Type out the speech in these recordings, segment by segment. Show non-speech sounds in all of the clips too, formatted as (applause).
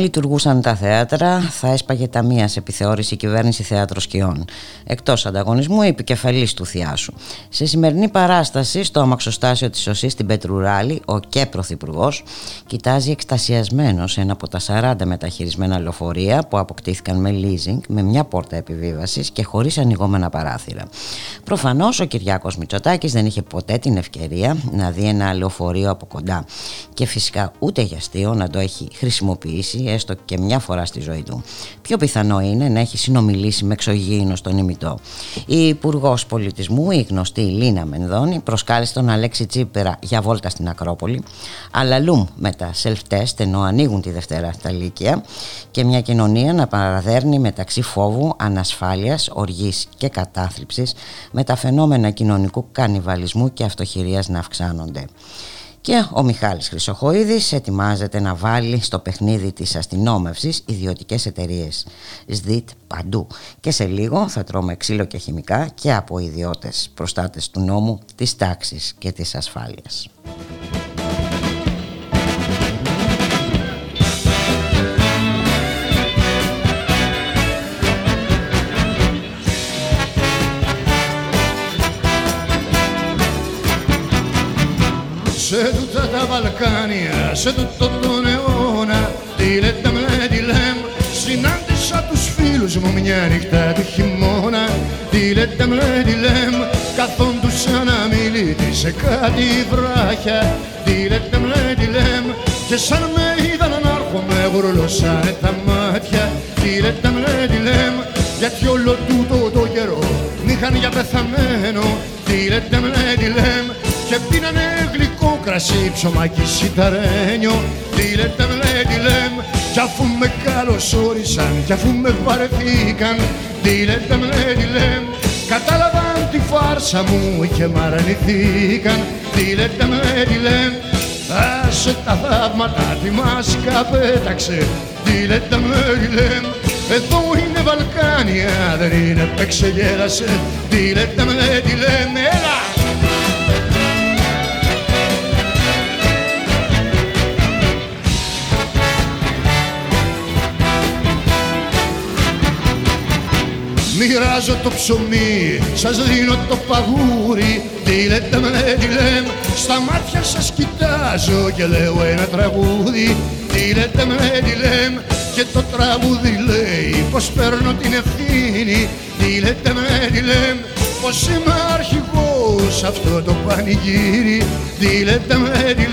Λειτουργούσαν τα θέατρα, θα έσπαγε ταμεία σε επιθεώρηση κυβέρνηση θέατρος σκιών. Εκτός ανταγωνισμού, επικεφαλής του Θιάσου. Σε σημερινή παράσταση, στο αμαξοστάσιο της Οσή στην Πετρουράλη, ο και πρωθυπουργός κοιτάζει εκστασιασμένο ένα από τα 40 μεταχειρισμένα λεωφορεία που αποκτήθηκαν με leasing, με μια πόρτα επιβίβασης και χωρίς ανοιγόμενα παράθυρα. Προφανώς ο Κυριάκος Μητσοτάκης δεν είχε ποτέ την ευκαιρία να δει ένα λεωφορείο από κοντά. Και φυσικά ούτε για αστείο να το έχει χρησιμοποιήσει έστω και μια φορά στη ζωή του. Πιο πιθανό είναι να έχει συνομιλήσει με εξωγήινο στον ημιτό. Η Υπουργός Πολιτισμού, η γνωστή Λίνα Μενδώνη, προσκάλεσε τον Αλέξη Τσίπερα για βόλτα στην Ακρόπολη, λούμ με τα self-test ενώ ανοίγουν τη Δευτέρα στα Λύκεια και μια κοινωνία να παραδέρνει μεταξύ φόβου, ανασφάλειας, οργής και κατάθλιψης με τα φαινόμενα κοινωνικού κανιβαλισμού και αυτοχειρίας να αυξάνονται. Και ο Μιχάλης Χρυσοχοίδης ετοιμάζεται να βάλει στο παιχνίδι της αστυνόμευσης ιδιωτικές εταιρείες. ΣΔΙΤ παντού. Και σε λίγο θα τρώμε ξύλο και χημικά και από ιδιώτες προστάτες του νόμου, της τάξης και της ασφάλειας. Σε τούτα τα Βαλκάνια, σε τούτο τον αιώνα τι λέτε με τι λέμε συνάντησα τους φίλους μου μια νύχτα του χειμώνα τι λέτε με τι λέμε καθόντουσαν να μιλήσει σε κάτι βράχια τι λέτε με τι λέμε και σαν με είδαν να έρχομαι γουρλώσανε τα μάτια τι λέτε με τι λέμε γιατί όλο τούτο το καιρό μ' είχαν για πεθαμένο τι λέτε με τι λέμε και πίνανε γλυκό κρασί, ψωμάκι σιταρένιο. Τι λέτε με τι λέμε κι αφού με καλωσόρισαν κι αφού με βαρεθήκαν. Τι λέτε με τι λέμε κατάλαβαν τη φάρσα μου και μ' αρνηθήκαν. Τι λέτε με τι λέμε άσε τα θαύματα τι μας καπέταξε. Τι λέτε με τι λέμε εδώ είναι Βαλκάνια, δεν είναι παίξε γέλασε. Τι λέτε με τι λέμε, έλα! Μοιράζω το ψωμί, σας δίνω το παγούρι. Τι λέτε με τι λέμε, στα μάτια σας κοιτάζω Και λέω ένα τραγούδι. Τι λέτε με τι λέμε, και το τραγούδι λέει Πως παίρνω την ευθύνη. Τι λέτε με τι λέμε, πως είμαι αρχηγός Αυτό το πανηγύρι. Τι λέτε με τι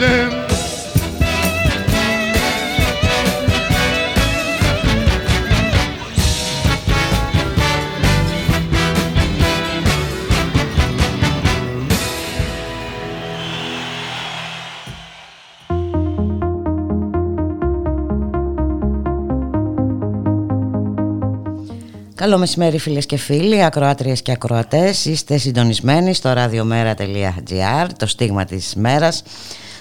Καλό μεσημέρι φίλες και φίλοι, ακροάτριες και ακροατές. Είστε συντονισμένοι στο radiomera.gr, το στίγμα της μέρας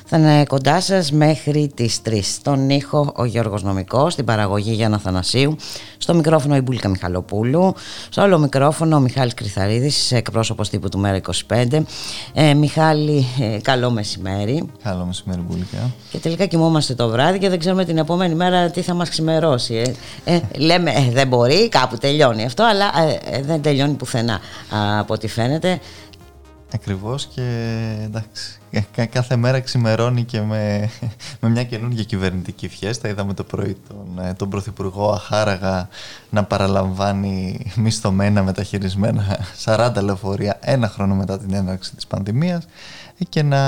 θα είναι κοντά σας μέχρι τις 3. Στον ήχο ο Γιώργος Νομικός, στην παραγωγή Γιάννα Θανασίου, στο μικρόφωνο η Μπουλίκα Μιχαλοπούλου, στο άλλο μικρόφωνο ο Μιχάλης Κρυθαρίδης, εκπρόσωπος τύπου του Μέρα 25. Ε, Μιχάλη, ε, καλό μεσημέρι. Καλό μεσημέρι Μπουλίκα. Και τελικά κοιμόμαστε το βράδυ και δεν ξέρουμε την επόμενη μέρα τι θα μας ξημερώσει. Ε. ε λέμε ε, δεν μπορεί, κάπου τελειώνει αυτό, αλλά δεν τελειώνει πουθενά από ό,τι φαίνεται. Ακριβώς και εντάξει, κάθε μέρα ξημερώνει και με, (laughs) με μια καινούργια κυβερνητική φιέστα. Είδαμε το πρωί τον, ε, τον Πρωθυπουργό Αχάραγα να παραλαμβάνει μισθωμένα μεταχειρισμένα (laughs) 40 λεωφορεία ένα χρόνο μετά την έναρξη της πανδημίας και να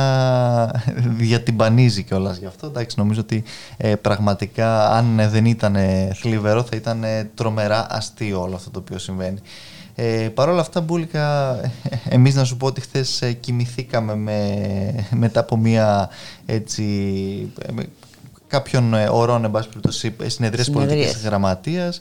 (laughs) διατυμπανίζει κιόλας γι' αυτό. Εντάξει, νομίζω ότι ε, πραγματικά αν δεν ήταν θλιβερό θα ήταν τρομερά αστείο όλο αυτό το οποίο συμβαίνει. Ε, Παρ' όλα αυτά, Μπούλικα, εμείς να σου πω ότι χθες ε, κοιμηθήκαμε με, μετά από μια έτσι, κάποιων ε, ωρών, εν πάση περιπτώσει, συνεδρίες πολιτικής γραμματείας.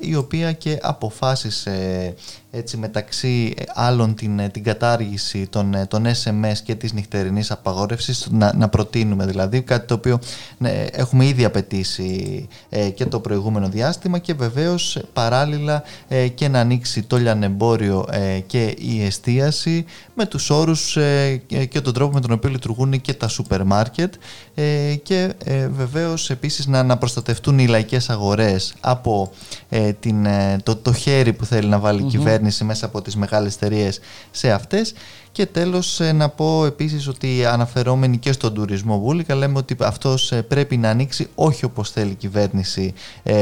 Η οποία και αποφάσισε έτσι μεταξύ άλλων την, την κατάργηση των, των SMS και της νυχτερινής απαγόρευσης να, να προτείνουμε δηλαδή κάτι το οποίο ναι, έχουμε ήδη απαιτήσει και το προηγούμενο διάστημα και βεβαίως παράλληλα και να ανοίξει το λιανεμπόριο και η εστίαση με τους όρους και τον τρόπο με τον οποίο λειτουργούν και τα σούπερ μάρκετ ε, και ε, βεβαίως επίσης να, να προστατευτούν οι λαϊκές αγορές από ε, την, το, το χέρι που θέλει να βάλει η κυβέρνηση μέσα από τις μεγάλες εταιρείες σε αυτές και τέλος να πω επίσης ότι αναφερόμενοι και στον τουρισμό Βούλικα λέμε ότι αυτός πρέπει να ανοίξει όχι όπως θέλει η κυβέρνηση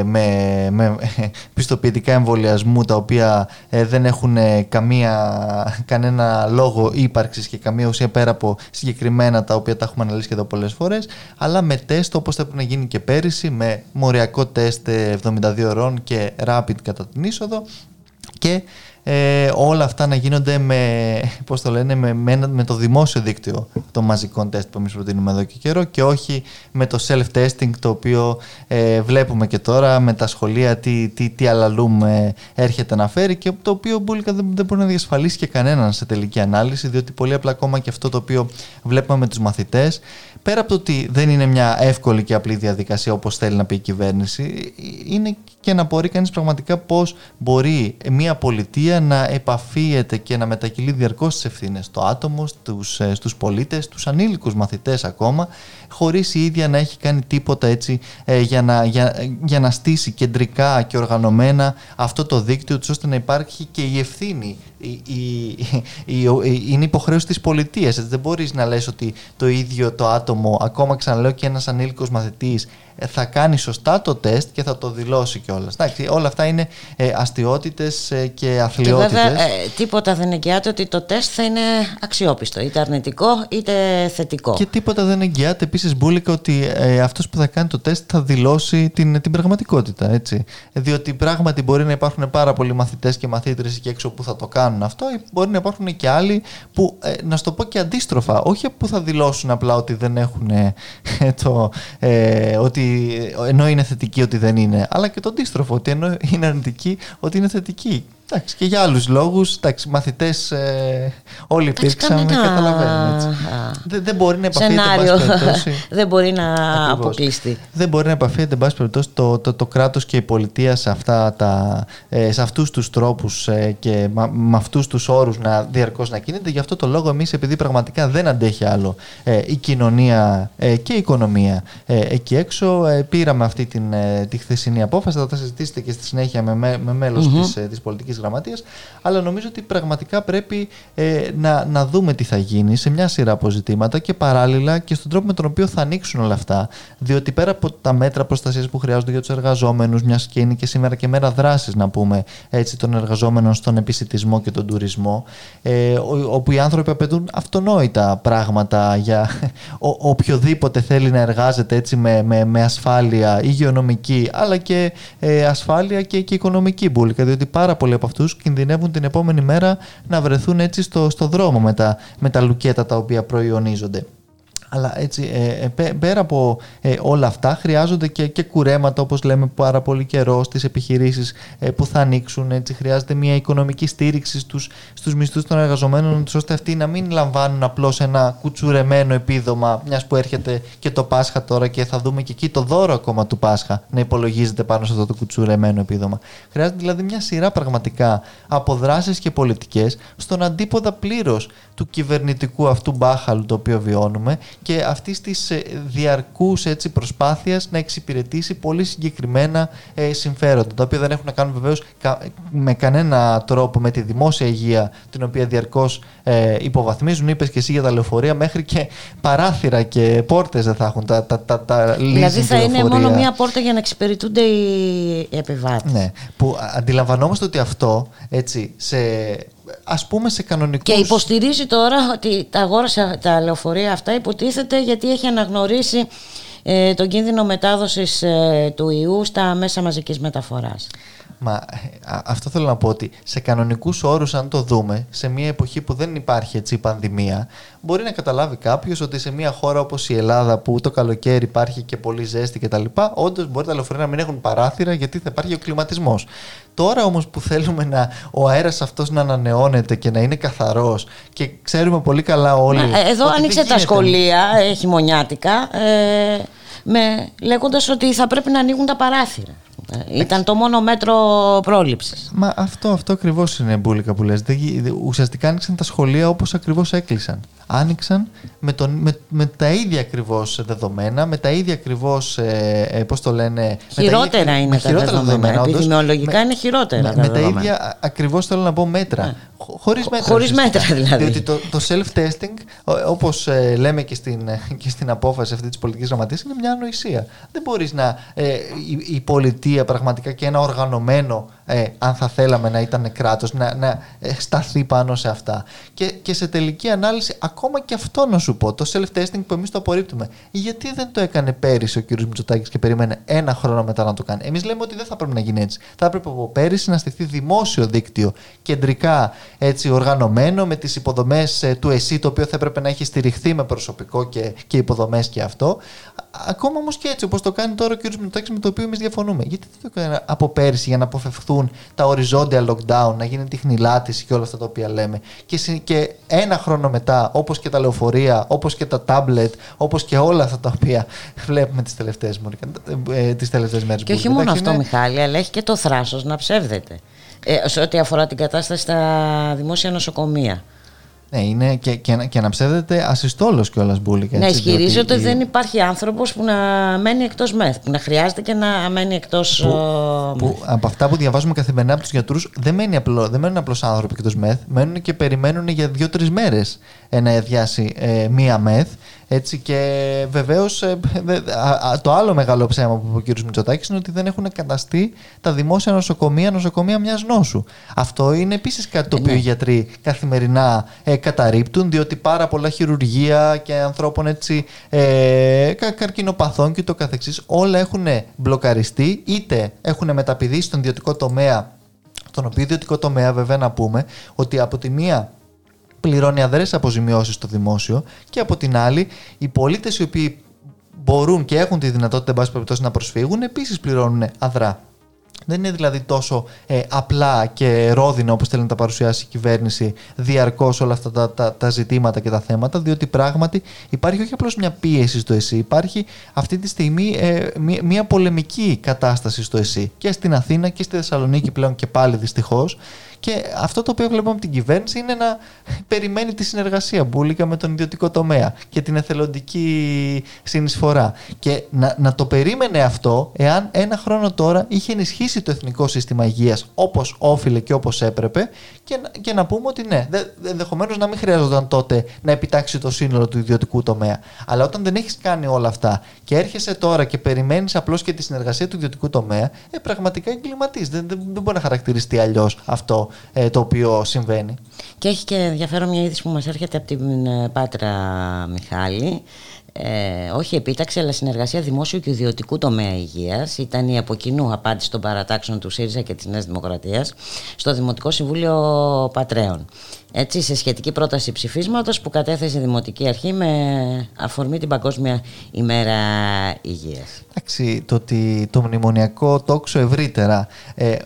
με, με (laughs) πιστοποιητικά εμβολιασμού τα οποία δεν έχουν καμία, κανένα λόγο ύπαρξης και καμία ουσία πέρα από συγκεκριμένα τα οποία τα έχουμε αναλύσει και εδώ πολλές φορές αλλά με τεστ όπως θα πρέπει να γίνει και πέρυσι με μοριακό τεστ 72 ώρων και rapid κατά την είσοδο. Και ε, όλα αυτά να γίνονται με, πώς το λένε, με, με, το δημόσιο δίκτυο των μαζικών τεστ που εμείς προτείνουμε εδώ και καιρό και όχι με το self-testing το οποίο ε, βλέπουμε και τώρα με τα σχολεία τι, τι, τι αλαλούμ ε, έρχεται να φέρει και το οποίο μπουλικα δεν, δεν μπορεί να διασφαλίσει και κανέναν σε τελική ανάλυση διότι πολύ απλά ακόμα και αυτό το οποίο βλέπουμε με τους μαθητές πέρα από το ότι δεν είναι μια εύκολη και απλή διαδικασία όπως θέλει να πει η κυβέρνηση είναι και να μπορεί κανείς πραγματικά πώς μπορεί μια πολιτεία να επαφίεται και να μετακυλεί διαρκώς τις ευθύνες στο άτομο, στους, ε, στους πολίτες, στους ανήλικους μαθητές ακόμα, χωρίς η ίδια να έχει κάνει τίποτα έτσι ε, για, να, για, για να στήσει κεντρικά και οργανωμένα αυτό το δίκτυο ώστε να υπάρχει και η ευθύνη η, η, η, είναι υποχρέωση της πολιτείας. Δεν μπορείς να λες ότι το ίδιο το άτομο, ακόμα ξαναλέω και ένας ανήλικος μαθητής, ε, θα κάνει σωστά το τεστ και θα το δηλώσει κιόλας. Εντάξει, όλα αυτά είναι ε, αστιότητες ε, και αθλειότητες. Και βέβαια ε, τίποτα δεν εγγυάται ότι το τεστ θα είναι αξιόπιστο, είτε αρνητικό είτε θετικό. Και τίποτα δεν εγγυάται επίσης μπουλικα ότι ε, αυτός που θα κάνει το τεστ θα δηλώσει την, την πραγματικότητα. Έτσι. Διότι πράγματι μπορεί να υπάρχουν πάρα πολλοί μαθητές και μαθήτρες εκεί έξω που θα το κάνουν αυτό, μπορεί να υπάρχουν και άλλοι που, ε, να σου το πω και αντίστροφα, όχι που θα δηλώσουν απλά ότι δεν έχουν το, ότι ενώ είναι θετική ότι δεν είναι, αλλά και το αντίστροφο, ότι ενώ είναι αρνητική ότι είναι θετική. Εντάξει, και για άλλους λόγους, μαθητές ε, όλοι υπήρξαν, καταλαβαίνουν. Δεν, δεν μπορεί να επαφείται, (laughs) δεν μπορεί να αποκλειστεί. Δεν μπορεί να επαφείται, εν πάση περιπτώσει, το, το, το κράτος και η πολιτεία σε, αυτά τα, ε, σε αυτούς τους τρόπους ε, και με, με αυτούς τους όρους να διαρκώς να κινείται. Γι' αυτό το λόγο εμείς, επειδή πραγματικά δεν αντέχει άλλο ε, η κοινωνία ε, και η οικονομία ε, εκεί έξω, πήραμε αυτή την, τη χθεσινή απόφαση. Θα τα συζητήσετε και στη συνέχεια με, με μέλος mm-hmm. της, της πολιτικής γραμματείας, αλλά νομίζω ότι πραγματικά πρέπει ε, να, να δούμε τι θα γίνει σε μια σειρά από ζητήματα και παράλληλα και στον τρόπο με τον οποίο θα ανοίξουν όλα αυτά. Διότι πέρα από τα μέτρα προστασίας που χρειάζονται για τους εργαζόμενους, μιας και είναι και σήμερα και μέρα δράση, να πούμε έτσι, των εργαζόμενων στον επισητισμό και τον τουρισμό, ε, όπου οι άνθρωποι απαιτούν αυτονόητα πράγματα για (laughs) ο, οποιοδήποτε θέλει να εργάζεται έτσι με, με, με ασφάλεια υγειονομική, αλλά και ε, ασφάλεια και, και οικονομική μπουλικα, διότι πάρα πολλοί από αυτούς κινδυνεύουν την επόμενη μέρα να βρεθούν έτσι στο, στο δρόμο με τα, με τα λουκέτα τα οποία προϊονίζονται. Αλλά έτσι, ε, ε πέρα από ε, όλα αυτά, χρειάζονται και, και κουρέματα, όπως λέμε πάρα πολύ καιρό, στις επιχειρήσεις ε, που θα ανοίξουν. Έτσι, χρειάζεται μια οικονομική στήριξη στους, στους μισθούς των εργαζομένων, ώστε αυτοί να μην λαμβάνουν απλώς ένα κουτσουρεμένο επίδομα, μιας που έρχεται και το Πάσχα τώρα και θα δούμε και εκεί το δώρο ακόμα του Πάσχα να υπολογίζεται πάνω σε αυτό το κουτσουρεμένο επίδομα. Χρειάζεται δηλαδή μια σειρά πραγματικά από και πολιτικές στον αντίποδα πλήρως του κυβερνητικού αυτού μπάχαλου το οποίο βιώνουμε και αυτής της ε, διαρκούς προσπάθειας να εξυπηρετήσει πολύ συγκεκριμένα ε, συμφέροντα, τα οποία δεν έχουν να κάνουν βεβαίως με κανένα τρόπο με τη δημόσια υγεία, την οποία διαρκώς ε, υποβαθμίζουν. Είπες και εσύ για τα λεωφορεία, μέχρι και παράθυρα και πόρτες δεν θα έχουν. Τα, τα, τα, τα δηλαδή θα είναι μόνο μία πόρτα για να εξυπηρετούνται οι επιβάτες. Ναι, που αντιλαμβανόμαστε ότι αυτό έτσι, σε ας πούμε σε κανονικούς... Και υποστηρίζει τώρα ότι τα αγόρασε τα λεωφορεία αυτά υποτίθεται γιατί έχει αναγνωρίσει ε, τον κίνδυνο μετάδοσης ε, του ιού στα μέσα μαζικής μεταφοράς. Μα ε, αυτό θέλω να πω ότι σε κανονικούς όρους, αν το δούμε, σε μια εποχή που δεν υπάρχει έτσι η πανδημία, μπορεί να καταλάβει κάποιος ότι σε μια χώρα όπως η Ελλάδα, που το καλοκαίρι υπάρχει και πολύ ζέστη κτλ., όντως μπορεί τα λεωφορεία να μην έχουν παράθυρα γιατί θα υπάρχει ο κλιματισμός. Τώρα όμως που θέλουμε να, ο αέρας αυτός να ανανεώνεται και να είναι καθαρός και ξέρουμε πολύ καλά όλοι. εδώ άνοιξε τα σχολεία ε, χειμωνιάτικα. Ε, με, λέγοντας ότι θα πρέπει να ανοίγουν τα παράθυρα. Ήταν το μόνο μέτρο πρόληψης. Μα αυτό, αυτό ακριβώς είναι μπουλικα που λες. Ουσιαστικά άνοιξαν τα σχολεία όπως ακριβώς έκλεισαν. Άνοιξαν με, τον, με, με τα ίδια ακριβώς δεδομένα, με τα ίδια ακριβώς. Ε, ε Πώς το λένε. Χειρότερα είναι τα δεδομένα. δεδομένα Επιδημιολογικά είναι χειρότερα. Με, με τα ίδια ακριβώς θέλω να πω μέτρα. Ναι. Χωρίς μέτρα. Χωρίς μέτρα δηλαδή. Διότι το, το self-testing, όπως ε, λέμε και στην, ε, και στην απόφαση αυτή της πολιτικής γραμματείας, είναι μια ανοησία. Δεν μπορείς να. Ε, η, η πολιτεία πραγματικά και ένα οργανωμένο ε, αν θα θέλαμε να ήταν κράτος, να, να ε, σταθεί πάνω σε αυτά. Και, και σε τελική ανάλυση, ακόμα και αυτό να σου πω, το self-testing που εμείς το απορρίπτουμε, γιατί δεν το έκανε πέρυσι ο κ. Μητσοτάκης και περίμενε ένα χρόνο μετά να το κάνει. Εμείς λέμε ότι δεν θα πρέπει να γίνει έτσι. Θα έπρεπε από πέρυσι να στηθεί δημόσιο δίκτυο, κεντρικά έτσι, οργανωμένο, με τις υποδομές ε, του ΕΣΥ, το οποίο θα έπρεπε να έχει στηριχθεί με προσωπικό και, και υποδομές και αυτό. Ακόμα όμως και έτσι, όπως το κάνει τώρα ο κ. Μητσοτάκης, με το οποίο εμείς διαφωνούμε. Γιατί δεν το έκανε από πέρυσι για να αποφευχθούν τα οριζόντια lockdown, να γίνει τυχνηλάτηση και όλα αυτά τα οποία λέμε. Και, και ένα χρόνο μετά, όπως και τα λεωφορεία, όπως και τα τάμπλετ, όπως και όλα αυτά τα οποία (laughs) βλέπουμε τις τελευταίες ε, τις τελευταίες μέρες. Και όχι μόνο αυτό, Μιχάλη, αλλά έχει και το θράσος να ψεύδεται. Ε, σε ό,τι αφορά την κατάσταση στα δημόσια νοσοκομεία. Ναι, είναι και, και, και να ψεύδεται ασυστόλος κιόλας μπουλικα. Ναι, ισχυρίζεται ότι δεν υπάρχει άνθρωπος που να μένει εκτός μεθ, που να χρειάζεται και να μένει εκτός. Από αυτά που διαβάζουμε καθημερινά από τους γιατρούς, δεν, δεν μένουν απλώς άνθρωποι εκτός μεθ, μένουν και περιμένουν για δύο-τρεις μέρες να αδειάσει ε, μία μεθ. Έτσι και βεβαίως ε, το άλλο μεγάλο ψέμα που είπε ο κ. Μητσοτάκης είναι ότι δεν έχουν εγκαταστεί τα δημόσια νοσοκομεία, νοσοκομεία μιας νόσου. Αυτό είναι επίσης κάτι το οποίο οι γιατροί καθημερινά ε, καταρρύπτουν, διότι πάρα πολλά χειρουργία και ανθρώπων έτσι, ε, καρκινοπαθών και το καθεξής όλα έχουν μπλοκαριστεί είτε έχουν μεταπηδήσει στον ιδιωτικό τομέα τον οποίο ιδιωτικό τομέα βέβαια να πούμε ότι από τη μία πληρώνει αδρέ αποζημιώσεις στο δημόσιο και από την άλλη οι πολίτες οι οποίοι μπορούν και έχουν τη δυνατότητα, εν πάση περιπτώσει, να προσφύγουν, επίσης πληρώνουν αδρά. Δεν είναι δηλαδή τόσο ε, απλά και ρόδινα όπως θέλει να τα παρουσιάσει η κυβέρνηση διαρκώς όλα αυτά τα, τα, τα, ζητήματα και τα θέματα, διότι πράγματι υπάρχει όχι απλώς μια πίεση στο ΕΣΥ, υπάρχει αυτή τη στιγμή ε, μια, μια, πολεμική κατάσταση στο ΕΣΥ και στην Αθήνα και στη Θεσσαλονίκη πλέον και πάλι δυστυχώς. Και αυτό το οποίο βλέπουμε από την κυβέρνηση είναι να περιμένει τη συνεργασία μπουλικα με τον ιδιωτικό τομέα και την εθελοντική συνεισφορά. Και να, να το περίμενε αυτό εάν ένα χρόνο τώρα είχε ενισχύσει το εθνικό σύστημα υγείας όπως όφιλε και όπως έπρεπε και, και να πούμε ότι ναι, ενδεχομένως να μην χρειάζονταν τότε να επιτάξει το σύνολο του ιδιωτικού τομέα. Αλλά όταν δεν έχεις κάνει όλα αυτά και έρχεσαι τώρα και περιμένεις απλώς και τη συνεργασία του ιδιωτικού τομέα, ε, πραγματικά εγκληματή. Δεν, δεν, δεν μπορεί να χαρακτηριστεί αλλιώς αυτό ε, το οποίο συμβαίνει. Και έχει και ενδιαφέρον μια είδηση που μας έρχεται από την ε, Πάτρα Μιχάλη. Ε, όχι επίταξη, αλλά συνεργασία δημόσιου και ιδιωτικού τομέα υγείας. Ήταν η από κοινού απάντηση των παρατάξεων του ΣΥΡΙΖΑ και της Νέας Δημοκρατίας στο Δημοτικό Συμβούλιο Πατρέων. Έτσι, σε σχετική πρόταση ψηφίσματος που κατέθεσε η Δημοτική Αρχή με αφορμή την Παγκόσμια ημέρα υγείας. Εντάξει, το ότι το μνημονιακό τόξο ευρύτερα ε,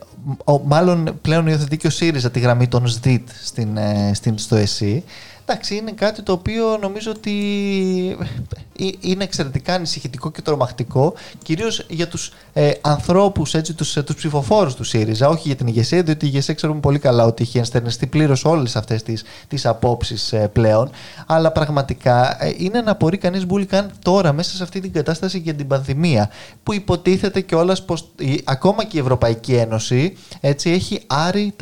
μάλλον πλέον υιοθετεί και ο ΣΥΡΙΖΑ τη γραμμή των ΣΔΙΤ στην, ε, στην, στο ΕΣΥ. Εντάξει, είναι κάτι το οποίο νομίζω ότι ε, είναι εξαιρετικά ανησυχητικό και τρομακτικό, κυρίως για τους ε, ανθρώπους, τους τους, τους ψηφοφόρους του ΣΥΡΙΖΑ, όχι για την ηγεσία, διότι η ηγεσία ξέρουμε πολύ καλά ότι έχει ενστερνιστεί πλήρως όλες αυτές τις τις απόψεις ε, πλέον. Αλλά πραγματικά ε, είναι να απορεί κανείς μπουλικάν τώρα μέσα σε αυτή την κατάσταση για την πανδημία, που υποτίθεται κιόλας πως ακόμα και η Ευρωπαϊκή Ένωση έτσι, έχει άρει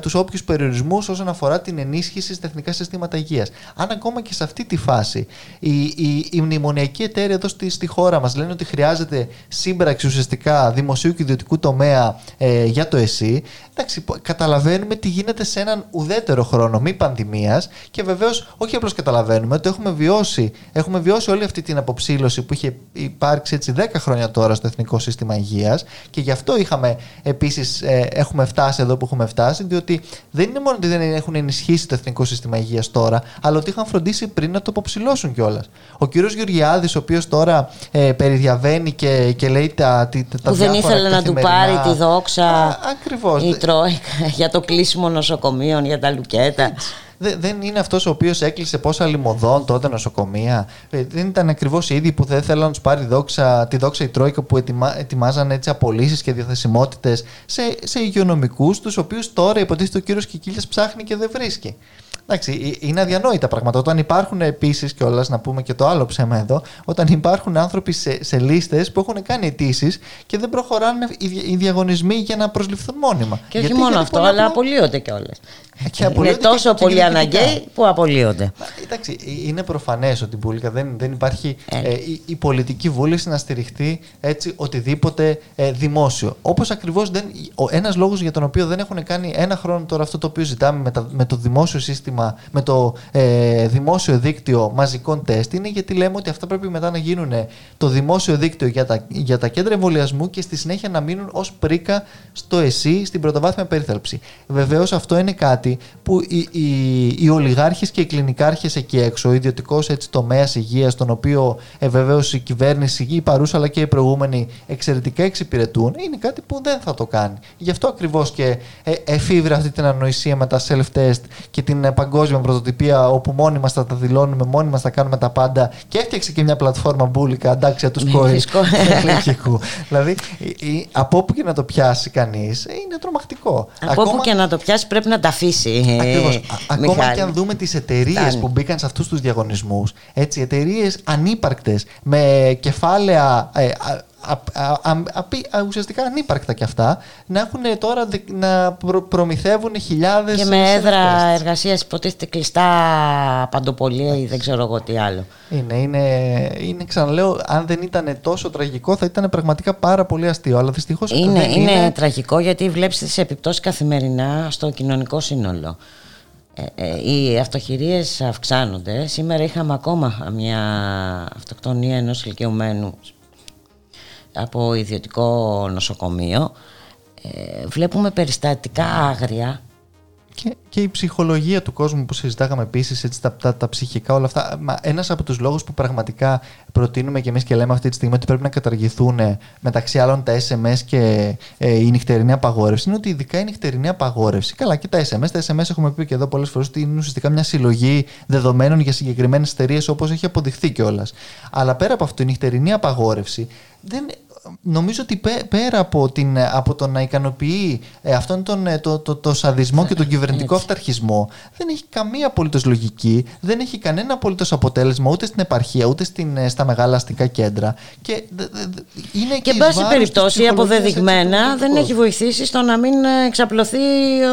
τους όποιους περιορισμούς όσον αφορά την ενίσχυση στα εθνικά συστήματα συστήματα υγείας. Αν ακόμα και σε αυτή τη φάση οι, οι, οι μνημονιακοί εταίροι εδώ στη, στη χώρα μας λένε ότι χρειάζεται σύμπραξη ουσιαστικά δημοσίου και ιδιωτικού τομέα ε, για το ΕΣΥ, εντάξει, καταλαβαίνουμε τι γίνεται σε έναν ουδέτερο χρόνο μη πανδημίας και βεβαίως όχι απλώς καταλαβαίνουμε, ότι έχουμε βιώσει, έχουμε βιώσει όλη αυτή την αποψήλωση που είχε υπάρξει έτσι 10 χρόνια τώρα στο Εθνικό Σύστημα Υγείας και γι' αυτό είχαμε επίσης, ε, έχουμε φτάσει εδώ που έχουμε φτάσει, διότι δεν είναι μόνο ότι δεν έχουν ενισχύσει το Εθνικό Σύστημα Υγείας τώρα, αλλά ότι είχαν φροντίσει πριν να το αποψηλώσουν κιόλας. Ο κύριος Γεωργιάδης, ο οποίος τώρα ε, περιδιαβαίνει και, και λέει τα, τα, τα Που δεν ήθελε να του πάρει τη δόξα Ακριβώς. Η Τρόικα για το κλείσιμο νοσοκομείων, για τα λουκέτα. δεν είναι αυτός ο οποίος έκλεισε πόσα λιμωδών τότε νοσοκομεία. Ε, δεν ήταν ακριβώς οι ίδιοι που δεν θέλουν να τους πάρει δόξα, τη δόξα η Τρόικα που ετοιμα, ετοιμάζαν έτσι απολύσεις και διαθεσιμότητες σε, σε υγειονομικούς, τους οποίους τώρα υποτίθεται ο κύριος Κικίλιας ψάχνει και δεν βρίσκει. Εντάξει, είναι αδιανόητα πράγματα. Όταν υπάρχουν επίσης κιόλα, να πούμε και το άλλο ψέμα εδώ, όταν υπάρχουν άνθρωποι σε, σε λίστες που έχουν κάνει αιτήσεις και δεν προχωράνε οι, διαγωνισμοί για να προσληφθούν μόνιμα. Και όχι μόνο αυτό, αλλά απολύονται κιόλας. Είναι τόσο πολύ αναγκαίοι που απολύονται. Εντάξει, είναι προφανές ότι Μπουλίκα δεν, δεν υπάρχει ε. Ε, η, η, πολιτική βούληση να στηριχτεί έτσι οτιδήποτε ε, δημόσιο. Όπως ακριβώς ένας λόγος για τον οποίο δεν έχουν κάνει ένα χρόνο τώρα αυτό το οποίο ζητάμε με, τα, με το δημόσιο σύστημα, με το ε, δημόσιο δίκτυο μαζικών τεστ είναι γιατί λέμε ότι αυτά πρέπει μετά να γίνουν το δημόσιο δίκτυο για τα, για τα κέντρα εμβολιασμού και στη συνέχεια να μείνουν ως πρίκα στο ΕΣΥ στην πρωτοβάθμια περίθαλψη. Βεβαίως αυτό είναι κάτι που οι, οι, οι ολιγάρχες και οι κλινικάρχες εκεί έξω, ο ιδιωτικός τομέας υγείας, τον οποίο ε, βεβαίως η κυβέρνηση, η παρούσα αλλά και οι προηγούμενοι εξαιρετικά εξυπηρετούν, είναι κάτι που δεν θα το κάνει. Γι' αυτό ακριβώς και ε, εφήβρε αυτή την ανοησία με τα self-test και την ε, παγκόσμια πρωτοτυπία, όπου μόνοι μα θα τα δηλώνουμε, μόνοι μα θα κάνουμε τα πάντα και έφτιαξε και μια πλατφόρμα μπουλικα, εντάξει, τους κόη. (laughs) δηλαδή, από όπου και να το πιάσει κανείς, είναι τρομακτικό. Από όπου και να το πιάσει, πρέπει να τα αφήσει Ακριβώς. Ακόμα και αν δούμε τις εταιρείες που μπήκαν σε αυτούς τους διαγωνισμούς, έτσι, εταιρείες ανύπαρκτες με κεφάλαια ε, ουσιαστικά ανύπαρκτα κι αυτά, να έχουν τώρα να προμηθεύουν χιλιάδες. Και με έδρα εργασίας υποτίθεται κλειστά παντοπολία ή δεν ξέρω εγώ τι άλλο. Είναι, είναι, είναι, ξαναλέω, αν δεν ήταν τόσο τραγικό, θα ήταν πραγματικά πάρα πολύ αστείο. Αλλά δυστυχώς είναι, είναι, είναι τραγικό γιατί βλέπεις τις επιπτώσεις καθημερινά στο κοινωνικό σύνολο. Ε, ε, οι αυτοχειρίες αυξάνονται. Σήμερα είχαμε ακόμα μια αυτοκτονία ενός ηλικιωμένου από ιδιωτικό νοσοκομείο ε, βλέπουμε περιστατικά άγρια και, και η ψυχολογία του κόσμου που συζητάγαμε επίσης, τα, τα, τα, ψυχικά, όλα αυτά. Ένας από τους λόγους που πραγματικά προτείνουμε και εμείς και λέμε αυτή τη στιγμή ότι πρέπει να καταργηθούν μεταξύ άλλων τα SMS και ε, η νυχτερινή απαγόρευση είναι ότι ειδικά η νυχτερινή απαγόρευση. Καλά, και τα SMS. Τα SMS έχουμε πει και εδώ πολλές φορές ότι είναι ουσιαστικά μια συλλογή δεδομένων για συγκεκριμένες εταιρείες όπως έχει αποδειχθεί κιόλας. Αλλά πέρα από αυτό, η νυχτερινή απαγόρευση δεν νομίζω ότι πέρα από, την, από το να ικανοποιεί ε, αυτόν τον ε, το, το, το, σαδισμό και τον κυβερνητικό αυταρχισμό δεν έχει καμία απολύτως λογική, δεν έχει κανένα απολύτως αποτέλεσμα ούτε στην επαρχία ούτε στην, ε, στα μεγάλα αστικά κέντρα. Και, είναι και, και εν πάση περιπτώσει, αποδεδειγμένα δεν έχει βοηθήσει στο να μην εξαπλωθεί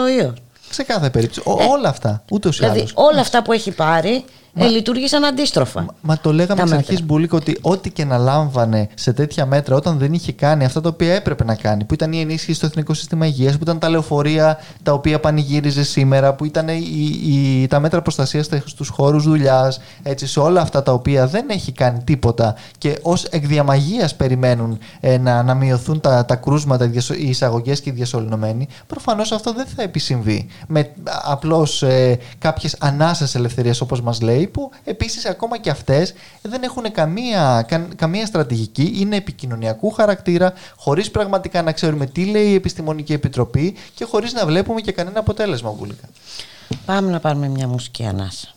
ο ιός. Σε κάθε περίπτωση. όλα αυτά. Ούτως ή δηλαδή, όλα αυτά που έχει πάρει Μα... ε, λειτουργήσαν αντίστροφα. Μα, το λέγαμε εξ αρχής Μπουλίκο ότι ό,τι και να λάμβανε σε τέτοια μέτρα όταν δεν είχε κάνει αυτά τα οποία έπρεπε να κάνει, που ήταν η ενίσχυση στο Εθνικό Σύστημα Υγείας, που ήταν τα λεωφορεία τα οποία πανηγύριζε σήμερα, που ήταν η, η, τα μέτρα προστασίας στους χώρους δουλειάς, σε όλα αυτά τα οποία δεν έχει κάνει τίποτα και ως εκδιαμαγεία περιμένουν ε, να, να μειωθούν τα, τα κρούσματα, οι εισαγωγές και οι διασωληνωμένοι, προφανώς αυτό δεν θα επισυμβεί με απλώς ε, κάποιες ανάσες ελευθερία όπως μας λέει που επίσης ακόμα και αυτές δεν έχουν καμία, καμία στρατηγική, είναι επικοινωνιακού χαρακτήρα, χωρίς πραγματικά να ξέρουμε τι λέει η Επιστημονική Επιτροπή και χωρίς να βλέπουμε και κανένα αποτέλεσμα βούλικα. Πάμε να πάρουμε μια μουσική ανάσα.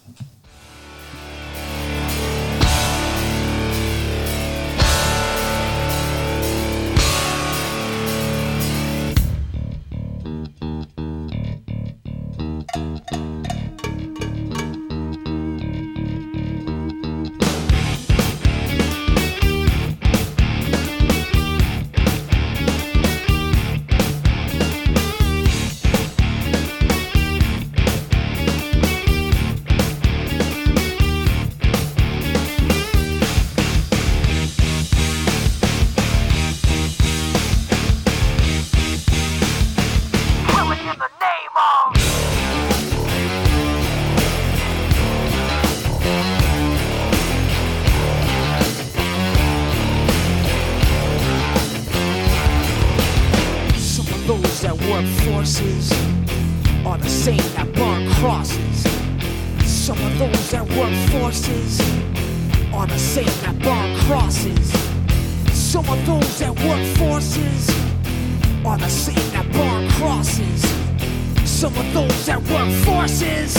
Some of those that work forces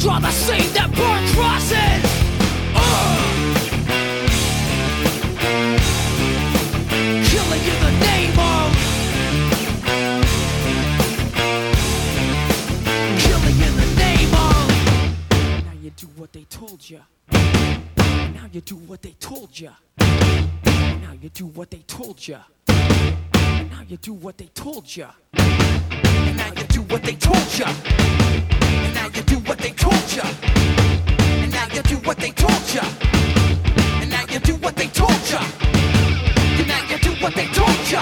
draw the same that burn crosses. Ugh. Killing in the name of Killing in the name of Now you do what they told you. Now you do what they told you. Now you do what they told you. Now you do what they told. Do what they told you. And now you do what they told you. And now you do what they told you. And now you do what they told you. And now you do what they told you.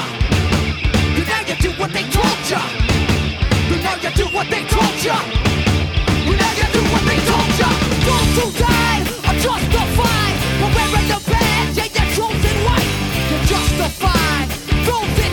And now you do what they told you. And now you do what they told you. Those who died are justified for wearing the badge and your chosen white. You're justified. Those that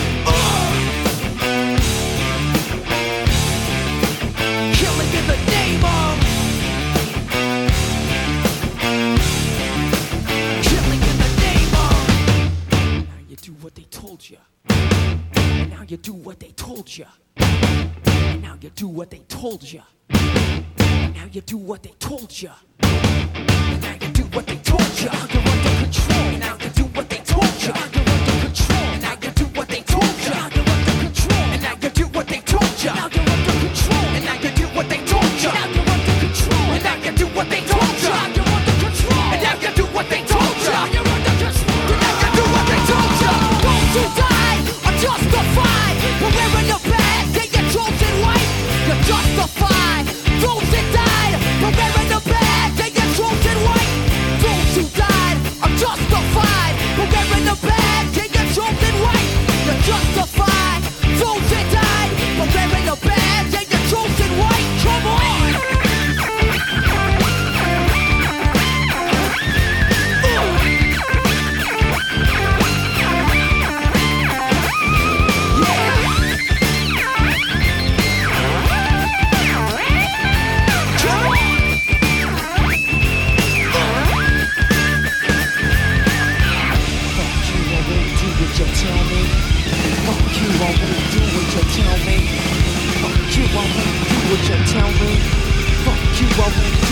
Told you. And now you do what they told you. And now you do what they told you. And now you do what they told you. And now you do what they told you. You're under control. Now you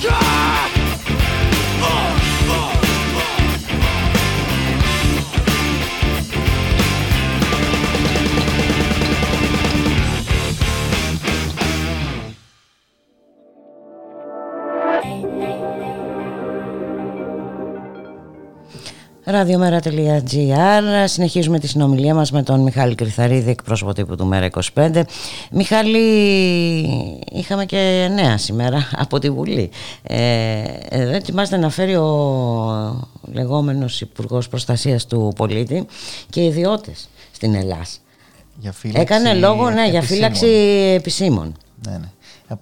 control. Ραδιομέρα.gr Συνεχίζουμε τη συνομιλία μας με τον Μιχάλη Κρυθαρίδη, εκπρόσωπο τύπου του Μέρα 25. Μιχάλη, είχαμε και νέα σήμερα από τη Βουλή. Ε, εδώ ετοιμάζεται να φέρει ο λεγόμενος Υπουργός Προστασίας του Πολίτη και ιδιώτες στην Ελλάδα. Για φύλαξη Έκανε λόγο ναι, για επισήμων. φύλαξη επισήμων. Ναι, ναι.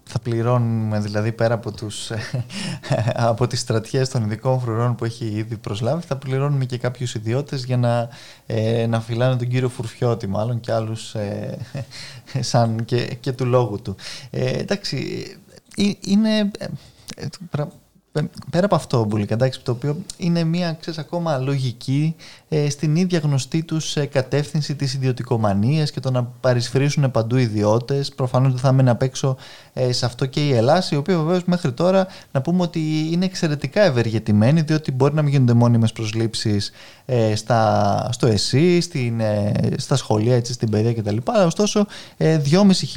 Θα πληρώνουμε δηλαδή πέρα από, τους, (laughs) από τις στρατιές των ειδικών φρουρών που έχει ήδη προσλάβει θα πληρώνουμε και κάποιους ιδιώτες για να, ε, να φυλάνε τον κύριο Φουρφιώτη μάλλον και άλλους ε, (laughs) σαν και, και του λόγου του. Ε, εντάξει, ε, είναι πέρα από αυτό, Μπουλίκα, εντάξει, το οποίο είναι μια ξέρεις, ακόμα λογική ε, στην ίδια γνωστή τους ε, κατεύθυνση της ιδιωτικομανίας και το να παρισφρήσουν παντού ιδιώτες. Προφανώς δεν θα μείνει απ' έξω ε, σε αυτό και η Ελλάδα, η οποία βεβαίως μέχρι τώρα να πούμε ότι είναι εξαιρετικά ευεργετημένη, διότι μπορεί να μην γίνονται μόνιμες προσλήψεις ε, στα, στο ΕΣΥ, στην, ε, στα σχολεία, έτσι, στην παιδεία κτλ. Ωστόσο, ε,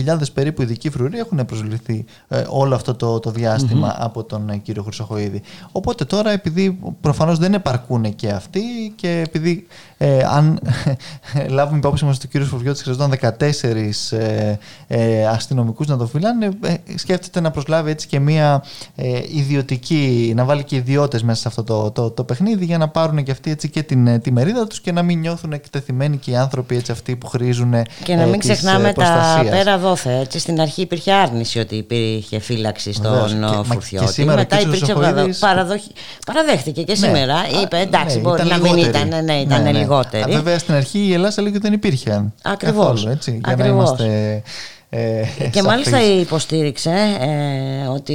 2.500 περίπου ειδικοί φρουροί έχουν προσληφθεί ε, όλο αυτό το, το διαστημα από τον ε, κύριο Χρυσοχοίδη. Οπότε τώρα, επειδή προφανώς δεν επαρκούν και αυτοί και επειδή ε, αν (laughs) λάβουμε υπόψη μας ότι ο κύριος Φοβιώτη χρειαζόταν 14 ε, ε, αστυνομικούς να το φυλάνε, ε, σκέφτεται να προσλάβει έτσι και μία ε, ιδιωτική, να βάλει και ιδιώτες μέσα σε αυτό το, το, το, παιχνίδι για να πάρουν και αυτοί έτσι και την ε, τη μερίδα τους και να μην νιώθουν εκτεθειμένοι και οι άνθρωποι έτσι αυτοί που χρήζουν. Και να μην ξεχνάμε τα πέρα δόθε. Έτσι, στην αρχή υπήρχε άρνηση ότι υπήρχε φύλαξη στον Φουρφιώτη. Μετά υπήρξε παραδοχή. Παραδέχτηκε και σήμερα. Είπε εντάξει, ναι, μπορεί να μην ήταν, ναι, ήταν ναι, ναι. λιγότερη. Βέβαια στην αρχή η Ελλάδα έλεγε ότι δεν υπήρχε. Ακριβώς. Για να είμαστε ε, και (laughs) μάλιστα υποστήριξε ε, ότι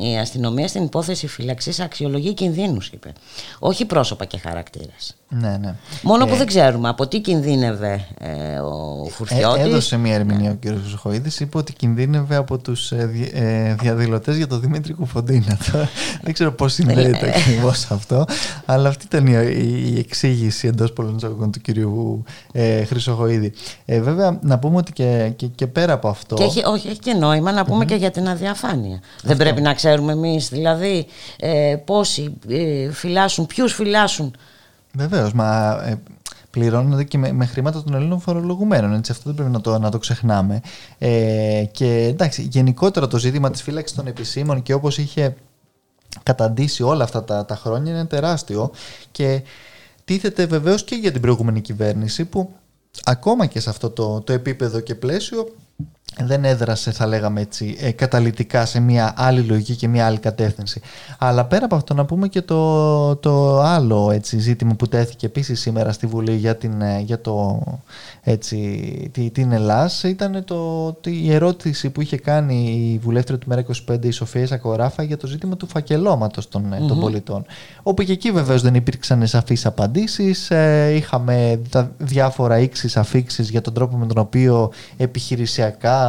η αστυνομία στην υπόθεση φύλαξης αξιολογεί κινδύνους, είπε. Όχι πρόσωπα και χαρακτήρες. Ναι, ναι. Μόνο που ε, δεν ξέρουμε από τι κινδύνευε ε, ο Φουρτιώτης. Ε, έδωσε μια ερμηνεία ο κ. Ζοχοίδης, είπε ότι κινδύνευε από τους ε, διαδηλωτές για τον Δημήτρη Κουφοντίνα. (laughs) δεν ξέρω πώς συνδέεται ακριβώς αυτό, αλλά αυτή ήταν η, η εξήγηση εντός πολλών του κ. Ε, Χρυσοχοίδη. βέβαια, να πούμε ότι και και, και, πέρα από αυτό. Και έχει, όχι, έχει και νόημα να πουμε και για την αδιαφάνεια. Δεν πρέπει να ξέρουμε εμείς δηλαδή ε, πόσοι ε, φυλάσσουν, ποιους φυλάσσουν. Βεβαίως, μα ε, πληρώνονται και με, με, χρήματα των Ελλήνων φορολογουμένων. Έτσι, αυτό δεν πρέπει να το, να το ξεχνάμε. Ε, και εντάξει, γενικότερα το ζήτημα της φύλαξης των επισήμων και όπως είχε καταντήσει όλα αυτά τα, τα χρόνια είναι τεράστιο και τίθεται βεβαίως και για την προηγούμενη κυβέρνηση που ακόμα και σε αυτό το, το επίπεδο και πλαίσιο δεν έδρασε θα λέγαμε έτσι ε, καταλητικά σε μια άλλη λογική και μια άλλη κατεύθυνση. Αλλά πέρα από αυτό να πούμε και το, το άλλο έτσι, ζήτημα που τέθηκε επίσης σήμερα στη Βουλή για, την, ε, για το, έτσι, την Ελλάς ήταν το, η ερώτηση που είχε κάνει η βουλεύτρια του ΜΕΡΑ25 η Σοφία Σακοράφα για το ζήτημα του φακελώματος των, mm των πολιτών. Όπου και εκεί βεβαίως δεν υπήρξαν σαφείς απαντήσεις. Ε, είχαμε διάφορα ίξεις αφήξεις για τον τρόπο με τον οποίο επιχειρησιακά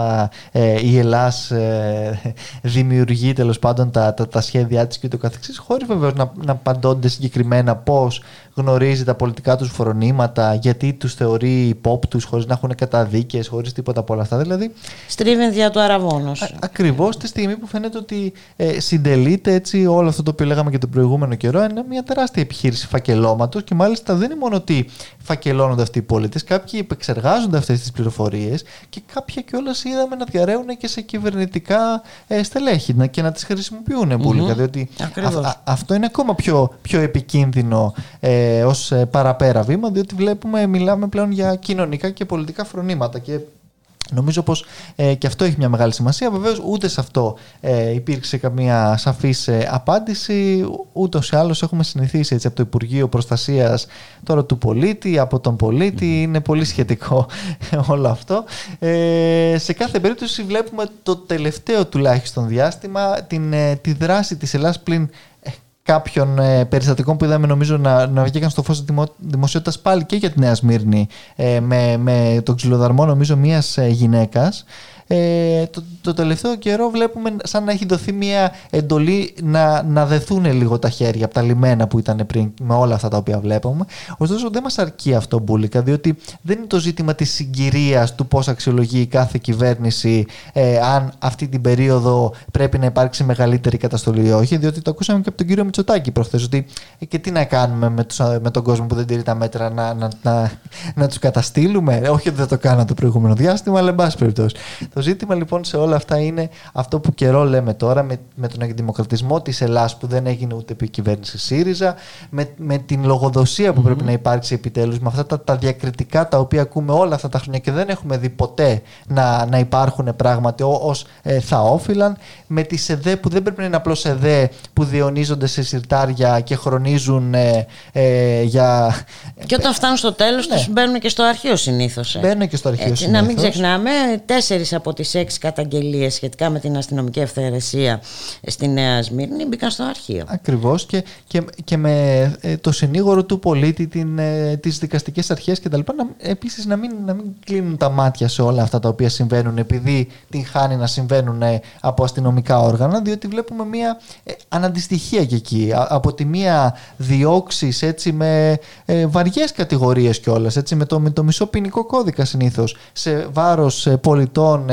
ε, η Ελλάς ε, δημιουργεί τέλος πάντων τα, τα, τα σχέδιά της και το καθεξής χωρίς βεβαίως να, να απαντώνται συγκεκριμένα πώς γνωρίζει τα πολιτικά τους φρονήματα, γιατί τους θεωρεί υπόπτους χωρίς να έχουν καταδίκες, χωρίς τίποτα από όλα αυτά. Δηλαδή, Στρίβει δια του αραβόνο. Ακριβώς τη στιγμή που φαίνεται ότι ε, συντελείται έτσι όλο αυτό το οποίο λέγαμε και τον προηγούμενο καιρό. Είναι μια τεράστια επιχείρηση φακελώματος και μάλιστα δεν είναι μόνο ότι φακελώνονται αυτοί οι πολίτες, κάποιοι επεξεργάζονται αυτές τις πληροφορίες και κάποια κιόλας είδαμε να διαρρέουν και σε κυβερνητικά ε, στελέχη και να τις χρησιμοποιούν mm-hmm. Διότι αυτό είναι ακόμα πιο, πιο επικίνδυνο. Ε, ε, ως ε, παραπέρα βήμα, διότι βλέπουμε, μιλάμε πλέον για κοινωνικά και πολιτικά φρονήματα και Νομίζω πως ε, και αυτό έχει μια μεγάλη σημασία. Βεβαίως ούτε σε αυτό ε, υπήρξε καμία σαφής ε, απάντηση. Ούτως ή άλλως έχουμε συνηθίσει έτσι, από το Υπουργείο Προστασίας τώρα του πολίτη, από τον πολίτη. Είναι πολύ σχετικό όλο αυτό. Ε, σε κάθε περίπτωση βλέπουμε το τελευταίο τουλάχιστον διάστημα την, τη δράση της Ελλάς πλην κάποιων ε, περιστατικών που είδαμε νομίζω να, να βγήκαν στο φως της δημοσιότητας πάλι και για τη Νέα Σμύρνη ε, με, με τον ξυλοδαρμό νομίζω μιας ε, γυναίκας ε, το, το τελευταίο καιρό βλέπουμε σαν να έχει δοθεί μια εντολή να, να δεθούν λίγο τα χέρια από τα λιμένα που ήταν πριν με όλα αυτά τα οποία βλέπουμε. Ωστόσο δεν μας αρκεί αυτό μπουλικα διότι δεν είναι το ζήτημα της συγκυρίας του πώς αξιολογεί κάθε κυβέρνηση ε, αν αυτή την περίοδο πρέπει να υπάρξει μεγαλύτερη καταστολή ή όχι, διότι το ακούσαμε και από τον κύριο Μητσοτάκη προχθές ότι ε, και τι να κάνουμε με, τους, με τον κόσμο που δεν τηρεί τα μέτρα να, να, να, να τους καταστήλουμε. Όχι ότι δεν το κάναμε το προηγούμενο διάστημα, αλλά εν πάση περιπτώσει. Το ζήτημα λοιπόν σε όλα αυτά είναι αυτό που καιρό λέμε τώρα με, με τον εκδημοκρατισμό της Ελλάς που δεν έγινε ούτε επί κυβέρνηση ΣΥΡΙΖΑ, με, με την λογοδοσία που πρέπει να υπάρξει επιτέλους, με αυτά τα, τα διακριτικά τα οποία ακούμε όλα αυτά τα χρόνια και δεν έχουμε δει ποτέ να, να υπάρχουν πράγματι ως ε, θα όφυλαν, με τις ΕΔΕ που δεν πρέπει να είναι απλώς ΕΔΕ που διονίζονται σε συρτάρια και χρονίζουν ε, ε, για... Και όταν φτάνουν στο τέλος Ναι. τους μπαίνουν και στο αρχείο συνήθως. ε. Μπαίνουν και στο αρχείο Έτσι, να μην συνήθως. ξεχνάμε, τέσσερις από τις έξι καταγγελίες σχετικά με την αστυνομική ευθερεσία στη Νέα Σμύρνη μπήκαν στο αρχείο. Ακριβώς και, και, και με ε, το συνήγορο του πολίτη, την, ε, τις δικαστικές αρχές και τα λοιπά, να, επίσης να μην, να μην κλείνουν τα μάτια σε όλα αυτά τα οποία συμβαίνουν επειδή την χάνει να συμβαίνουν ε, από αστυνομικά όργανα, διότι βλέπουμε μια ε, αναντιστοιχία και εκεί. Α- από τη μία διώξεις έτσι με ε, βαριές κατηγορίες κιόλας, έτσι με το, με το μισό ποινικό κώδικα συνήθως, σε βάρος ε, πολιτών, ε,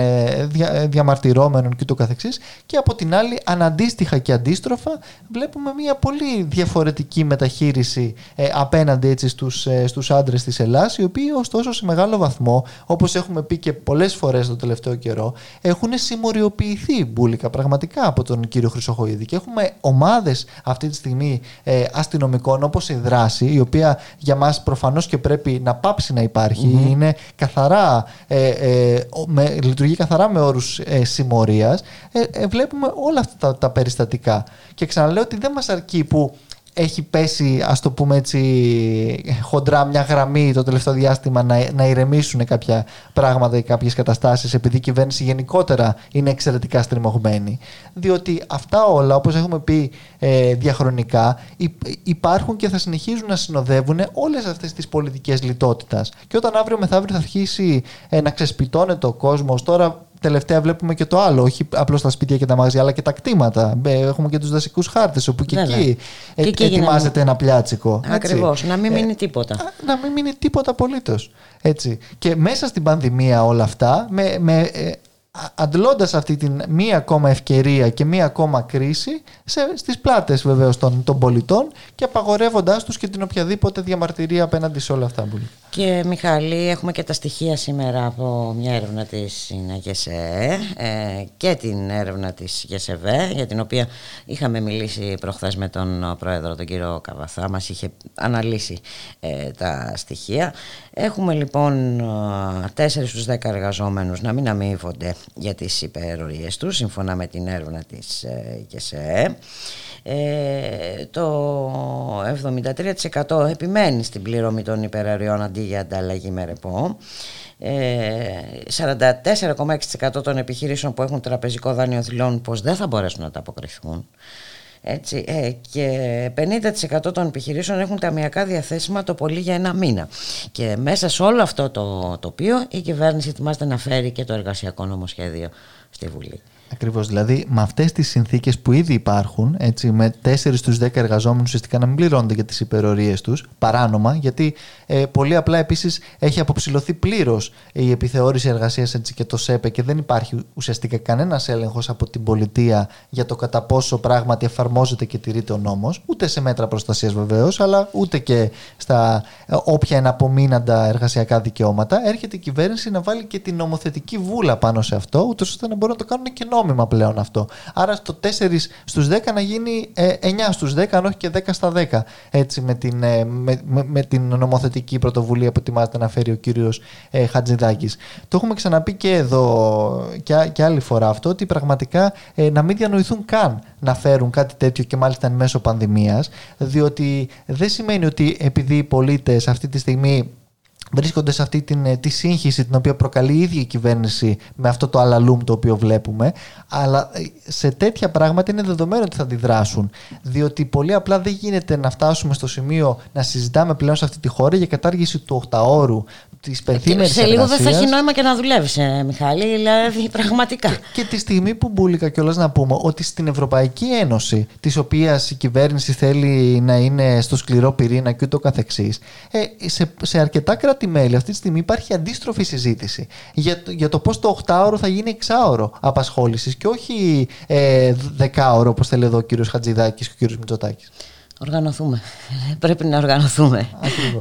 δια, ε, διαμαρτυρόμενων και το καθεξής. Και από την άλλη αναντίστοιχα και αντίστροφα βλέπουμε μια πολύ διαφορετική μεταχείριση ε, απέναντι έτσι στους, ε, στους άντρες της Ελλάς οι οποίοι ωστόσο σε μεγάλο βαθμό όπως έχουμε πει και πολλές φορές το τελευταίο καιρό έχουν συμμοριοποιηθεί μπουλικα πραγματικά από τον κύριο Χρυσοχοίδη. Και έχουμε ομάδες αυτή τη στιγμή ε, αστυνομικών όπως η δράση η οποία για μας προφανώς και πρέπει να πάψει να υπαρχει είναι καθαρά ε, ε, ο- με, λειτουργεί καθαρά με όρους ε, συμμορίας. Ε, ε, βλέπουμε όλα αυτά τα, τα περιστατικά. Και ξαναλέω ότι δεν μας αρκεί που έχει πέσει, ας το πούμε έτσι, χοντρά μια γραμμή το τελευταίο διάστημα να, να ηρεμήσουν κάποια πράγματα ή κάποιες καταστάσεις επειδή η κυβέρνηση γενικότερα είναι εξαιρετικά στριμωγμένη. Διότι αυτά όλα, όπως έχουμε πει ε, διαχρονικά, υ- υπάρχουν και θα συνεχίζουν να συνοδεύουν όλες αυτές τις πολιτικές λιτότητας. Και όταν αύριο μεθαύριο θα αρχίσει ε, να ξεσπιτώνεται ο κόσμος, τώρα τελευταία βλέπουμε και το άλλο, όχι απλώς τα σπίτια και τα μαγαζιά, αλλά και τα κτήματα. Ε, Έχουμε και τους δασικούς χάρτες, όπου και Βέβαια. εκεί, ε, Και εκεί γίνανε- ετοιμάζεται ένα πλιάτσικο. έτσι. Ακριβώς, να μην Ε, μείνει τίποτα. Α, να μην μείνει τίποτα απολύτως. Και μέσα στην πανδημία όλα αυτά, με, με, ε, α- αντλώντας αυτή την μία ακόμα ευκαιρία και μία ακόμα κρίση σε, στις πλάτες βεβαίως των, των πολιτών και απαγορεύοντάς τους και την οποιαδήποτε διαμαρτυρία απέναντι σε όλα αυτά. Μπουλή. Και Μιχάλη, έχουμε και τα στοιχεία σήμερα από μια έρευνα της ΓΕΣΕ ε, και την έρευνα της ΓΕΣΕΒΕ για την οποία είχαμε μιλήσει προχθές με τον πρόεδρο τον κύριο Καβαθά. Μας είχε αναλύσει ε, τα στοιχεία. Έχουμε λοιπόν 4 στους 10 εργαζόμενους να μην αμείβονται για τις υπερορίες τους σύμφωνα με την έρευνα της ε, ΓΕΣΕ ε, το 73% επιμένει στην πληρωμή των υπεραριών αντί για ανταλλαγή με ρεπό. Ε, 44,6% των επιχειρήσεων που έχουν τραπεζικό δάνειο δηλώνουν πως δεν θα μπορέσουν να τα αποκριθούν. Έτσι, ε, και 50% των επιχειρήσεων έχουν ταμιακά διαθέσιμα το πολύ για ένα μήνα. Και μέσα σε όλο αυτό το τοπίο η κυβέρνηση ετοιμάζεται να φέρει και το εργασιακό νομοσχέδιο στη Βουλή. Ακριβώς, δηλαδή με αυτές τις συνθήκες που ήδη υπάρχουν, έτσι, με 4 στους 10 εργαζόμενους ουσιαστικά να μην πληρώνονται για τις υπερορίες τους, παράνομα, γιατί ε, πολύ απλά επίσης έχει αποψηλωθεί πλήρως η επιθεώρηση εργασίας έτσι, και το ΣΕΠΕ και δεν υπάρχει ουσιαστικά κανένας έλεγχος από την πολιτεία για το κατά πόσο πράγματι εφαρμόζεται και τηρείται ο νόμος, ούτε σε μέτρα προστασίας βεβαίως, αλλά ούτε και στα ε, όποια είναι απομείναντα εργασιακά δικαιώματα, έρχεται η κυβέρνηση να βάλει και την νομοθετική βούλα πάνω σε αυτό, ούτως ώστε να μπορούν να το κάνουν και νόμιμα πλέον αυτό. Άρα στο 4 στους 10 να γίνει ε, 9 στους 10, αν όχι και 10 στα 10. Έτσι με την, ε, με, με, με την νομοθετική πρωτοβουλία που ετοιμάζεται να φέρει ο κύριος ε, Χατζηδάκης. Το έχουμε ξαναπεί και εδώ και, α- και άλλη φορά αυτό, ότι πραγματικά ε, να μην διανοηθούν καν να φέρουν κάτι τέτοιο και μάλιστα εν μέσω πανδημίας, διότι δεν σημαίνει ότι επειδή οι πολίτες αυτή τη στιγμή βρίσκονται σε αυτή την, ε, τη σύγχυση την οποία προκαλεί η ίδια η κυβέρνηση με αυτό το αλαλούμ το οποίο βλέπουμε. Αλλά ε, σε τέτοια πράγματα είναι δεδομένο ότι θα αντιδράσουν. Διότι πολύ απλά δεν γίνεται να φτάσουμε στο σημείο να συζητάμε πλέον σε αυτή τη χώρα για κατάργηση του 8ώρου της πενθήμερης σε λίγο δεν θα έχει εργασίας. νόημα και να δουλεύεις, ε, Μιχάλη, δηλαδή (laughs) πραγματικά. Και τη στιγμή που μπουλικα κιόλας να πούμε ότι στην Ευρωπαϊκή Ένωση, της οποίας η κυβέρνηση θέλει να είναι στο σκληρό πυρήνα και ούτω καθεξής, ε, σε, σε αρκετά κράτη-μέλη αυτή τη στιγμή υπάρχει αντίστροφη συζήτηση για, το- για το πώς το 8ωρο θα γίνει 6ωρο απασχόλησης και όχι ε, 10ωρο όπως θέλει εδώ ο κύριος Χατζηδάκης και ο κύριος Μητσοτάκης. Οργανωθούμε. Πρέπει να οργανωθούμε.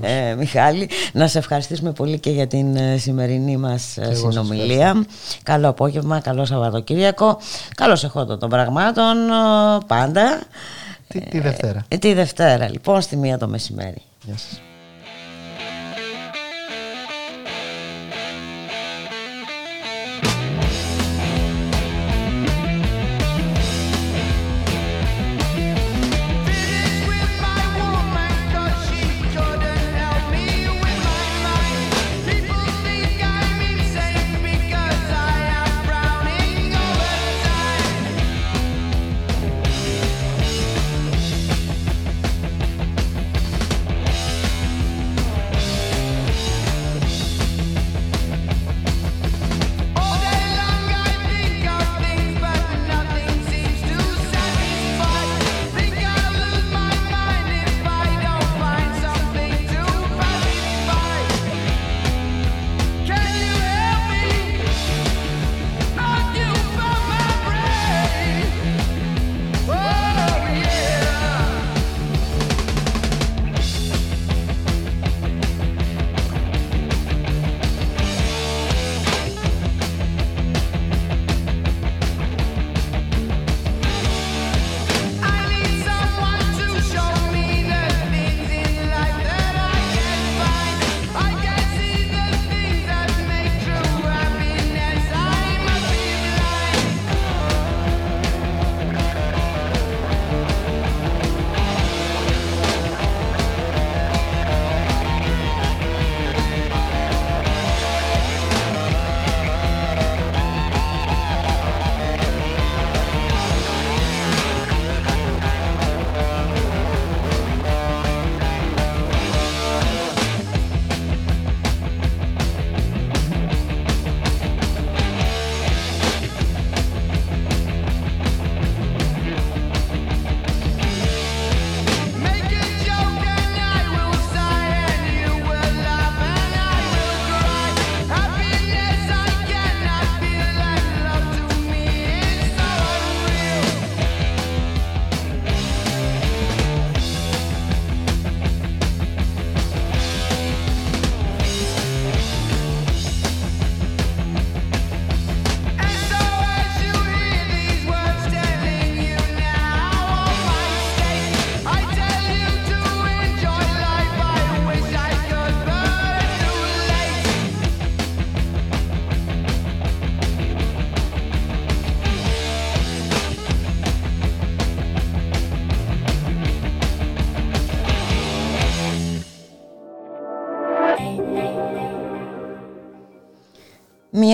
Ε, Μιχάλη, να σε ευχαριστήσουμε πολύ και για την ε, σημερινή μας ε, συνομιλία. Καλό απόγευμα, καλό Σαββατοκύριακο. Καλό εχόντο των πραγμάτων πάντα. Τη, τη Δευτέρα. Ε, τη Δευτέρα, λοιπόν, στη μία το μεσημέρι. Γεια σας.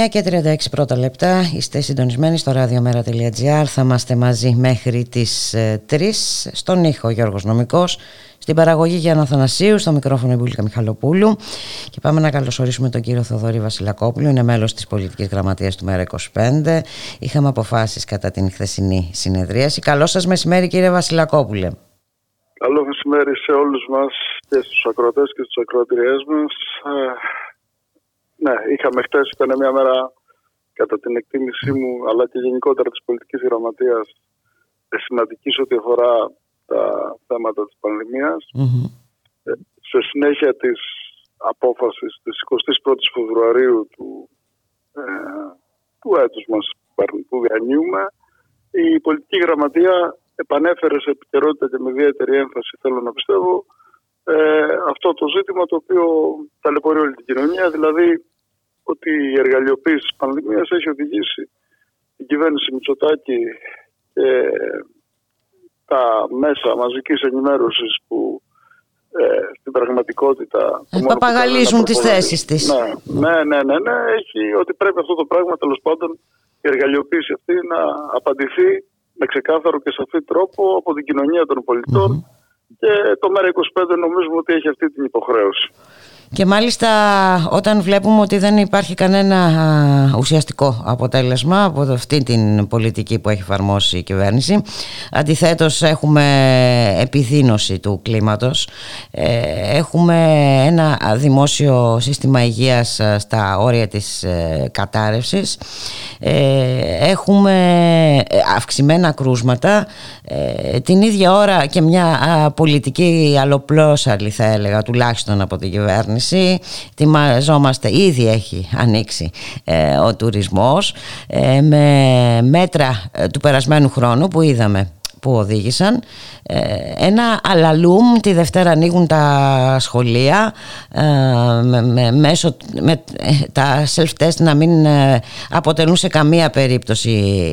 Μία και 36 πρώτα λεπτά. Είστε συντονισμένοι στο radiomera.gr θα είμαστε μαζί μέχρι τις 3 ε, στον ήχο Γιώργος Νομικός στην παραγωγή Γιάννα Θανασίου, στο μικρόφωνο Ιμπούλικα Μιχαλοπούλου. Και πάμε να καλωσορίσουμε τον κύριο Θοδωρή Βασιλακόπουλο είναι μέλος της πολιτικής γραμματείας του ΜΕΡΑ25 είχαμε αποφάσεις κατά την χθεσινή συνεδρίαση. Καλό σας μεσημέρι κύριε Βασιλακόπουλε. Καλό μεσημέρι σε όλους μας και στους ακροατές και στους ακροατριές μας. Ε, ναι, είχαμε χτες, ήταν μια μέρα κατά την εκτίμησή μου, αλλά και γενικότερα της πολιτικής γραμματείας, σημαντικής ό,τι αφορά τα θέματα της πανδημια ε, Σε συνέχεια της απόφασης της 21η Φεβρουαρίου του, ε, του έτους μας που διανύουμε, η πολιτική γραμματεία επανέφερε σε επικαιρότητα και με ιδιαίτερη έμφαση, θέλω να πιστεύω, ε, αυτό το ζήτημα το οποίο ταλαιπωρεί όλη την κοινωνία, δηλαδή ότι η εργαλειοποίηση της πανδημίας έχει οδηγήσει την κυβέρνηση Μητσοτάκη και τα μέσα μαζικής ενημέρωσης που ε, στην πραγματικότητα... Ε, παπαγαλίζουν τις θέσεις της. Ναι, ναι, ναι, ναι, ναι, έχει ότι πρέπει αυτό το πράγμα τέλος πάντων η εργαλειοποίηση αυτή να απαντηθεί με ξεκάθαρο και σαφή τρόπο από την κοινωνία των πολιτων και το ΜΕΡΑ25 νομίζουμε ότι έχει αυτή την υποχρέωση. Και μάλιστα όταν βλέπουμε ότι δεν υπάρχει κανένα ουσιαστικό αποτέλεσμα από αυτή την πολιτική που έχει εφαρμόσει η κυβέρνηση αντιθέτως έχουμε επιδείνωση του κλίματος. Ε, έχουμε ένα δημόσιο σύστημα υγείας στα όρια της ε, κατάρρευσης. Ε, έχουμε αυξημένα κρούσματα. Την ίδια ώρα και μια πολιτική αλλοπλώσαλη θα έλεγα τουλάχιστον από την κυβέρνηση ετοιμαζόμαστε, ήδη έχει ανοίξει ε, ο τουρισμός ε, με μέτρα ε, του περασμένου χρόνου που είδαμε που οδήγησαν. Ένα αλαλούμ τη Δευτέρα ανοίγουν τα σχολεία με, με, μέσω με, τα self-test να μην αποτελούν σε καμία περίπτωση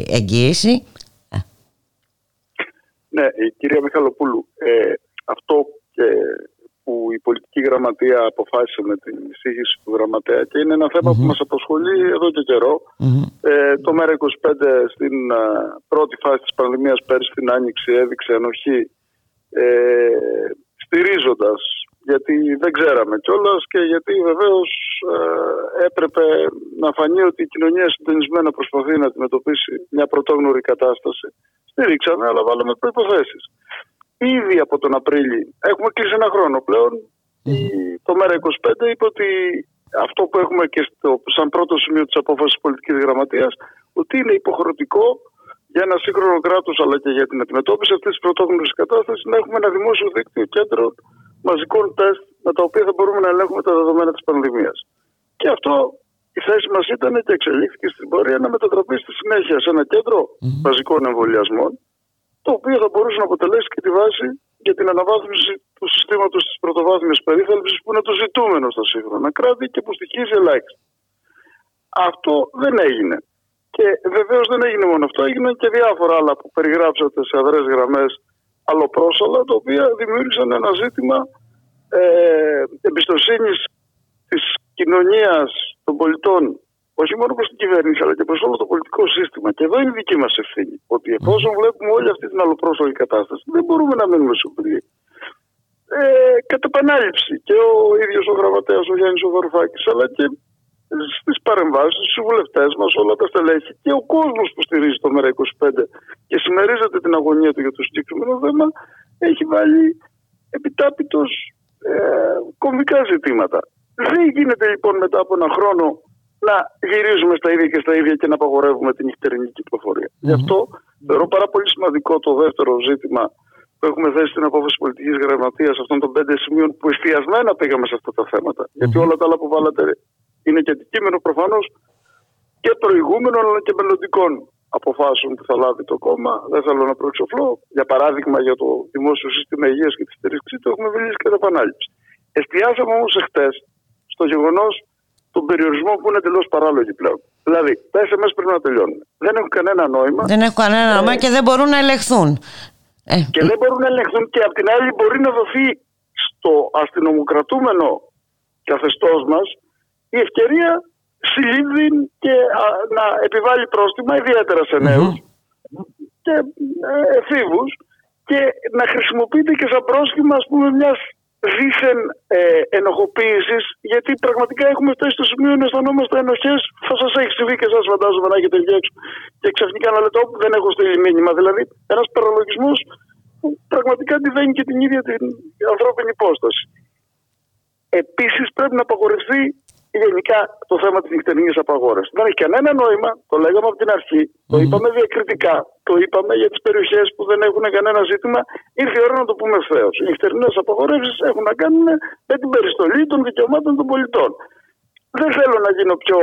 εγγύηση. Ναι, κυρία Μιχαλοπούλου αυτό και που η πολιτική γραμματεία αποφάσισε με την εισήγηση του γραμματέα και είναι ένα που μας απασχολεί εδώ και καιρο Ε, το ΜΕΡΑ25 στην πρώτη φάση της πανδημίας πέρυσι στην Άνοιξη έδειξε ενοχή ε, στηρίζοντας γιατί δεν ξέραμε κιόλας και γιατί βεβαίως ε, έπρεπε να φανεί ότι η κοινωνία συντονισμένα προσπαθεί να αντιμετωπίσει μια πρωτόγνωρη κατάσταση. Στηρίξαμε, αλλά βάλαμε προποθέσει ήδη από τον Απρίλιο. Έχουμε κλείσει ένα χρόνο πλέον. Το ΜΕΡΑ25 είπε ότι αυτό που έχουμε και στο, σαν πρώτο σημείο της απόφασης πολιτικής γραμματείας ότι είναι υποχρεωτικό για ένα σύγχρονο κράτος αλλά και για την αντιμετώπιση αυτής της πρωτόγνωρης κατάστασης να έχουμε ένα δημόσιο δίκτυο κέντρο μαζικών τεστ με τα οποία θα μπορούμε να ελέγχουμε τα δεδομένα της πανδημίας. Και αυτό η θέση μας ήταν και εξελίχθηκε στην πορεία να μετατραπεί στη συνέχεια σε ένα κέντρο μαζικών εμβολιασμών το οποίο θα μπορούσε να αποτελέσει και τη βάση για την αναβάθμιση του συστήματος της πρωτοβάθμιας περίθαλψης, που είναι το ζητούμενο στα σύγχρονα κράτη και που στοιχίζει ελάχιστα. Αυτό δεν έγινε. Και βεβαίως δεν έγινε μόνο αυτό, έγιναν και διάφορα άλλα που περιγράψατε σε αδρές γραμμές αλλοπρόσαλα, τα οποία δημιούργησαν ένα ζήτημα ε, εμπιστοσύνης της κοινωνίας των πολιτών όχι μόνο προς την κυβέρνηση, αλλά και προς όλο το πολιτικό σύστημα. Και εδώ είναι η δική μας ευθύνη. Ότι εφόσον βλέπουμε όλη αυτή την αλλοπρόσωπη κατάσταση, δεν μπορούμε να μείνουμε σιωπηλοί. Ε, κατά επανάληψη και ο ίδιος ο γραμματέας, ο Γιάννης Οδωρφάκη, αλλά και στις παρεμβάσεις, στους βουλευτές μας, όλα τα στελέχη και ο κόσμος που στηρίζει το ΜΕΡΑ25 και συμμερίζεται την αγωνία του για το συγκεκριμένο θέμα, έχει βάλει επιτάπητος ε, κομβικά ζητήματα. Δεν γίνεται λοιπόν μετά από ένα χρόνο να γυρίζουμε στα ίδια και στα ίδια και να απαγορεύουμε την νυχτερινή κυκλοφορία. Mm-hmm. Γι' αυτό θεωρώ πάρα πολύ σημαντικό το δεύτερο ζήτημα που έχουμε θέσει στην απόφαση πολιτικής γραμματείας αυτών των πέντε σημείων που εστιασμένα πήγαμε σε αυτά τα θέματα. Mm-hmm. Γιατί όλα τα άλλα που βάλατε είναι και αντικείμενο προφανώς και προηγούμενων αλλά και μελλοντικών αποφάσεων που θα λάβει το κόμμα. Δεν θέλω να προεξοφλώ. Για παράδειγμα, για το δημόσιο σύστημα υγείας και τη στήριξή του έχουμε μιλήσει κατά επανάληψη. Εστιάσαμε όμως εχθές στο γεγονός τον περιορισμό που είναι εντελώς παράλογοι πλέον. Δηλαδή, τα SMS πρέπει να τελειώνουν. Δεν έχουν κανένα νόημα. Δεν έχουν κανένα νόημα ε, και δεν μπορούν να ελεγχθούν. Ε. Και δεν μπορούν να ελεγχθούν και απ' την άλλη μπορεί να δοθεί στο αστυνομοκρατούμενο καθεστώς μας η ευκαιρία συλλήβδη και να επιβάλλει πρόστιμα ιδιαίτερα σε νέους και ε, εφήβους και να χρησιμοποιείται και σαν πρόσχημα ας πούμε μιας δίθεν ε, ενοχοποίησης, γιατί πραγματικά έχουμε φτάσει στο σημείο να αισθανόμαστε ενοχές. Θα σας έχει συμβεί και εσά, φαντάζομαι, να έχετε βγει έξω και ξαφνικά να λέτε: Όπου δεν έχω στείλει μήνυμα. Δηλαδή, ένας παραλογισμός που πραγματικά αντιβαίνει και την ίδια την ανθρώπινη υπόσταση. Επίσης, πρέπει να απαγορευτεί γενικά το θέμα της νυχτερινής απαγόρευσης. Δεν έχει κανένα νόημα, το λέγαμε από την αρχή, το είπαμε διακριτικά, το είπαμε για τις περιοχές που δεν έχουν κανένα ζήτημα. Ήρθε η ώρα να το πούμε ευθέω. Οι νυχτερινές απαγορεύσεις έχουν να κάνουν με την περιστολή των δικαιωμάτων των πολιτών. Δεν θέλω να γίνω πιο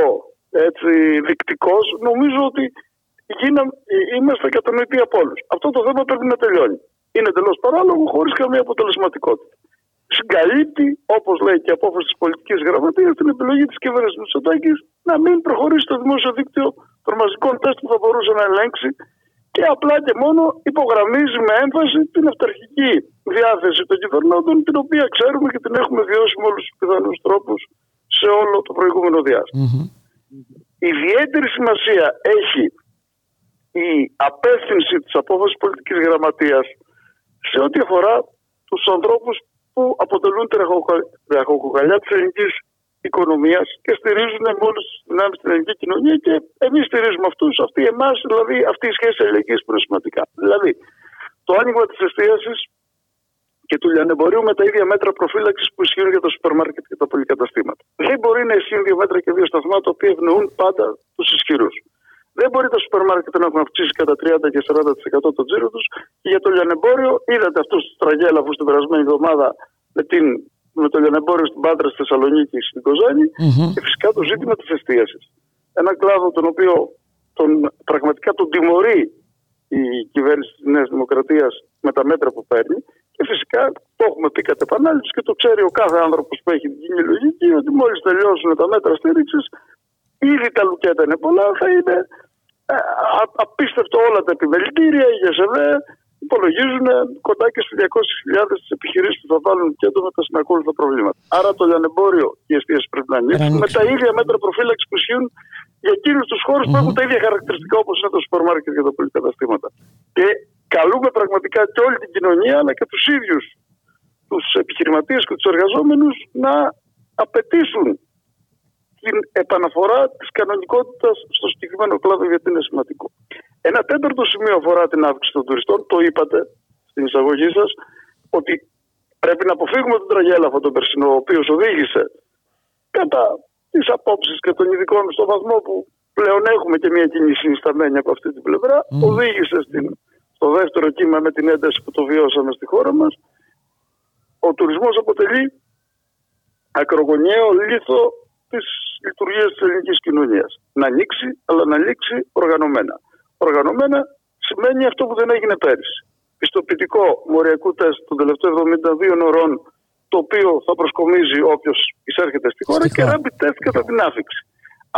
έτσι, δεικτικός. Νομίζω ότι γίνα, είμαστε κατανοητοί από όλους. Αυτό το θέμα πρέπει να τελειώνει. Είναι εντελώς παράλογο, χωρίς καμία αποτελεσματικότητα συγκαλύπτει, όπως λέει και η απόφαση της πολιτικής γραμματείας, την επιλογή της κυβέρνησης Μητσοτάκης να μην προχωρήσει το δημόσιο δίκτυο των μαζικών τεστ που θα μπορούσε να ελέγξει και απλά και μόνο υπογραμμίζει με έμφαση την αυταρχική διάθεση των κυβερνώντων, την οποία ξέρουμε και την έχουμε βιώσει με όλους τους πιθανούς τρόπους σε όλο το προηγούμενο διάστημα. Mm-hmm. Ιδιαίτερη σημασία έχει η απεύθυνση της απόφασης πολιτικής γραμματείας σε ό,τι αφορά τους ανθρώπους που αποτελούν τη ραχοκοκαλιά της ελληνικής οικονομίας και στηρίζουν μόλις τι δυνάμει στην ελληνική κοινωνία και εμείς στηρίζουμε αυτούς, αυτοί εμάς, δηλαδή αυτή η σχέση ελληνικής που είναι σημαντικά. Δηλαδή, το άνοιγμα της εστίασης και του λιανεμπορίου με τα ίδια μέτρα προφύλαξης που ισχύουν για τα σούπερ μάρκετ και τα πολυκαταστήματα. Δεν μπορεί να ισχύουν δύο μέτρα και δύο σταθμά τα οποία ευνοούν πάντα τους ισχυρούς. Δεν μπορεί τα σούπερ μάρκετ να έχουν αυξήσει κατά 30 και 40% το τζίρο τους και για το λιανεμπόριο είδατε αυτούς τους τραγέλαφου την περασμένη εβδομάδα με, την, με το λιανεμπόριο στην Πάντρα, στη Θεσσαλονίκη, στην κοζανη και φυσικά το ζήτημα της εστίασης. Ένα κλάδο τον οποίο τον, πραγματικά τον τιμωρεί η κυβέρνηση της Νέας Δημοκρατίας με τα μέτρα που παίρνει και φυσικά το έχουμε πει κατ' επανάληψη και το ξέρει ο κάθε άνθρωπος που έχει την κοινή λογική ότι μόλις τελειώσουν τα μέτρα στήριξης, ήδη τα λουκέτα είναι πολλά, θα είναι ε, απίστευτο όλα τα επιμελητήρια, η ΓΕΣΕΒΕ υπολογίζουν κοντά και στι 200.000 τις επιχειρήσεις που θα βάλουν κέντρο με τα συνακόλουθα προβλήματα. Άρα το λιανεμπόριο και η εστίαση πρέπει να ανοίξουν με τα ίδια μέτρα προφύλαξης που ισχύουν για εκείνους τους χώρους που έχουν τα ίδια χαρακτηριστικά όπως είναι το σούπερ μάρκετ και τα πολυκαταστήματα. Και καλούμε πραγματικά και όλη την κοινωνία αλλά και τους ίδιους τους επιχειρηματίες και τους εργαζόμενους να απαιτήσουν την επαναφορά της κανονικότητας στο συγκεκριμένο κλάδο, γιατί είναι σημαντικό. Ένα τέταρτο σημείο αφορά την αύξηση των τουριστών. Το είπατε στην εισαγωγή σας, ότι πρέπει να αποφύγουμε τον τραγέλαφο τον περσινό, ο οποίος οδήγησε κατά τις απόψεις και των ειδικών στο βαθμό που πλέον έχουμε και μια κοινή συνισταμένη από αυτή την πλευρά, οδήγησε στην, στο δεύτερο κύμα με την ένταση που το βιώσαμε στη χώρα μας. Ο τουρισμός αποτελεί ακρογωνιαίο λίθο της λειτουργίας της ελληνικής κοινωνίας. Να ανοίξει, αλλά να ανοίξει οργανωμένα. Οργανωμένα σημαίνει αυτό που δεν έγινε πέρυσι. Πιστοποιητικό μοριακού τεστ των τελευταίων 72 ωρών, το οποίο θα προσκομίζει όποιος εισέρχεται στη χώρα και rapid test κατά την άφηξη.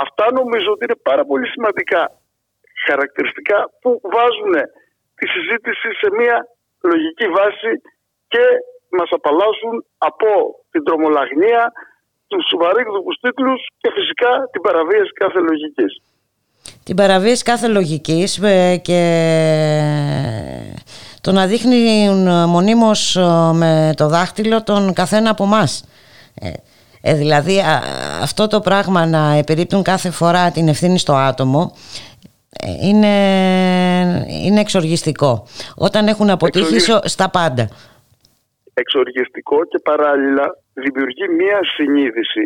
Αυτά νομίζω ότι είναι πάρα πολύ σημαντικά χαρακτηριστικά που βάζουν τη συζήτηση σε μια λογική βάση και μας απαλλάσσουν από την τρομολαγνία, τους βαρύγδουπους τίτλους και φυσικά την παραβίαση κάθε λογικής. Την παραβίαση κάθε λογικής ε, και το να δείχνει μονίμως ε, με το δάχτυλο τον καθένα από εμάς. Ε, δηλαδή αυτό το πράγμα να επιρρύπτουν κάθε φορά την ευθύνη στο άτομο είναι, είναι εξοργιστικό όταν έχουν αποτύχει στα πάντα εξοργιστικό και παράλληλα δημιουργεί μία συνείδηση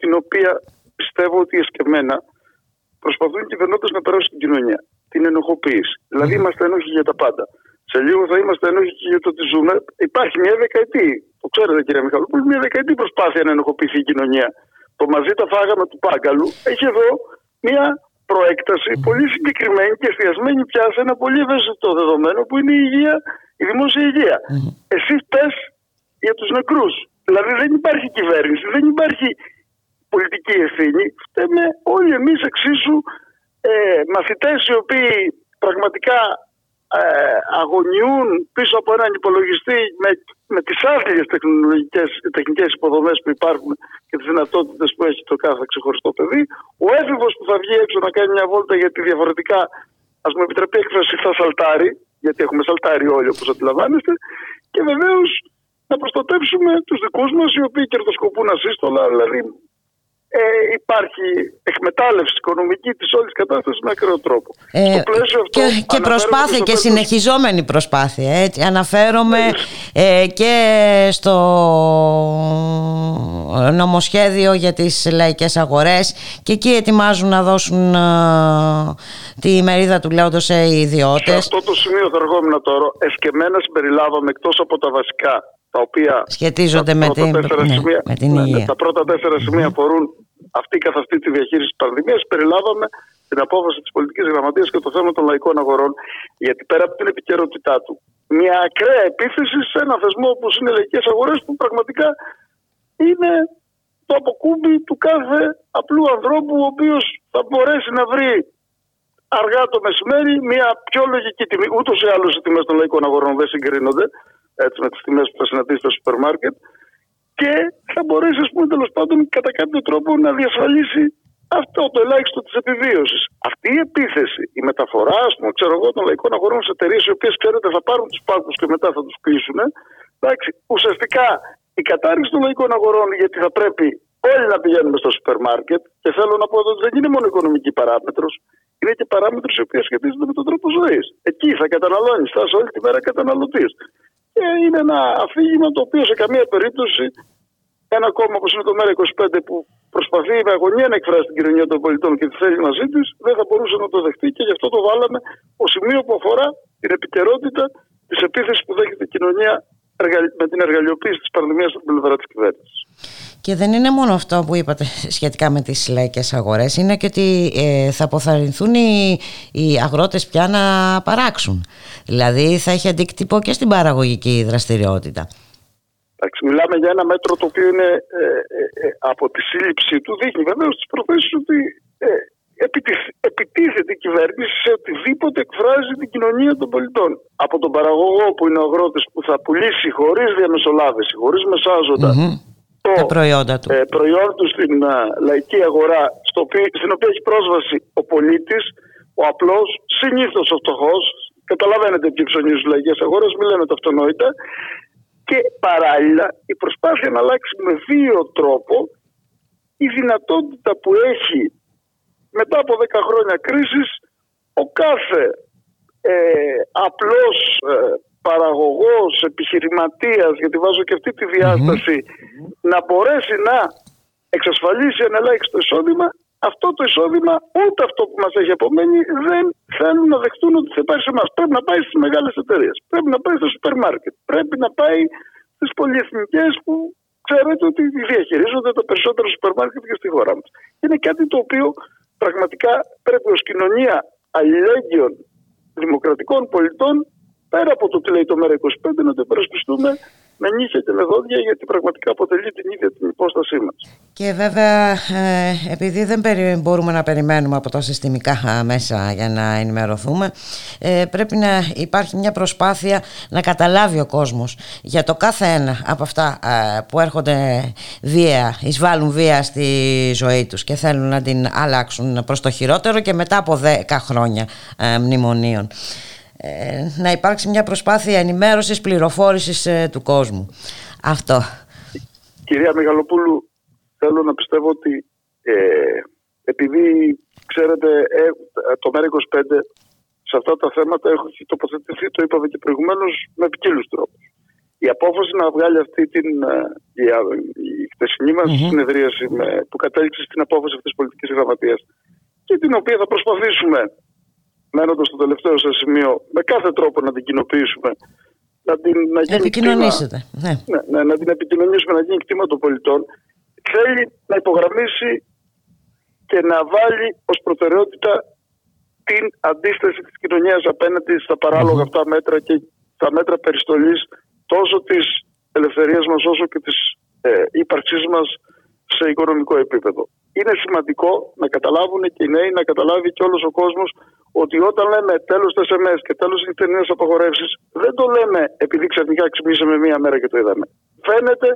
την οποία πιστεύω ότι εσκεμμένα προσπαθούν οι κυβερνώτε να περάσουν στην κοινωνία. Την ενοχοποίηση. Δηλαδή είμαστε ενόχοι για τα πάντα. Σε λίγο θα είμαστε ενόχοι και για το ότι ζούμε. Υπάρχει μια δεκαετή, το ξέρετε κύριε Μιχαλοπούλου, μια δεκαετή προσπάθεια να ενοχοποιηθεί η κοινωνία. Το μαζί τα φάγαμε του Πάγκαλου έχει εδώ μια προέκταση πολύ συγκεκριμένη και εστιασμένη πια σε ένα πολύ ευαίσθητο δεδομένο που είναι η υγεία η δημόσια υγεία. Mm-hmm. Εσύ πες για τους νεκρούς. Δηλαδή δεν υπάρχει κυβέρνηση, δεν υπάρχει πολιτική ευθύνη. Φταίμε όλοι εμείς εξίσου ε, μαθητές οι οποίοι πραγματικά ε, αγωνιούν πίσω από έναν υπολογιστή με, με τις άθλιες τεχνολογικές, τεχνικές υποδομές που υπάρχουν και τις δυνατότητες που έχει το κάθε ξεχωριστό παιδί. Ο έφηβος που θα βγει έξω να κάνει μια βόλτα γιατί διαφορετικά, ας μου επιτρέπει έκφραση, θα σαλτάρει γιατί έχουμε σαλτάρει όλοι όπως αντιλαμβάνεστε. Και βεβαίως να προστατεύσουμε τους δικούς μας οι οποίοι κερδοσκοπούν ασύστολα δηλαδή ε, υπάρχει εκμετάλλευση οικονομική της όλης κατάστασης με ακραίο τρόπο. Ε, αυτό, και, και προσπάθεια και συνεχιζόμενη προσπάθεια. Έτσι. Αναφέρομαι ε, και στο νομοσχέδιο για τις λαϊκές αγορές και εκεί ετοιμάζουν να δώσουν ε, τη μερίδα του λέοντος σε ιδιώτες. Σε αυτό το σημείο θα ερχόμουν τώρα. Εσκεμμένα συμπεριλάβαμε εκτός από τα βασικά τα οποία σχετίζονται με, την, ναι, σημεία, με την υγεία. Ναι, τα πρώτα τέσσερα σημεία αφορούν αυτή καθ' αυτή τη διαχείριση της πανδημίας. Περιλάβαμε την απόφαση της πολιτικής γραμματείας και το θέμα των λαϊκών αγορών, γιατί πέρα από την επικαιρότητά του, μια ακραία επίθεση σε ένα θεσμό όπως είναι οι λαϊκές αγορές, που πραγματικά είναι το αποκούμπι του κάθε απλού ανθρώπου, ο οποίος θα μπορέσει να βρει αργά το μεσημέρι μια πιο λογική τιμή. Ούτως ή άλλως οι τιμές των λαϊκών αγορών δεν συγκρίνονται έτσι, με τις τιμές που θα συναντήσει στο σούπερ μάρκετ και θα μπορέσει, ας πούμε, τέλος πάντων κατά κάποιο τρόπο να διασφαλίσει αυτό το ελάχιστο της επιβίωσης. Αυτή η επίθεση, η μεταφορά, ας πούμε, ξέρω εγώ, των λαϊκών αγορών σε εταιρείες οι οποίες ξέρετε θα πάρουν τους πάγου και μετά θα τους κλείσουν, Εντάξει, ουσιαστικά η κατάρριξη των λαϊκών αγορών, γιατί θα πρέπει όλοι να πηγαίνουμε στο σούπερ μάρκετ, και θέλω να πω εδώ ότι δεν είναι μόνο οικονομική παράμετρος, είναι και παράμετρος η οποία σχετίζεται με τον τρόπο ζωής. Εκεί θα καταναλώνεις, θα είσαι όλη τη μέρα καταναλωτής. Και είναι ένα αφήγημα το οποίο σε καμία περίπτωση ένα κόμμα όπως είναι το ΜΕΡΑ25 που προσπαθεί με αγωνία να εκφράσει την κοινωνία των πολιτών και τη θέλει μαζί της, δεν θα μπορούσε να το δεχτεί και γι' αυτό το βάλαμε ως σημείο που αφορά την επικαιρότητα της επίθεσης που δέχεται η κοινωνία με την εργαλειοποίηση της πανδημίας από την πλευρά της κυβέρνησης. Και δεν είναι μόνο αυτό που είπατε σχετικά με τις λαϊκές αγορές, είναι και ότι ε, θα αποθαρρυνθούν οι, οι αγρότες πια να παράξουν. Δηλαδή θα έχει αντίκτυπο και στην παραγωγική δραστηριότητα. μιλάμε για ένα μέτρο το οποίο είναι ε, ε, από τη σύλληψη του δείχνει βεβαίως τις προθέσεις ότι επιτίθεται η κυβέρνηση σε οτιδήποτε εκφράζει την κοινωνία των πολιτών. Από τον παραγωγό που είναι ο αγρότης που θα πουλήσει χωρίς διαμεσολάβηση, χωρίς μεσάζοντα το Τα προϊόντα του. Ε, προϊόν του στην λαϊκή αγορά, στο οποίο, στην οποία έχει πρόσβαση ο πολίτης, ο απλός, συνήθως ο φτωχός. Καταλαβαίνετε τι ψωνίζουν οι λαϊκές αγορές, μην λέμε το αυτονόητα. Και παράλληλα η προσπάθεια να αλλάξει με δύο τρόπο η δυνατότητα που έχει μετά από 10 χρόνια κρίσης ο κάθε ε, απλός ε, παραγωγός, επιχειρηματίας, γιατί βάζω και αυτή τη διασταση να μπορέσει να εξασφαλίσει ένα ελάχιστο εισόδημα, αυτό το εισόδημα, ούτε αυτό που μας έχει απομένει, δεν θέλουν να δεχτούν ότι θα πάει σε εμάς. Πρέπει να πάει στις μεγάλες εταιρείες, πρέπει να πάει στο σούπερ μάρκετ, πρέπει να πάει στις πολυεθνικές που ξέρετε ότι διαχειρίζονται τα περισσότερα σούπερ μάρκετ και στη χώρα μας. Είναι κάτι το οποίο πραγματικά πρέπει ως κοινωνία αλληλέγγυων δημοκρατικών πολιτών πέρα από το τι λέει το ΜΕΡΑ25 να το υπερασπιστούμε με νύχια και με δόντια γιατί πραγματικά αποτελεί την ίδια την υπόστασή μας. Και βέβαια ε, επειδή δεν μπορούμε να περιμένουμε από τα συστημικά μέσα για να ενημερωθούμε ε, πρέπει να υπάρχει μια προσπάθεια να καταλάβει ο κόσμος για το κάθε ένα από αυτά ε, που έρχονται βία, εισβάλλουν βία στη ζωή τους και θέλουν να την αλλάξουν προς το χειρότερο και μετά από 10 χρόνια μνημονίων. Ε, να υπάρξει μια προσπάθεια ενημέρωσης, πληροφόρησης ε, του κόσμου. Αυτό. Κυρία Μεγαλοπούλου, θέλω να πιστεύω ότι ε, επειδή ξέρετε ε, το ΜΕΡΑ25 σε αυτά τα θέματα έχει τοποθετηθεί, το είπαμε και προηγουμένως, με ποικίλους τρόπους. Η απόφαση να βγάλει αυτή την η, η χτεσινή μας mm-hmm. συνεδρίαση με, που κατέληξε στην απόφαση αυτής της πολιτικής γραμματείας και την οποία θα προσπαθήσουμε μένοντας στο τελευταίο σας σημείο, με κάθε τρόπο να την κοινοποιήσουμε. Να την να γίνει επικοινωνήσετε. ναι. Ναι, ναι, να την επικοινωνήσουμε, να γίνει κτήμα των πολιτών. Θέλει να υπογραμμίσει και να βάλει ως προτεραιότητα την αντίσταση της κοινωνίας απέναντι στα παράλογα αυτά μέτρα και τα μέτρα περιστολής τόσο της ελευθερίας μας όσο και της ε, ύπαρξής μας σε οικονομικό επίπεδο. Είναι σημαντικό να καταλάβουν και οι νέοι, να καταλάβει και όλος ο κόσμος ότι όταν λέμε τέλος του SMS και τέλος τη νέε απαγορεύσεις, δεν το λέμε επειδή ξαφνικά ξυπνήσαμε μία μέρα και το είδαμε. Φαίνεται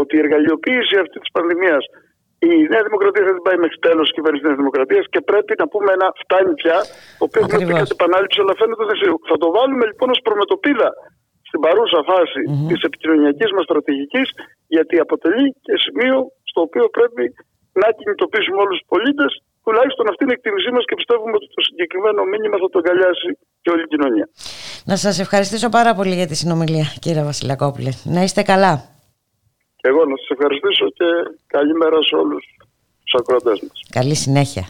ότι η εργαλειοποίηση αυτή της πανδημίας η Νέα Δημοκρατία θα την πάει μέχρι τέλος τη κυβέρνηση της Νέας Δημοκρατίας και πρέπει να πούμε ένα φτάνει πια, το οποίο έχουμε πει κάτι επανάληψη, αλλά φαίνεται ότι θα το βάλουμε λοιπόν ως προμετωπίδα στην παρούσα φάση mm-hmm. της επικοινωνιακής μας στρατηγικής, γιατί αποτελεί και σημείο στο οποίο πρέπει να κινητοποιήσουμε όλους τους πολίτες τουλάχιστον αυτή είναι η εκτίμησή μας και πιστεύουμε ότι το συγκεκριμένο μήνυμα θα το αγκαλιάσει και όλη η κοινωνία. Να σας ευχαριστήσω πάρα πολύ για τη συνομιλία, κύριε Βασιλακόπουλε. Να είστε καλά. Και εγώ να σας ευχαριστήσω και καλημέρα σε όλους τους ακροατές μας. Καλή συνέχεια.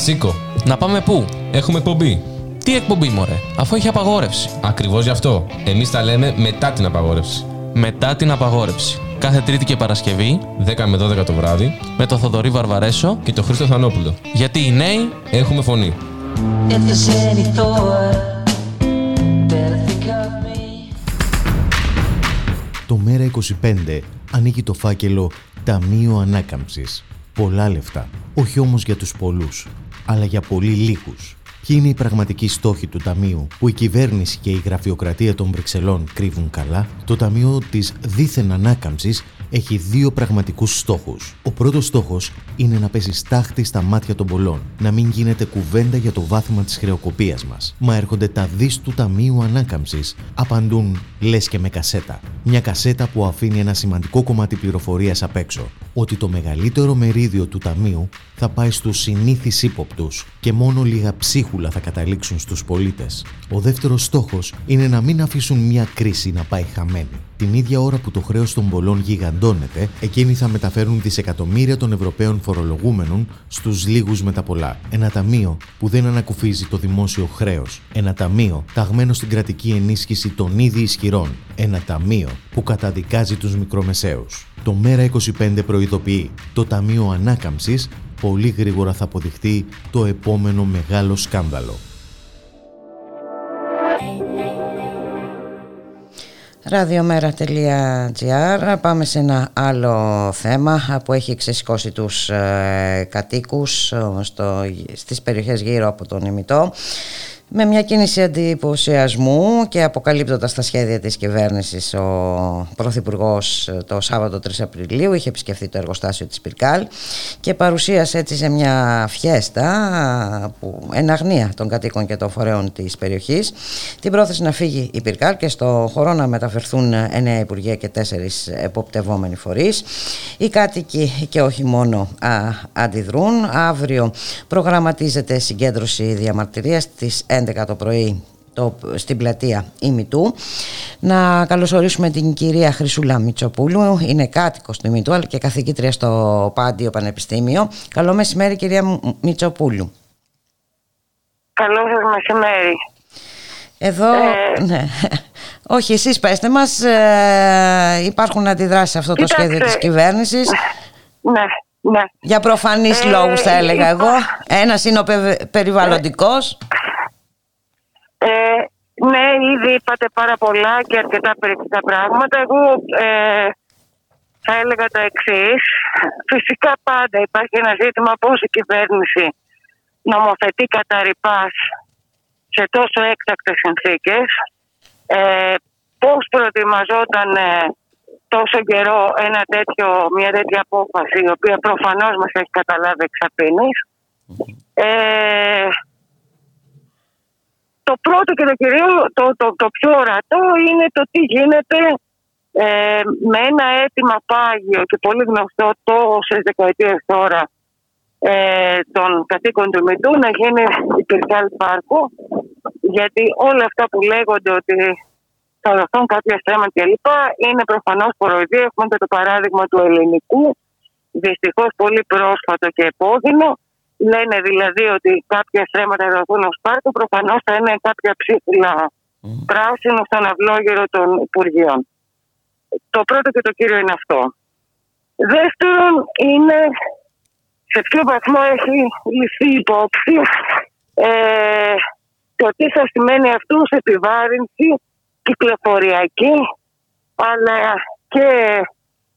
Σήκω. Να πάμε πού, έχουμε εκπομπή. Τι εκπομπή, μωρέ, αφού έχει απαγόρευση. Ακριβώς γι' αυτό. Εμείς τα λέμε μετά την απαγόρευση. Μετά την απαγόρευση. Κάθε Τρίτη και Παρασκευή, 10 με 12 το βράδυ, με το Θοδωρή Βαρβαρέσο και το Χρήστο Θανόπουλο. Γιατί οι νέοι έχουμε φωνή. Το Μέρα 25 ανοίγει το φάκελο Ταμείο Ανάκαμψης. Πολλά λεφτά. Όχι όμως για τους πολλούς, αλλά για πολύ λίγους. Ποιοι είναι οι πραγματικοί στόχοι του Ταμείου που η κυβέρνηση και η γραφειοκρατία των Βρυξελών κρύβουν καλά, το Ταμείο της δίθεν ανάκαμψης έχει δύο πραγματικούς στόχους. Ο πρώτος στόχος είναι να πέσει στάχτη στα μάτια των πολλών, να μην γίνεται κουβέντα για το βάθμα της χρεοκοπίας μας. Μα έρχονται τα δις του Ταμείου Ανάκαμψης, απαντούν λες και με κασέτα. Μια κασέτα που αφήνει ένα σημαντικό κομμάτι πληροφορίας απ' έξω. Ότι το μεγαλύτερο μερίδιο του Ταμείου θα πάει στους συνήθεις ύποπτους και μόνο λίγα ψίχουλα θα καταλήξουν στους πολίτες. Ο δεύτερος στόχος είναι να μην αφήσουν μια κρίση να πάει χαμένη. Την ίδια ώρα που το χρέος των πολλών γιγαντώνεται, εκείνοι θα μεταφέρουν δισεκατομμύρια των Ευρωπαίων φορολογούμενων στους λίγους με τα πολλά. Ένα ταμείο που δεν ανακουφίζει το δημόσιο χρέος. Ένα ταμείο ταγμένο στην κρατική ενίσχυση των ήδη ισχυρών. Ένα ταμείο που καταδικάζει τους μικρομεσαίους. Το Μέρα 25 προειδοποιεί. Το Ταμείο Ανάκαμψης πολύ γρήγορα θα αποδειχτεί το επόμενο μεγάλο σκάνδαλο. Ραδιομέρα.gr Πάμε σε ένα άλλο θέμα που έχει ξεσηκώσει τους ε, κατοίκους ε, στο, στις περιοχές γύρω από τον ημιτό με μια κίνηση αντιποσιασμού και αποκαλύπτοντας τα σχέδια της κυβέρνησης ο Πρωθυπουργός το Σάββατο 3 Απριλίου είχε επισκεφθεί το εργοστάσιο της Πυρκάλ και παρουσίασε έτσι σε μια φιέστα που εναγνία των κατοίκων και των φορέων της περιοχής την πρόθεση να φύγει η Πυρκάλ και στο χώρο να μεταφερθούν εννέα υπουργεία και τέσσερις εποπτευόμενοι φορείς. Οι κάτοικοι και όχι μόνο α, αντιδρούν. Αύριο προγραμματίζεται συγκέντρωση διαμαρτυρίας της 11 το πρωί το, στην πλατεία Ημιτού. Να καλωσορίσουμε την κυρία Χρυσούλα Μητσοπούλου, είναι κάτοικος του Ημιτού αλλά και καθηγήτρια στο Πάντιο Πανεπιστήμιο. Καλό μεσημέρι κυρία Μητσοπούλου. Καλό σας μεσημέρι. Εδώ, ε... ναι. Όχι, εσείς πέστε μας, ε, υπάρχουν αντιδράσεις σε αυτό το σχέδιο της κυβέρνησης. Ναι, ναι. Για προφανείς ε, λόγους θα έλεγα εγώ. Ένας είναι ο περιβαλλοντικός. Ε, ναι, ήδη είπατε πάρα πολλά και αρκετά περίπτωτα πράγματα. Εγώ ε, θα έλεγα τα εξής. Φυσικά πάντα υπάρχει ένα ζήτημα πώς η κυβέρνηση νομοθετεί κατά ρηπάς σε τόσο έκτακτες συνθήκες. Ε, πώς προετοιμαζόταν ε, τόσο καιρό ένα τέτοιο, μια τέτοια απόφαση η οποία προφανώς μας έχει καταλάβει εξαπίνης. Ε, το πρώτο και το κυρίω, το, το, το πιο ορατό είναι το τι γίνεται ε, με ένα αίτημα πάγιο και πολύ γνωστό τόσες δεκαετίες τώρα ε, των κατοίκων του Μητού να γίνει υπηρεσιάλ πάρκο γιατί όλα αυτά που λέγονται ότι θα δοθούν κάποια θέματα κλπ. είναι προφανώς κοροϊδία. Έχουμε και το παράδειγμα του ελληνικού, δυστυχώς πολύ πρόσφατο και επώδυνο, Λένε δηλαδή ότι κάποια στρέμματα θα δοθούν ως πάρκο, προφανώς θα είναι κάποια ψήφιλα mm. πράσινο στον αυλόγερο των Υπουργείων. Το πρώτο και το κύριο είναι αυτό. Δεύτερον, είναι σε ποιο βαθμό έχει ληφθεί υπόψη ε, το τι θα σημαίνει αυτό σε επιβάρυνση κυκλοφοριακή αλλά και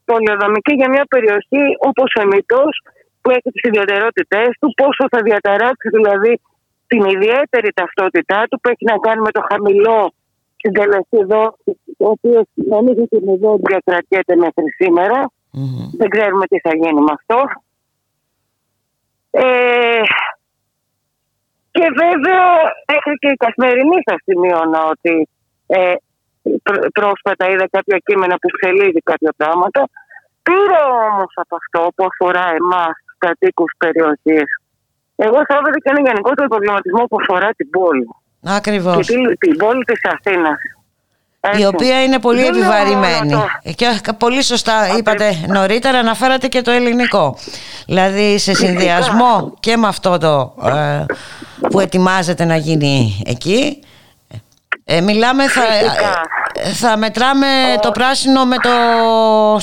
πολιοδομική για μια περιοχή όπως ο Μητός που έχει τις ιδιαιτερότητές του, πόσο θα διαταράξει δηλαδή την ιδιαίτερη ταυτότητά του που έχει να κάνει με το χαμηλό συντελεστή δόση, το οποίος νομίζω ότι δεν διακρατιέται μέχρι Δεν ξέρουμε τι θα γίνει με αυτό. Ε, και βέβαια μέχρι και η καθημερινή θα σημείωνα ότι ε, πρόσφατα είδα κάποια κείμενα που ξελίζει κάποια πράγματα. Πήρα όμως από αυτό που αφορά εμάς κατοίκους περιοχής. Εγώ θα έβαλα και ένα γενικότερο προβληματισμό που αφορά την πόλη. Ακριβώς. Και την, την πόλη της Αθήνας. η οποία είναι πολύ επιβαρημένη. Και πολύ σωστά είπατε νωρίτερα, αναφέρατε και το ελληνικό. Δηλαδή σε συνδυασμό και με αυτό το ε, που ετοιμάζεται να γίνει εκεί, ε, μιλάμε, θα, ε, θα μετράμε το πράσινο με το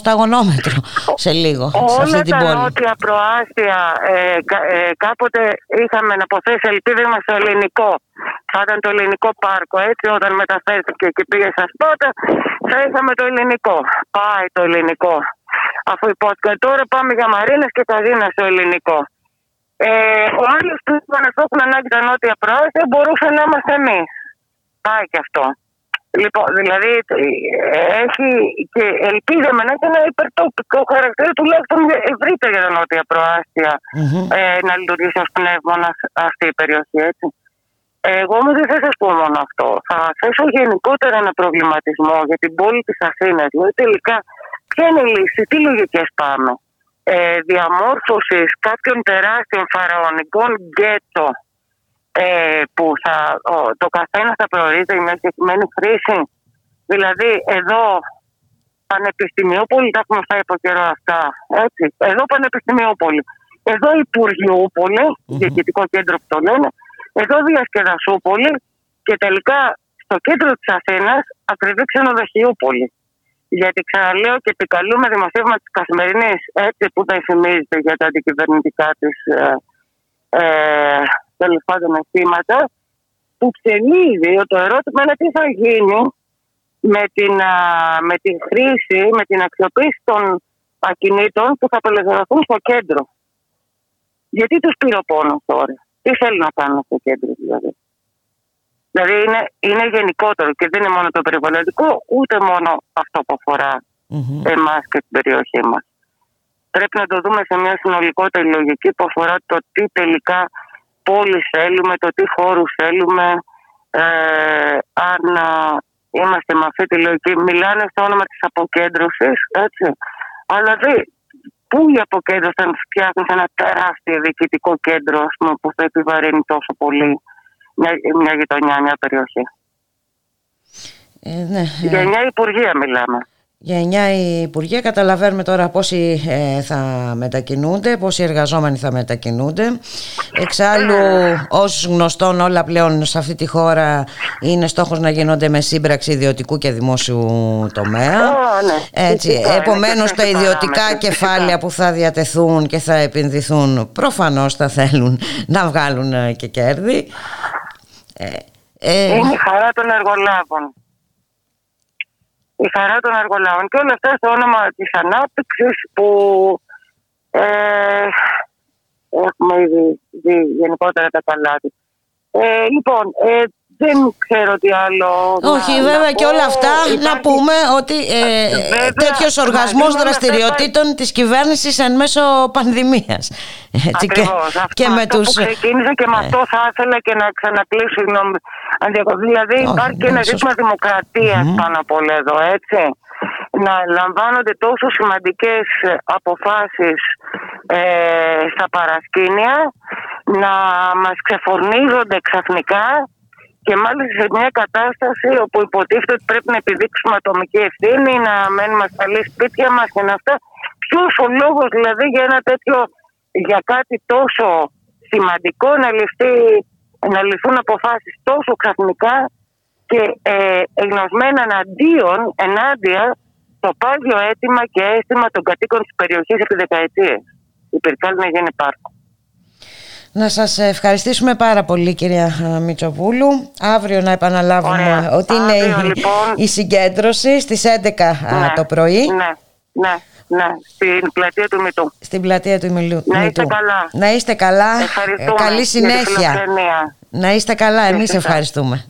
σταγονόμετρο σε λίγο. Όλα σε αυτή την τα πόλη. νότια προάστια ε, κα- ε, κάποτε είχαμε να αποθέσει ελπίδα μας στο ελληνικό. Θα ήταν το ελληνικό πάρκο έτσι όταν μεταφέρθηκε και πήγε στα σπότα θα είχαμε το ελληνικό. Πάει το ελληνικό. Αφού υπόθηκαν τώρα πάμε για μαρίνες και καζίνα στο ελληνικό. Ε, ο άλλο που είπαν αυτό έχουν ανάγκη τα νότια προάστια μπορούσε να είμαστε εμείς. Πάει και αυτό. Λοιπόν, δηλαδή ε, έχει και ελπίδα με να έχει ένα υπερτοπικό χαρακτήρα τουλάχιστον ευρύτερα για τα νότια προάστια ε, να λειτουργήσει ως πνεύμονα αυτή η περιοχή, έτσι. Εγώ όμως δεν θα σας πω μόνο αυτό. Θα θέσω γενικότερα ένα προβληματισμό για την πόλη της Αθήνας. Δηλαδή, τελικά, ποια είναι η λύση, τι λογικές πάμε. Ε, Διαμόρφωσης κάποιων τεράστιων φαραωνικών γκέτο ε, που θα, ο, το καθένα θα προορίζει μια συγκεκριμένη χρήση. Δηλαδή, εδώ Πανεπιστημιούπολη, τα έχουμε φάει από καιρό αυτά. Έτσι. Εδώ Πανεπιστημιούπολη. Εδώ Υπουργιούπολη, διοικητικό κέντρο που το λένε. Εδώ Διασκεδασούπολη και τελικά στο κέντρο της Αθήνας ακριβή ξενοδοχειούπολη. Γιατί ξαναλέω και επικαλούμε δημοσίευμα της καθημερινής, έτσι που θα εφημίζεται για τα αντικυβερνητικά της ε, ε, τέλος πάντων αισθήματα, που ξενίζει το ερώτημα είναι τι θα γίνει με την, α, με την χρήση, με την αξιοποίηση των ακινήτων που θα απελευθερωθούν στο κέντρο. Γιατί τους πήρε ο πόνος τώρα, τι θέλουν να κάνουν στο κέντρο δηλαδή; Δηλαδή είναι, είναι γενικότερο και δεν είναι μόνο το περιβαλλοντικό, ούτε μόνο αυτό που αφορά εμάς και την περιοχή μας. Πρέπει να το δούμε σε μια συνολικότερη λογική που αφορά το τι τελικά πόλη θέλουμε, το τι χώρους θέλουμε, ε, αν α, είμαστε με αυτή τη λογική. Μιλάνε στο όνομα της αποκέντρωσης, έτσι. Αλλά δε, πού η αποκέντρωση αν φτιάχνεις ένα τεράστιο διοικητικό κέντρο ας πούμε, που θα επιβαρύνει τόσο πολύ μια, μια γειτονιά, μια περιοχή. Ε, ναι, ε, Για μια υπουργεία μιλάμε. Για 9 η Υπουργεία καταλαβαίνουμε τώρα πόσοι ε, θα μετακινούνται, πόσοι εργαζόμενοι θα μετακινούνται. Εξάλλου, ως γνωστόν όλα πλέον σε αυτή τη χώρα είναι στόχος να γίνονται με σύμπραξη ιδιωτικού και δημόσιου τομέα. Ω, ναι. Έτσι, Φυσικά, είναι επομένως και τα αυτές οι ιδιωτικά παράμετροι, κεφάλαια φυσικά. που θα διατεθούν και θα επενδυθούν προφανώς θα θέλουν να βγάλουν ε, και κέρδη. Ε, ε, Είναι η χαρά των εργολάβων. Η χαρά των εργολάβων. Και όλα αυτά στο όνομα της ανάπτυξης που ε, έχουμε ήδη δει γενικότερα τα καλά της. Ε, λοιπόν, ε, δεν ξέρω τι άλλο. Όχι, να- βέβαια να και πω. όλα αυτά να Υπάρχει- πούμε ότι ε, Βέβαια, τέτοιος μαζί οργασμός με όλα αυτά δραστηριοτήτων της κυβέρνησης εν μέσω πανδημίας. Έτσι, και, Ακριβώς. Αυτό, και με αυτό τους... που ξεκίνησε και με ε, αυτό θα ήθελα και να ξανακλείσω. Συγγνώμη, αν διακοπώ. Δηλαδή Όχι, υπάρχει και ναι, ένα σωστά. ζήτημα δημοκρατίας πάνω από όλα εδώ, έτσι. Να λαμβάνονται τόσο σημαντικές ε, αποφάσεις ε, στα παρασκήνια, να μας ξεφορνίζονται ξαφνικά και μάλιστα σε μια κατάσταση όπου υποτίθεται ότι πρέπει να επιδείξουμε ατομική ευθύνη, να μένουμε ασφαλείς σπίτια μας και να αυτά. Ποιος ο λόγος δηλαδή για ένα τέτοιο, για κάτι τόσο σημαντικό να, ληφθεί, να ληφθούν αποφάσεις τόσο ξαφνικά και ε, εγνωσμένα εναντίον, ενάντια το πάγιο αίτημα και αίσθημα των κατοίκων της περιοχής επί δεκαετίες. Υπήρχε να γίνει πάρκο. Να σας ευχαριστήσουμε πάρα πολύ κυρία ε, Μητσοπούλου. Αύριο να επαναλάβουμε Ωραία. ότι είναι Αύριο, η, λοιπόν. η συγκέντρωση στις 11 α, Ναι. το πρωί Ναι, ναι, ναι, στην πλατεία του Μητού. στην πλατεία του Μιλού. Να είστε Μητού. καλά. Να είστε καλά. Ε, Ευχαριστούμε Καλή για τη συνέχεια. φιλοξενία. Να είστε καλά. Εμείς εσάς. ευχαριστούμε.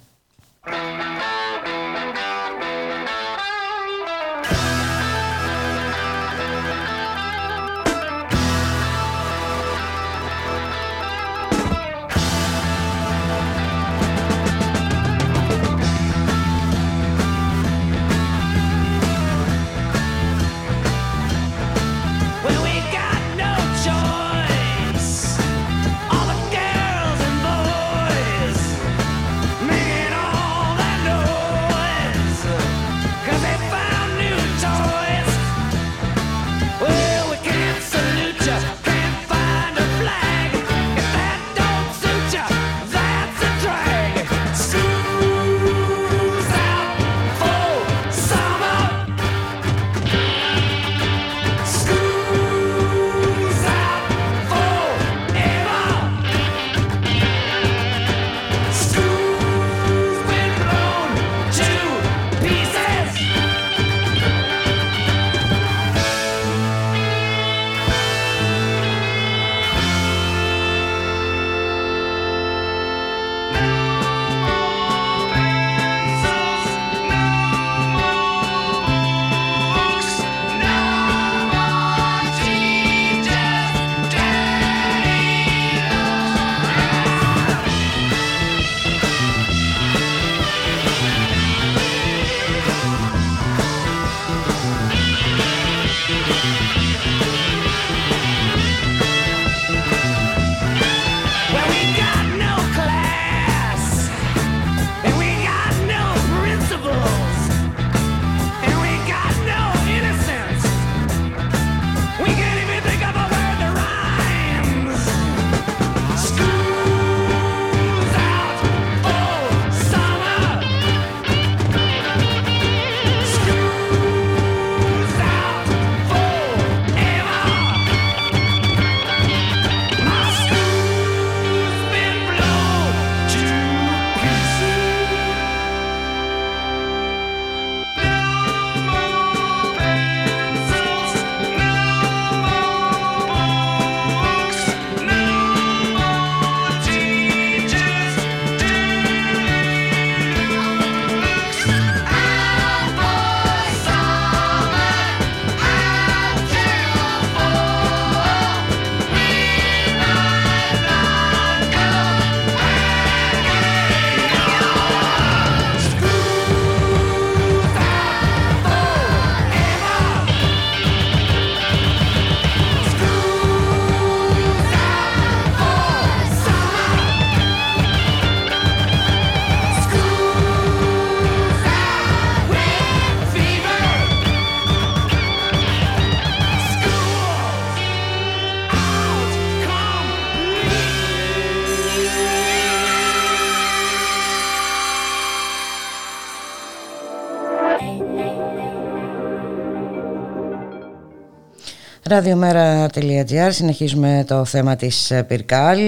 Ραδιομέρα.gr Συνεχίζουμε το θέμα της ε, Πυρκάλ.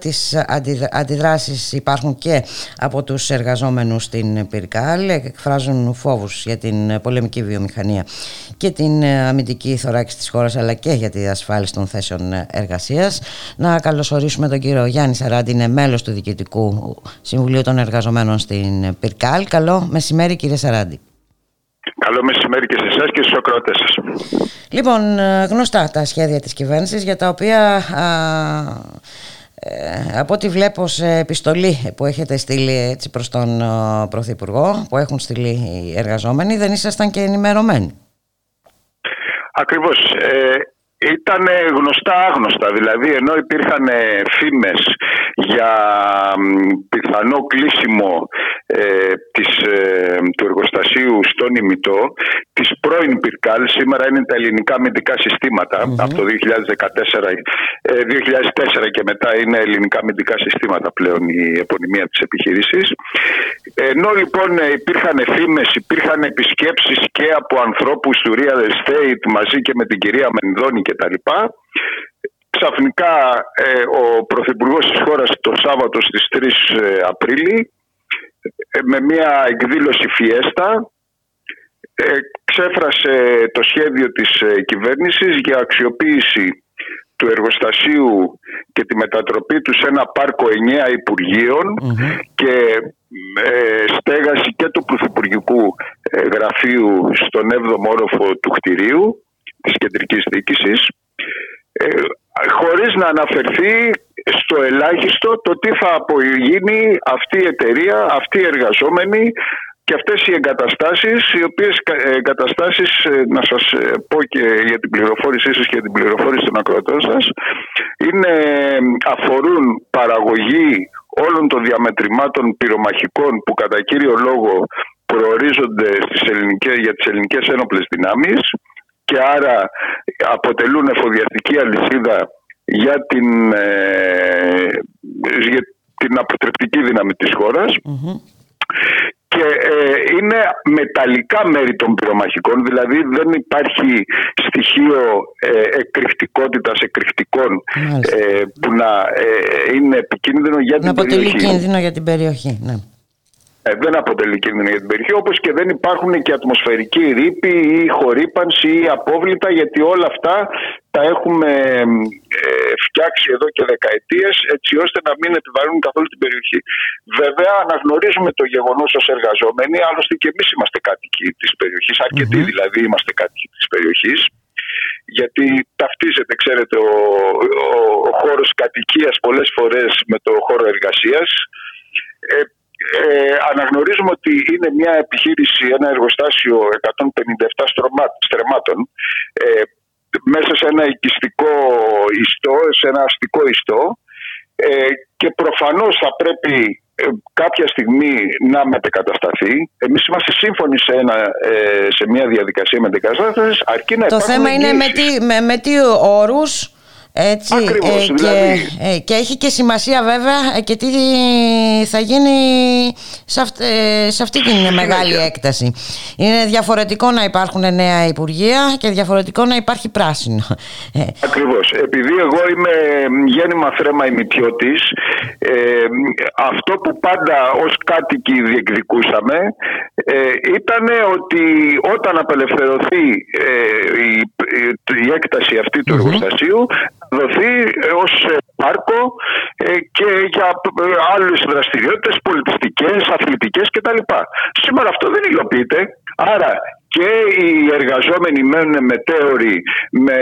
Τις αντιδράσεις υπάρχουν και από τους εργαζόμενους στην Πυρκάλ. Εκφράζουν φόβους για την πολεμική βιομηχανία και την ε, αμυντική θωράξη της χώρας αλλά και για τη ασφάλιση των θέσεων εργασίας. Να καλωσορίσουμε τον κύριο Γιάννη Σαράντη, είναι μέλος του Διοικητικού Συμβουλίου των Εργαζομένων στην Πυρκάλ. Καλό μεσημέρι κύριε Σαράντη. Καλό μεσημέρι και σε εσάς και στους ακροατές σας. Λοιπόν, ε, γνωστά τα σχέδια της κυβέρνησης για τα οποία ε, από ό,τι βλέπω σε επιστολή που έχετε στείλει έτσι προς τον Πρωθυπουργό που έχουν στείλει οι εργαζόμενοι δεν ήσασταν και ενημερωμένοι. Ακριβώς. Ε, ήταν γνωστά άγνωστα, δηλαδή ενώ υπήρχαν φήμες για πιθανό κλείσιμο ε, της, ε, του εργοστασίου στον ημιτό της πρώην Πυρκάλ, σήμερα είναι τα ελληνικά αμυντικά από το 2014, 2004 ε, και μετά είναι ελληνικά αμυντικά συστήματα πλέον η επωνυμία της επιχειρήσης. Ενώ λοιπόν υπήρχαν φήμες, υπήρχαν επισκέψεις και από ανθρώπους του Real Estate μαζί και με την κυρία Μενδώνη κτλ ξαφνικά ε, ο Πρωθυπουργός της χώρας το Σάββατο στις 3 ε, Απρίλη ε, με μια εκδήλωση φιέστα ξέφρασε το σχέδιο της κυβέρνησης για αξιοποίηση του εργοστασίου και τη μετατροπή του σε ένα πάρκο 9 υπουργειων και στέγαση και του Πρωθυπουργικού Γραφείου στον 7ο όροφο του κτηρίου της κεντρικής διοίκησης χωρίς να αναφερθεί στο ελάχιστο το τι θα απογίνει αυτή η εταιρεία, αυτοί οι εργαζόμενοι και αυτές οι εγκαταστάσεις, οι οποίες εγκαταστάσεις, ε, να σας ε, πω και για την πληροφόρησή σας και για την πληροφόρηση των ακροατών σας, είναι, αφορούν παραγωγή όλων των διαμετρημάτων πυρομαχικών που κατά κύριο λόγο προορίζονται στις ελληνικές, για τις ελληνικές ένοπλες δυνάμεις, και άρα αποτελούν εφοδιαστική αλυσίδα για την, ε, για την αποτρεπτική δύναμη της χωρας και ε, είναι μεταλλικά μέρη των πυρομαχικών, δηλαδή δεν υπάρχει στοιχείο ε, εκρηκτικότητας εκρηκτικών ε, που να ε, είναι επικίνδυνο για την περιοχή. Να αποτελεί κίνδυνο για την περιοχή, ναι. Ε, δεν αποτελεί κίνδυνο για την περιοχή, όπως και δεν υπάρχουν και ατμοσφαιρική ρήπη ή χορύπανση ή απόβλητα, γιατί όλα αυτά τα έχουμε ε, φτιάξει εδώ και δεκαετίες έτσι ώστε να μην επιβαρύνουν καθόλου την περιοχή. Βέβαια αναγνωρίζουμε το γεγονός ως εργαζόμενοι, άλλωστε και εμείς είμαστε κάτοικοι της περιοχής, δηλαδή είμαστε κάτοικοι της περιοχής, γιατί ταυτίζεται, ξέρετε, ο, ο, ο χώρος κατοικίας πολλές φορές με το χώρο εργασίας. Ε, ε, αναγνωρίζουμε ότι είναι μια επιχείρηση, ένα εργοστάσιο 157 στρεμάτων ε, μέσα σε ένα οικιστικό ιστό, σε ένα αστικό ιστό ε, και προφανώς θα πρέπει ε, κάποια στιγμή να μετεκατασταθεί. Εμείς είμαστε σύμφωνοι σε, ένα, ε, σε μια διαδικασία μετεκατάστασης αρκεί να Το θέμα είναι με τι, με, με τι όρους; Έτσι, Ακριβώς, ε, δηλαδή. και, ε, και έχει και σημασία βέβαια ε, και τι θα γίνει σε, αυ, ε, σε αυτή την μεγάλη έκταση. Είναι διαφορετικό να υπάρχουν νέα υπουργεία και διαφορετικό να υπάρχει πράσινο. Ακριβώς. Επειδή εγώ είμαι γέννημα θρέμα ημιτιώτης, ε, αυτό που πάντα ως κάτοικοι διεκδικούσαμε ε, ήταν ότι όταν απελευθερωθεί η, η, έκταση αυτή του εργοστασίου δοθεί ως ε, πάρκο ε, και για ε, άλλες δραστηριότητες πολιτιστικές, αθλητικές κτλ. Σήμερα αυτό δεν υλοποιείται. Άρα και οι εργαζόμενοι μένουν μετέωροι με,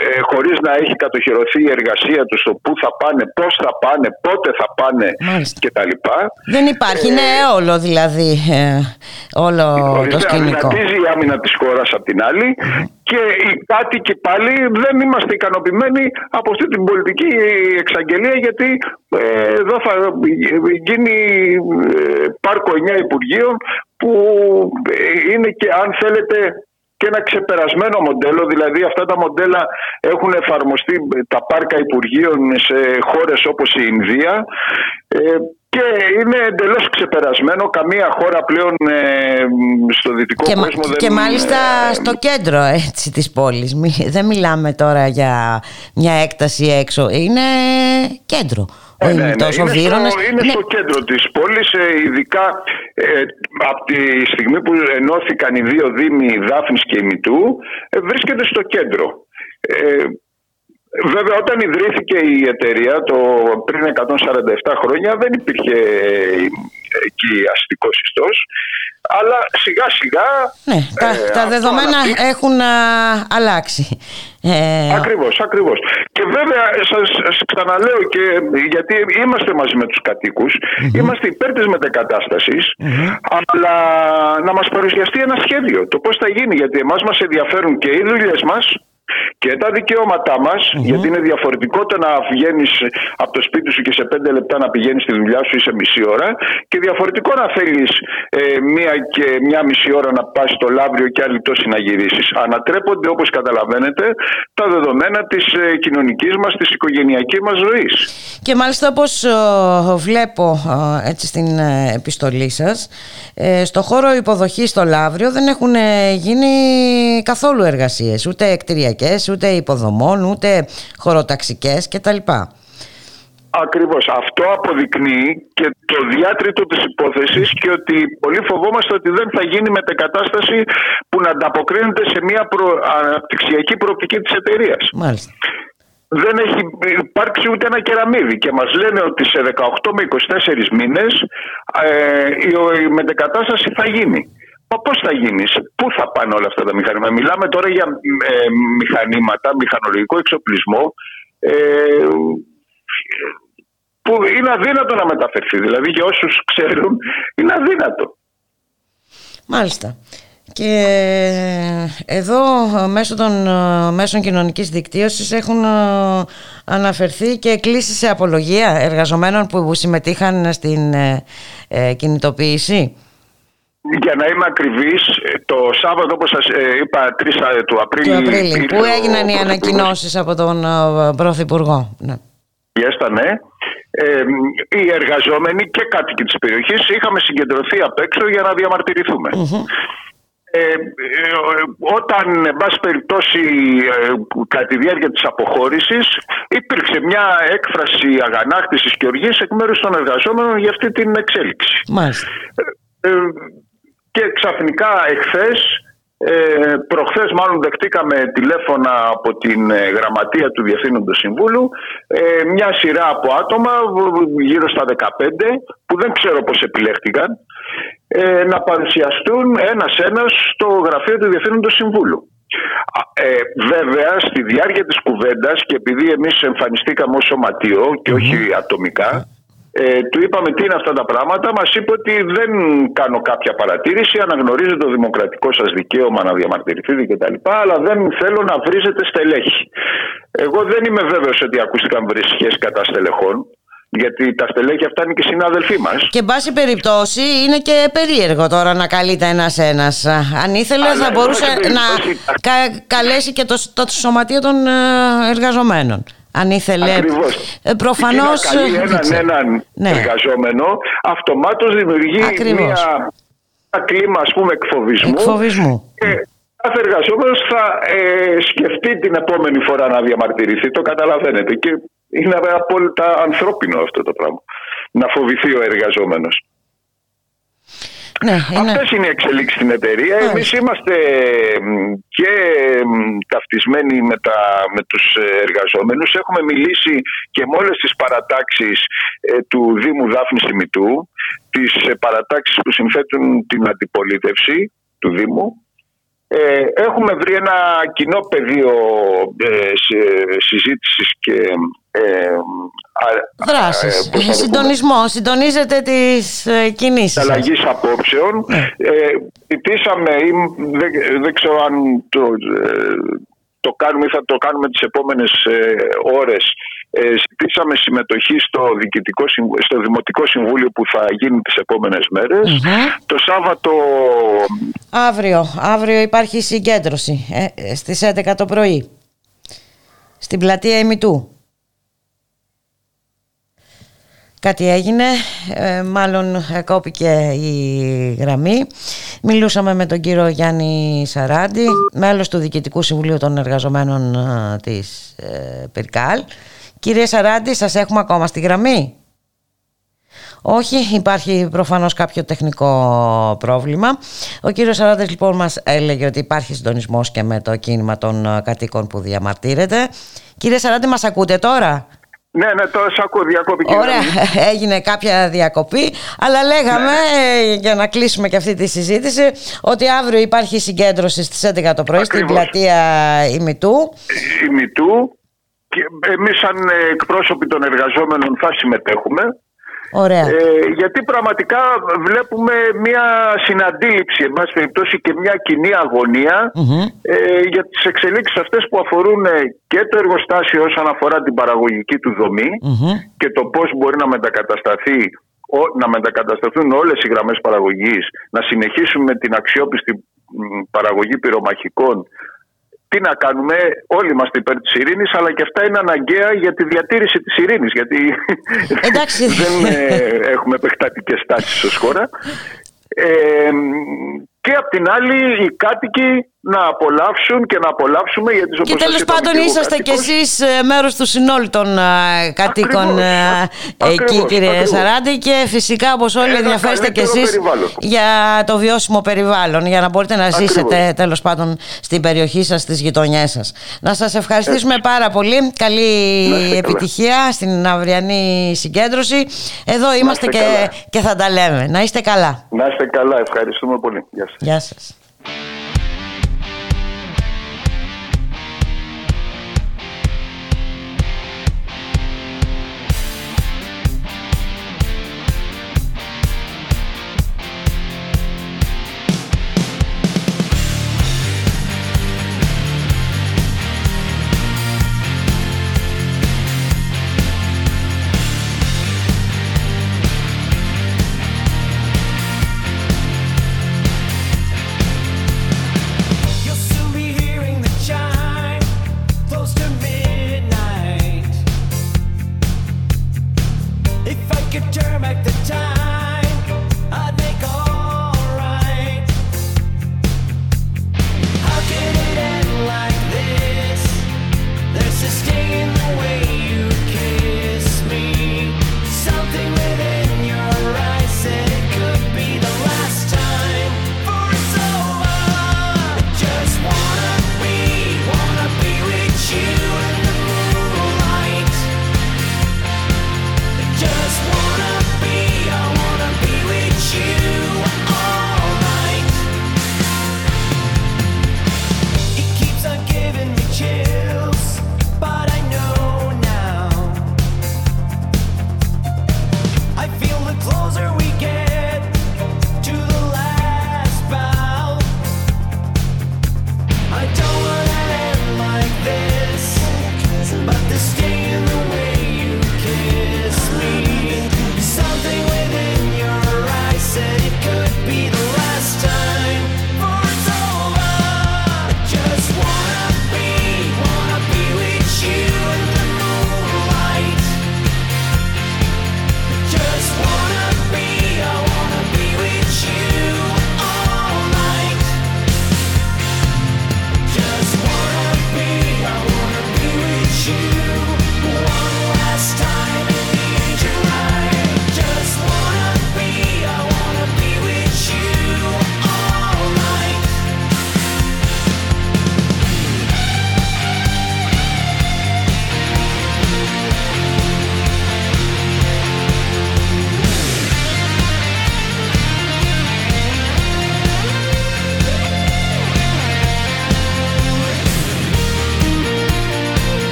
ε, χωρίς να έχει κατοχυρωθεί η εργασία τους το πού θα πάνε, πώς θα πάνε, πότε θα πάνε κτλ. Δεν υπάρχει, ε, είναι όλο δηλαδή ε, όλο το σκηνικό. η άμυνα της χώρας απ' την άλλη και οι κάτοικοι πάλι δεν είμαστε ικανοποιημένοι από αυτή την πολιτική εξαγγελία γιατί ε, εδώ θα γίνει ε, πάρκο 9 Υπουργείων που είναι και αν θέλετε και ένα ξεπερασμένο μοντέλο, δηλαδή αυτά τα μοντέλα έχουν εφαρμοστεί τα πάρκα Υπουργείων σε χώρες όπως η Ινδία ε, και και είναι εντελώς ξεπερασμένο. Καμία χώρα πλέον ε, στο δυτικό και, κόσμο δεν... Και μάλιστα ε, στο κέντρο έτσι, της πόλης. Δεν μιλάμε τώρα για μια έκταση έξω. Είναι κέντρο. Ε, ναι, ναι. Είναι, στο, είναι ναι. στο κέντρο της πόλης, ε, ειδικά ε, από τη στιγμή που ενώθηκαν οι δύο δήμοι Δάφνης και Ημιτού, ε, βρίσκεται στο κέντρο. Ε, Βέβαια όταν ιδρύθηκε η εταιρεία το πριν 147 χρόνια δεν υπήρχε εκεί αστικός ιστός αλλά σιγά σιγά ναι, τα, ε, τα δεδομένα έχουν α, αλλάξει. Ε... Ακριβώς, ακριβώς. Και βέβαια σας, σας ξαναλέω και γιατί είμαστε μαζί με τους κατοικους είμαστε υπέρ της μετεκαταστασης αλλά να μας παρουσιαστεί ένα σχέδιο το πώς θα γίνει γιατί εμάς μας ενδιαφέρουν και οι δουλειές μας και τα δικαιώματά μας, γιατί είναι διαφορετικό το να βγαίνεις από το σπίτι σου και σε πέντε λεπτά να πηγαίνεις στη δουλειά σου ή σε μισή ώρα, και διαφορετικό να θέλεις ε, μία και μία μισή ώρα να πας στο λαύριο και άλλη τόση να γυρίσεις. Ανατρέπονται, όπως καταλαβαίνετε, τα δεδομένα της ε, κοινωνικής μας, της οικογενειακής μας ζωής. Και μάλιστα, όπως ε, βλέπω ε, έτσι στην επιστολή σας, στο χώρο υποδοχής στο λαύριο δεν έχουν γίνει καθόλου εργασίες, ούτε εκτριακέ ούτε υποδομών, ούτε χωροταξικές κτλ. Ακριβώς. Αυτό αποδεικνύει και το διάτριτο της υπόθεσης και ότι πολύ φοβόμαστε ότι δεν θα γίνει μετεκατάσταση που να ανταποκρίνεται σε μια προ... αναπτυξιακή προοπτική της εταιρείας. Μάλιστα. Δεν έχει υπάρξει ούτε ένα κεραμίδι και μας λένε ότι σε 18 με 24 μήνες ε, η μετεκατάσταση θα γίνει. Μα πώς θα γίνεις, πού θα πάνε όλα αυτά τα μηχανήματα; Μιλάμε τώρα για ε, μηχανήματα, μηχανολογικό εξοπλισμό ε, που είναι αδύνατο να μεταφερθεί. Δηλαδή για όσους ξέρουν είναι αδύνατο. Μάλιστα. Και εδώ μέσω των μέσων κοινωνικής δικτύωσης έχουν αναφερθεί και κλήσει σε απολογία εργαζομένων που συμμετείχαν στην ε, κινητοποίηση. Για να είμαι ακριβής, το Σάββατο, όπως σας ε, είπα, 3 του Απρίλη. Του Απρίλη, που έγιναν οι ανακοινώσεις από τον ε, Πρωθυπουργό; Ναι. ναι. Ε, οι εργαζόμενοι και κάτοικοι της περιοχής είχαμε συγκεντρωθεί απ' έξω για να διαμαρτυρηθούμε. Ε, ε, όταν, εν πάση περιπτώσει, ε, κατά τη διάρκεια της αποχώρησης υπήρξε μια έκφραση αγανάκτησης και οργής εκ μέρους των εργαζόμενων για αυτή την εξέλιξη. Μάλιστα. Ε, και ξαφνικά εχθές ε, προχθές μάλλον δεχτήκαμε τηλέφωνα από την ε, γραμματεία του Διευθύνοντος Συμβούλου ε, μια σειρά από άτομα γύρω στα 15 που δεν ξέρω πώς επιλέχτηκαν ε, να παρουσιαστούν ένας-ένας στο γραφείο του Διευθύνοντος Συμβούλου. Ε, βέβαια στη διάρκεια της κουβέντας και επειδή εμείς εμφανιστήκαμε ως σωματείο και όχι ατομικά ε, του είπαμε τι είναι αυτά τα πράγματα, μας είπε ότι δεν κάνω κάποια παρατήρηση, αναγνωρίζω το δημοκρατικό σας δικαίωμα να διαμαρτυρηθείτε κτλ. Αλλά δεν θέλω να βρίζετε στελέχη. Εγώ δεν είμαι βέβαιος ότι ακούστηκαν βρισχές κατά στελεχών. Γιατί τα στελέχη αυτά είναι και συνάδελφοί μας. Και εν πάση περιπτώσει είναι και περίεργο τώρα να καλείται ένα-ένα. Αν ήθελες, θα μπορούσε να καλέσει και το, το σωματείο των ε, εργαζομένων αν ήθελε. Ακριβώς. Ε, προφανώς... Και να έναν, έναν ναι. εργαζόμενο, αυτομάτως δημιουργεί μια, ένα κλίμα ας πούμε εκφοβισμού. εκφοβισμού. Και κάθε εργαζόμενος θα ε, σκεφτεί την επόμενη φορά να διαμαρτυρηθεί. Το καταλαβαίνετε. Και είναι απόλυτα ανθρώπινο αυτό το πράγμα. Να φοβηθεί ο εργαζόμενος. Ναι, είναι... Αυτές είναι οι εξελίξεις στην εταιρεία. Εμεί Εμείς είμαστε και ταυτισμένοι με, τα, με τους εργαζόμενους. Έχουμε μιλήσει και με όλες τις παρατάξεις ε, του Δήμου Δάφνης Ημιτού, τις ε, παρατάξεις που συνθέτουν την αντιπολίτευση του Δήμου. Ε, έχουμε βρει ένα κοινό πεδίο ε, συζήτησης και ε, Δράσεις, ε, (laughs) συντονισμό, συντονίζετε τις ε, κινήσεις. Αλλαγή απόψεων. Ναι. ε, δεν, δεν ξέρω αν το, ε, το κάνουμε ή θα το κάνουμε τις επόμενες ε, ώρες. Ε, ζητήσαμε συμμετοχή στο, στο Δημοτικό Συμβούλιο που θα γίνει τις επόμενες Το Σάββατο... Αύριο, αύριο υπάρχει συγκέντρωση ε, στις 11 το πρωί. Στην πλατεία Εμιτού. Κάτι έγινε, ε, μάλλον κόπηκε η γραμμή. Μιλούσαμε με τον κύριο Γιάννη Σαράντη, μέλος του Διοικητικού Συμβουλίου των Εργαζομένων ε, της ε, Πυρκάλ. Κύριε Σαράντη, σας έχουμε ακόμα στη γραμμή; Όχι, υπάρχει προφανώς κάποιο τεχνικό πρόβλημα. Ο κύριος Σαράντες λοιπόν μας έλεγε ότι υπάρχει συντονισμός και με το κίνημα των κατοίκων που διαμαρτύρεται. Κύριε Σαράντη, μας ακούτε τώρα; Ναι, ναι, τώρα σε ακούω, διακόπη. Ωραία, (laughs) έγινε κάποια διακοπή, αλλά λέγαμε, ναι. για να κλείσουμε και αυτή τη συζήτηση, ότι αύριο υπάρχει συγκέντρωση στις 11 το πρωί στην πλατεία ημιτού. Ημιτού και εμείς σαν εκπρόσωποι των εργαζόμενων θα συμμετέχουμε. Ωραία. Ε, γιατί πραγματικά βλέπουμε μια συναντήληψη, εν πάση περιπτώσει, και μια κοινή ε, για τις εξελίξεις αυτές που αφορούν ε, και το εργοστάσιο όσον αφορά την παραγωγική του δομη και το πώς μπορεί να μετακατασταθεί να μετακατασταθούν όλες οι γραμμές παραγωγής, να συνεχίσουμε την αξιόπιστη παραγωγή πυρομαχικών τι να κάνουμε, όλοι είμαστε υπέρ της ειρήνης, αλλά και αυτά είναι αναγκαία για τη διατήρηση της ειρήνης. Γιατί (laughs) δεν ε, έχουμε επεκτατικές τάσεις ως χώρα. Ε, και απ' την άλλη οι κάτοικοι να απολαύσουν και να απολαύσουμε γιατί Και τέλος πάντων είσαστε κι εσείς ε, μέρος του συνόλου των ε, κατοίκων ε, εκεί κύριε Σαράντη και φυσικά όπως όλοι ενδιαφέρεστε κι εσείς για το βιώσιμο περιβάλλον για να μπορείτε να ζήσετε τέλος πάντων στην περιοχή σας, στις γειτονιές σας. Να σας ευχαριστήσουμε πάρα πολύ. Καλή επιτυχία στην αυριανή συγκέντρωση. Εδώ είμαστε και, και θα τα λέμε. Να είστε καλά. Να είστε καλά. Ευχαριστούμε πολύ. Γεια σας. Γεια σας.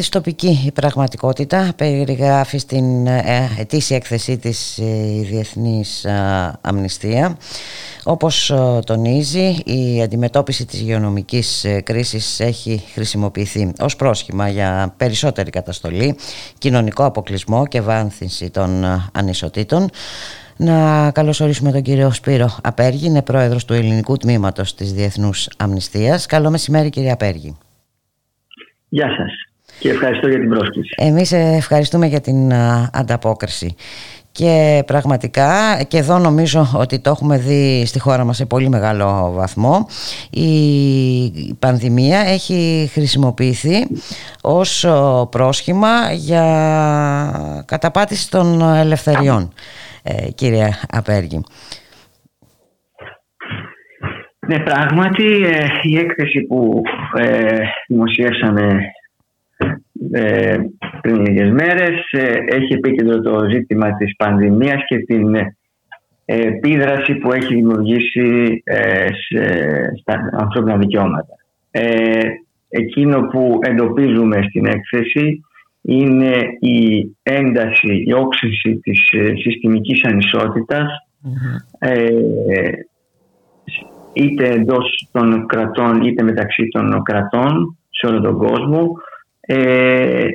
Δυστοπική η πραγματικότητα, περιγράφει στην ε, ετήσια έκθεσή της η Διεθνής Αμνηστία. Όπως τονίζει, η αντιμετώπιση της υγειονομικής κρίσης έχει χρησιμοποιηθεί ως πρόσχημα για περισσότερη καταστολή, κοινωνικό αποκλεισμό και βάνθυνση των ανισοτήτων. Να καλωσορίσουμε τον κύριο Σπύρο Απέργη, είναι πρόεδρος του ελληνικού τμήματος της Διεθνούς Αμνηστίας. Καλό μεσημέρι κύριε Απέργη. Γεια σας και ευχαριστώ για την πρόσκληση. Εμείς ευχαριστούμε για την ανταπόκριση. Και πραγματικά, και εδώ νομίζω ότι το έχουμε δει στη χώρα μας σε πολύ μεγάλο βαθμό, η πανδημία έχει χρησιμοποιηθεί ως πρόσχημα για καταπάτηση των ελευθεριών, ε, κύριε Απέργη. Ναι, πράγματι ε, η έκθεση που ε, δημοσιεύσαμε ε, πριν λίγες μέρες ε, έχει επίκεντρο το ζήτημα της πανδημίας και την επίδραση που έχει δημιουργήσει σε, στα ανθρώπινα δικαιώματα. εκείνο που εντοπίζουμε στην έκθεση είναι η ένταση, η όξυνση της συστημικής είτε εντός των κρατών είτε μεταξύ των κρατών σε όλο τον κόσμο ε,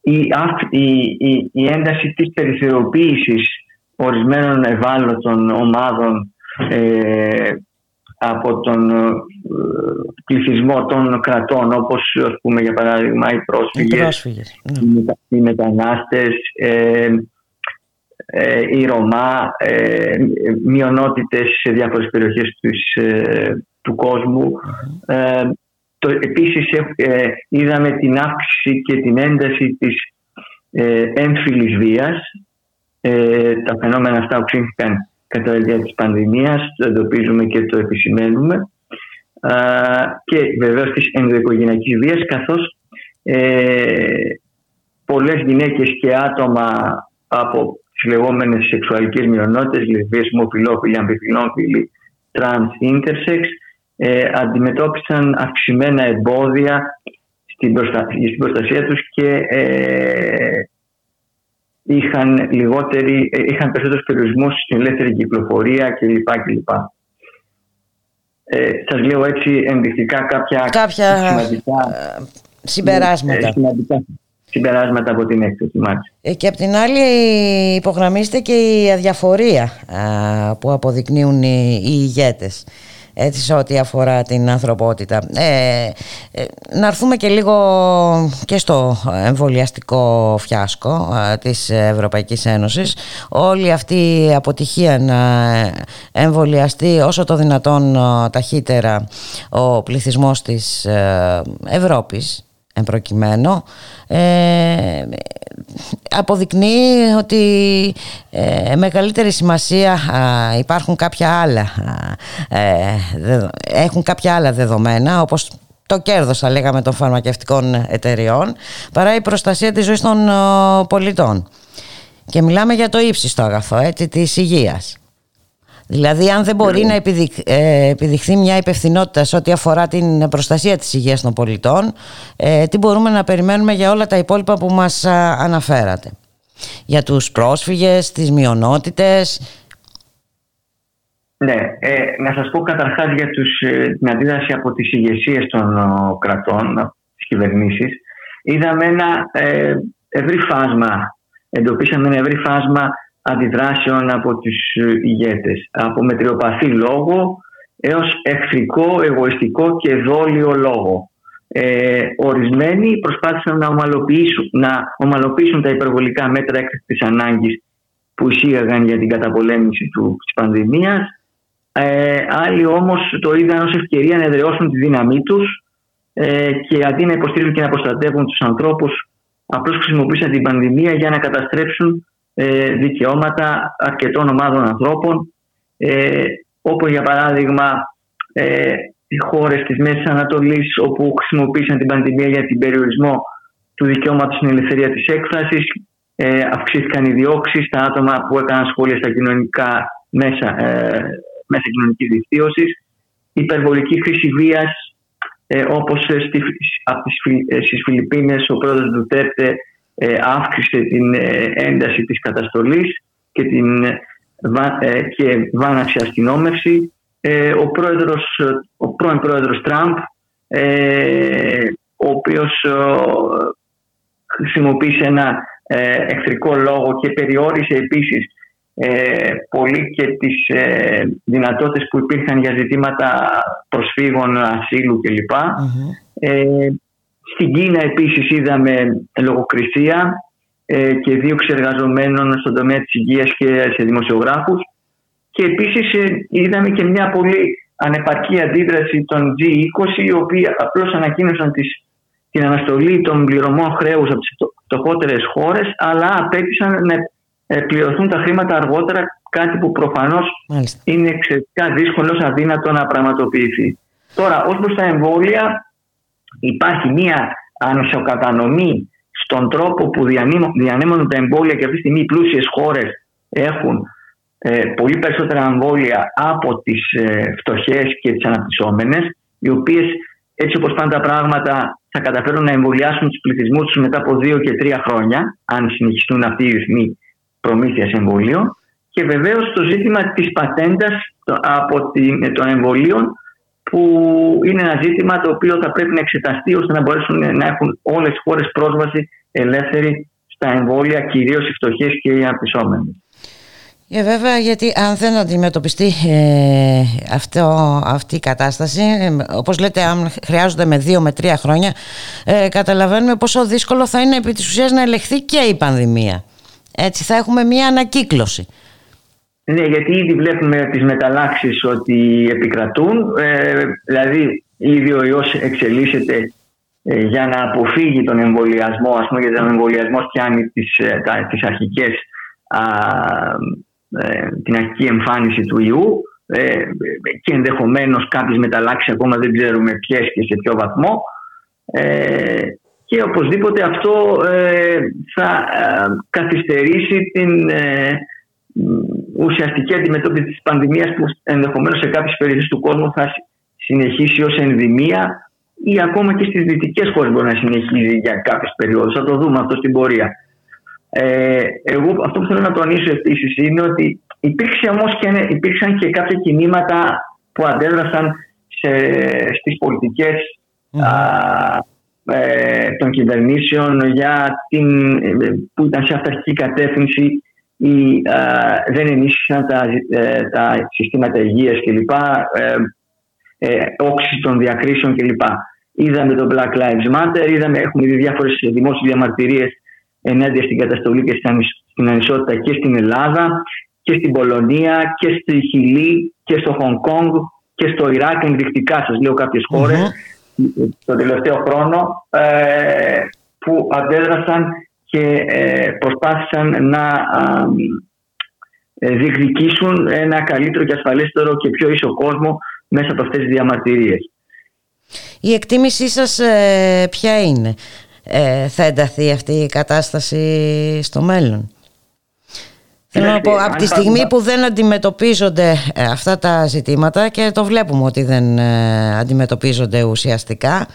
η, η, η, ένταση της περιθωριοποίησης ορισμένων ευάλωτων ομάδων ε, από τον ε, πληθυσμό των κρατών όπως ας πούμε για παράδειγμα οι πρόσφυγες, οι, ναι. οι μετανάστες ε, ε, η Ρωμά, ε, μειονότητες σε διάφορες περιοχές ε, του κόσμου. Ε, το, επίσης είδαμε την αύξηση και την ένταση της έμφυλης βίας. τα φαινόμενα αυτά οξύνθηκαν κατά τη διάρκεια της πανδημίας, το εντοπίζουμε και το επισημαίνουμε. και βεβαίως της ενδοοικογενειακής βίας, καθώς πολλές γυναίκες και άτομα από τις λεγόμενες σεξουαλικές μειονότητες, λεσβίες, ομοφυλόφιλοι, αμφιφυλόφιλοι, τρανς, intersex, ε, αντιμετώπισαν αυξημένα εμπόδια στην, στην προστασία τους και ε, είχαν, λιγότερη, ε, είχαν περισσότερους περιορισμούς στην ελεύθερη κυκλοφορία κλπ. κλπ. Ε, σας λέω έτσι ενδεικτικά κάποια, κάποια σημαντικά ε, συμπεράσματα. Ε, σημαντικά συμπεράσματα από την έκθεση ε, Και απ' την άλλη υπογραμμίστε και η αδιαφορία που αποδεικνύουν οι, οι ηγέτες έτσι σε ό,τι αφορά την ανθρωπότητα. Ε, ε, να έρθουμε και λίγο και στο εμβολιαστικό φιάσκο της Ευρωπαϊκής Ένωσης. Όλη αυτή η αποτυχία να εμβολιαστεί όσο το δυνατόν ταχύτερα ο πληθυσμός της Ευρώπης εμπροκειμένο ε, αποδεικνύει ότι ε, μεγαλύτερη σημασία υπάρχουν κάποια άλλα ε, έχουν κάποια άλλα δεδομένα όπως το κέρδος θα λέγαμε των φαρμακευτικών εταιριών παρά η προστασία της ζωής των πολιτών. Και μιλάμε για το ύψιστο αγαθό έτσι, της υγείας Δηλαδή αν δεν μπορεί να ε, επιδειχθεί μια υπευθυνότητα σε ό,τι αφορά την προστασία της υγείας των πολιτών, ε, τι μπορούμε να περιμένουμε για όλα τα υπόλοιπα που μας αναφέρατε; Για τους πρόσφυγες, τις μειονότητες; Ναι, ε, να σας πω καταρχάς για τους, την αντίδραση από τις ηγεσίες των κρατών, τις κυβερνήσεις. Είδαμε ένα ευρύ φάσμα, εντοπίσαμε ένα ευρύ φάσμα αντιδράσεων από τους ηγέτες. Από μετριοπαθή λόγο έως εχθρικό, εγωιστικό και δόλιο λόγο. Ε, ορισμένοι προσπάθησαν να ομαλοποιήσουν, να ομαλοποιήσουν τα υπερβολικά μέτρα έκτακτης ανάγκης που εισήγαγαν για την καταπολέμηση του, της πανδημίας. Ε, άλλοι όμως το είδαν ως ευκαιρία να εδραιώσουν τη δύναμή τους ε, και αντί να υποστηρίζουν και να προστατεύουν τους ανθρώπους απλώς χρησιμοποίησαν την πανδημία για να καταστρέψουν ε, δικαιώματα αρκετών ομάδων ανθρώπων. Ε, όπως για παράδειγμα ε, οι χώρες της Μέσης Ανατολής όπου χρησιμοποίησαν την πανδημία για την περιορισμό του δικαιώματος στην ελευθερία της έκφρασης ε, αυξήθηκαν οι διώξεις στα άτομα που έκαναν σχόλια στα κοινωνικά μέσα, ε, μέσα κοινωνικής δικτύωσης. Υπερβολική χρήση βίας ε, όπως ε, στη, από τις, ε, στις Φιλιππίνες ο πρόεδρος Ντουτέρτε ε, αύξησε την ένταση της καταστολής και, την, και βάναψε αστυνόμευση. ο, πρόεδρος, ο πρώην πρόεδρος Τραμπ ο οποίος χρησιμοποίησε ένα εχθρικό λόγο και περιόρισε επίσης ε, πολύ και τις ε, δυνατότητες που υπήρχαν για ζητήματα προσφύγων, ασύλου κλπ. Ε, στην Κίνα επίσης είδαμε λογοκρισία ε, και δίωξη εργαζομένων στον τομέα της υγείας και σε δημοσιογράφους και επίσης ε, είδαμε και μια πολύ ανεπαρκή αντίδραση των G20 οι οποίοι απλώς ανακοίνωσαν τις, την αναστολή των πληρωμών χρέους από τις φτωχότερες χώρες αλλά απέτησαν να ε, πληρωθούν τα χρήματα αργότερα, κάτι που προφανώς είναι εξαιρετικά δύσκολος, αδύνατο να πραγματοποιηθεί. Τώρα, ως προς τα εμβόλια, υπάρχει μία ανισοκατανομή στον τρόπο που διανέμονται τα εμβόλια και αυτή τη στιγμή οι πλούσιες χώρες έχουν ε, πολύ περισσότερα εμβόλια από τις ε, φτωχές και τις αναπτυσσόμενες, οι οποίες έτσι όπως πάνε τα πράγματα θα καταφέρουν να εμβολιάσουν τους πληθυσμούς τους μετά από δύο και τρία χρόνια, αν συνεχιστούν αυτοί οι ρυθμοί προμήθειας εμβολίων. Και βεβαίως το ζήτημα της πατέντας από των εμβολίων που είναι ένα ζήτημα το οποίο θα πρέπει να εξεταστεί ώστε να μπορέσουν να έχουν όλες οι χώρες πρόσβαση ελεύθερη στα εμβόλια, κυρίως οι φτωχές και οι αναπτυσσόμενοι. Ε, βέβαια, γιατί αν δεν αντιμετωπιστεί ε, αυτό, αυτή η κατάσταση, ε, όπως λέτε, αν χρειάζονται με δύο με τρία χρόνια, ε, καταλαβαίνουμε πόσο δύσκολο θα είναι επί της ουσίας να ελεγχθεί και η πανδημία. Έτσι θα έχουμε μια ανακύκλωση. Ναι, γιατί ήδη βλέπουμε τις μεταλλάξεις ότι επικρατούν. Ε, δηλαδή, ήδη ο ιός εξελίσσεται ε, για να αποφύγει τον εμβολιασμό, ας πούμε, γιατί ο εμβολιασμός πιάνει τις, ε, τα, τις αρχικές, α, ε, την αρχική εμφάνιση του ιού και ενδεχομένως κάποιες μεταλλάξεις ακόμα δεν ξέρουμε ποιες και σε ποιο βαθμό και οπωσδήποτε αυτό ε, θα ε, καθυστερήσει την ε, ουσιαστική αντιμετώπιση της πανδημίας που ενδεχομένως σε κάποιες περιοχές του κόσμου θα συνεχίσει ως ενδημία ή ακόμα και στις δυτικές χώρες μπορεί να συνεχίζει για κάποιες περιόδους. Θα το δούμε αυτό στην πορεία. Ε, εγώ αυτό που θέλω να τονίσω επίσης είναι ότι υπήρξε όμως και, υπήρξαν και κάποια κινήματα που αντέδρασαν σε, στις πολιτικές ε, των κυβερνήσεων για την, που ήταν σε αυταρχική κατεύθυνση ή ε, δεν ενίσχυσαν τα, ε, τα συστήματα υγείας κλπ. Ε, ε, όξη των διακρίσεων κλπ. Είδαμε το Black Lives Matter, είδαμε, έχουμε δει διάφορες δημόσιες διαμαρτυρίες ενάντια στην καταστολή και στην ανισότητα και στην Ελλάδα και στην Πολωνία και στη Χιλή και στο Χονγκ Κόνγκ και στο Ιράκ ενδεικτικά σας λέω κάποιες το τελευταίο χρόνο ε, που αντέδρασαν και ε, προσπάθησαν να ε, διεκδικήσουν ένα καλύτερο και ασφαλέστερο και πιο ίσο κόσμο μέσα από αυτές τις διαμαρτυρίες. Η εκτίμησή σας ποια είναι, θα ενταθεί αυτή η κατάσταση στο μέλλον; Θέλω να πω, από τη στιγμή που δεν αντιμετωπίζονται ε, αυτά τα ζητήματα και το βλέπουμε ότι δεν ε, αντιμετωπίζονται ουσιαστικά.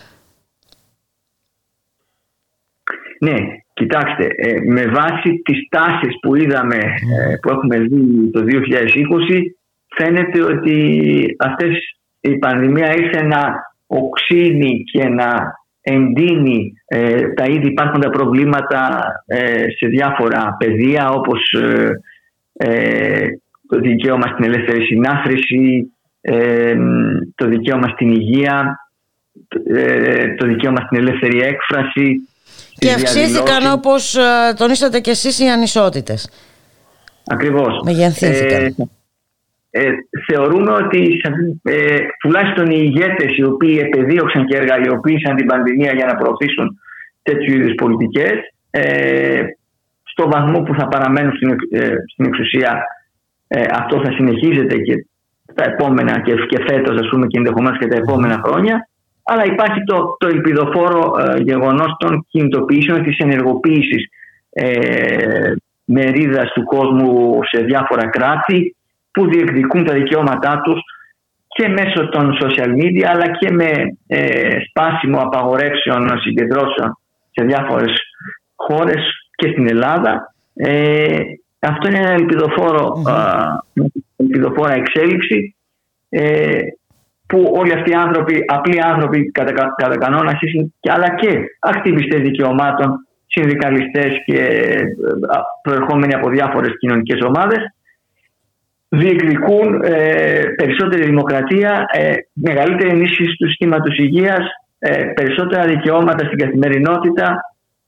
Ναι, κοιτάξτε, ε, με βάση τις τάσεις που είδαμε, που έχουμε δει το 2020, φαίνεται ότι αυτές η πανδημία ήρθε να οξύνει και να εντείνει τα ήδη υπάρχοντα προβλήματα σε διάφορα πεδία όπως ε, το δικαίωμα στην ελεύθερη συνάθρηση, ε, το δικαίωμα στην υγεία, ε, το δικαίωμα στην ελεύθερη έκφραση. Και αυξήθηκαν όπως τονίσατε και εσείς οι ανισότητες. Ακριβώς. Μεγενθήθηκαν. Ε, θεωρούμε ότι ε, τουλάχιστον οι ηγέτες οι οποίοι επεδίωξαν και εργαλειοποίησαν την πανδημία για να προωθήσουν τέτοιου είδους πολιτικές ε, στο βαθμό που θα παραμένουν στην, ε, στην εξουσία ε, αυτό θα συνεχίζεται και τα επόμενα και, και φέτος ας πούμε και ενδεχομένως και τα επόμενα χρόνια αλλά υπάρχει το, το ελπιδοφόρο ε, γεγονός των κινητοποιήσεων της ενεργοποίησης ε, μερίδας του κόσμου σε διάφορα κράτη που διεκδικούν τα δικαιώματά τους και μέσω των social media αλλά και με ε, σπάσιμο απαγορεύσεων συγκεντρώσεων σε διάφορες χώρες και στην Ελλάδα. Ε, αυτό είναι ένα ελπιδοφόρο, ελπιδοφόρα εξέλιξη ε, που όλοι αυτοί οι άνθρωποι, απλοί άνθρωποι κατά, κατά κανόνα, αλλά και ακτιβιστές δικαιωμάτων, συνδικαλιστές και ε, προερχόμενοι από διάφορες κοινωνικές ομάδες διεκδικούν ε, περισσότερη δημοκρατία, ε, μεγαλύτερη ενίσχυση του συστήματος υγείας, ε, περισσότερα δικαιώματα στην καθημερινότητα,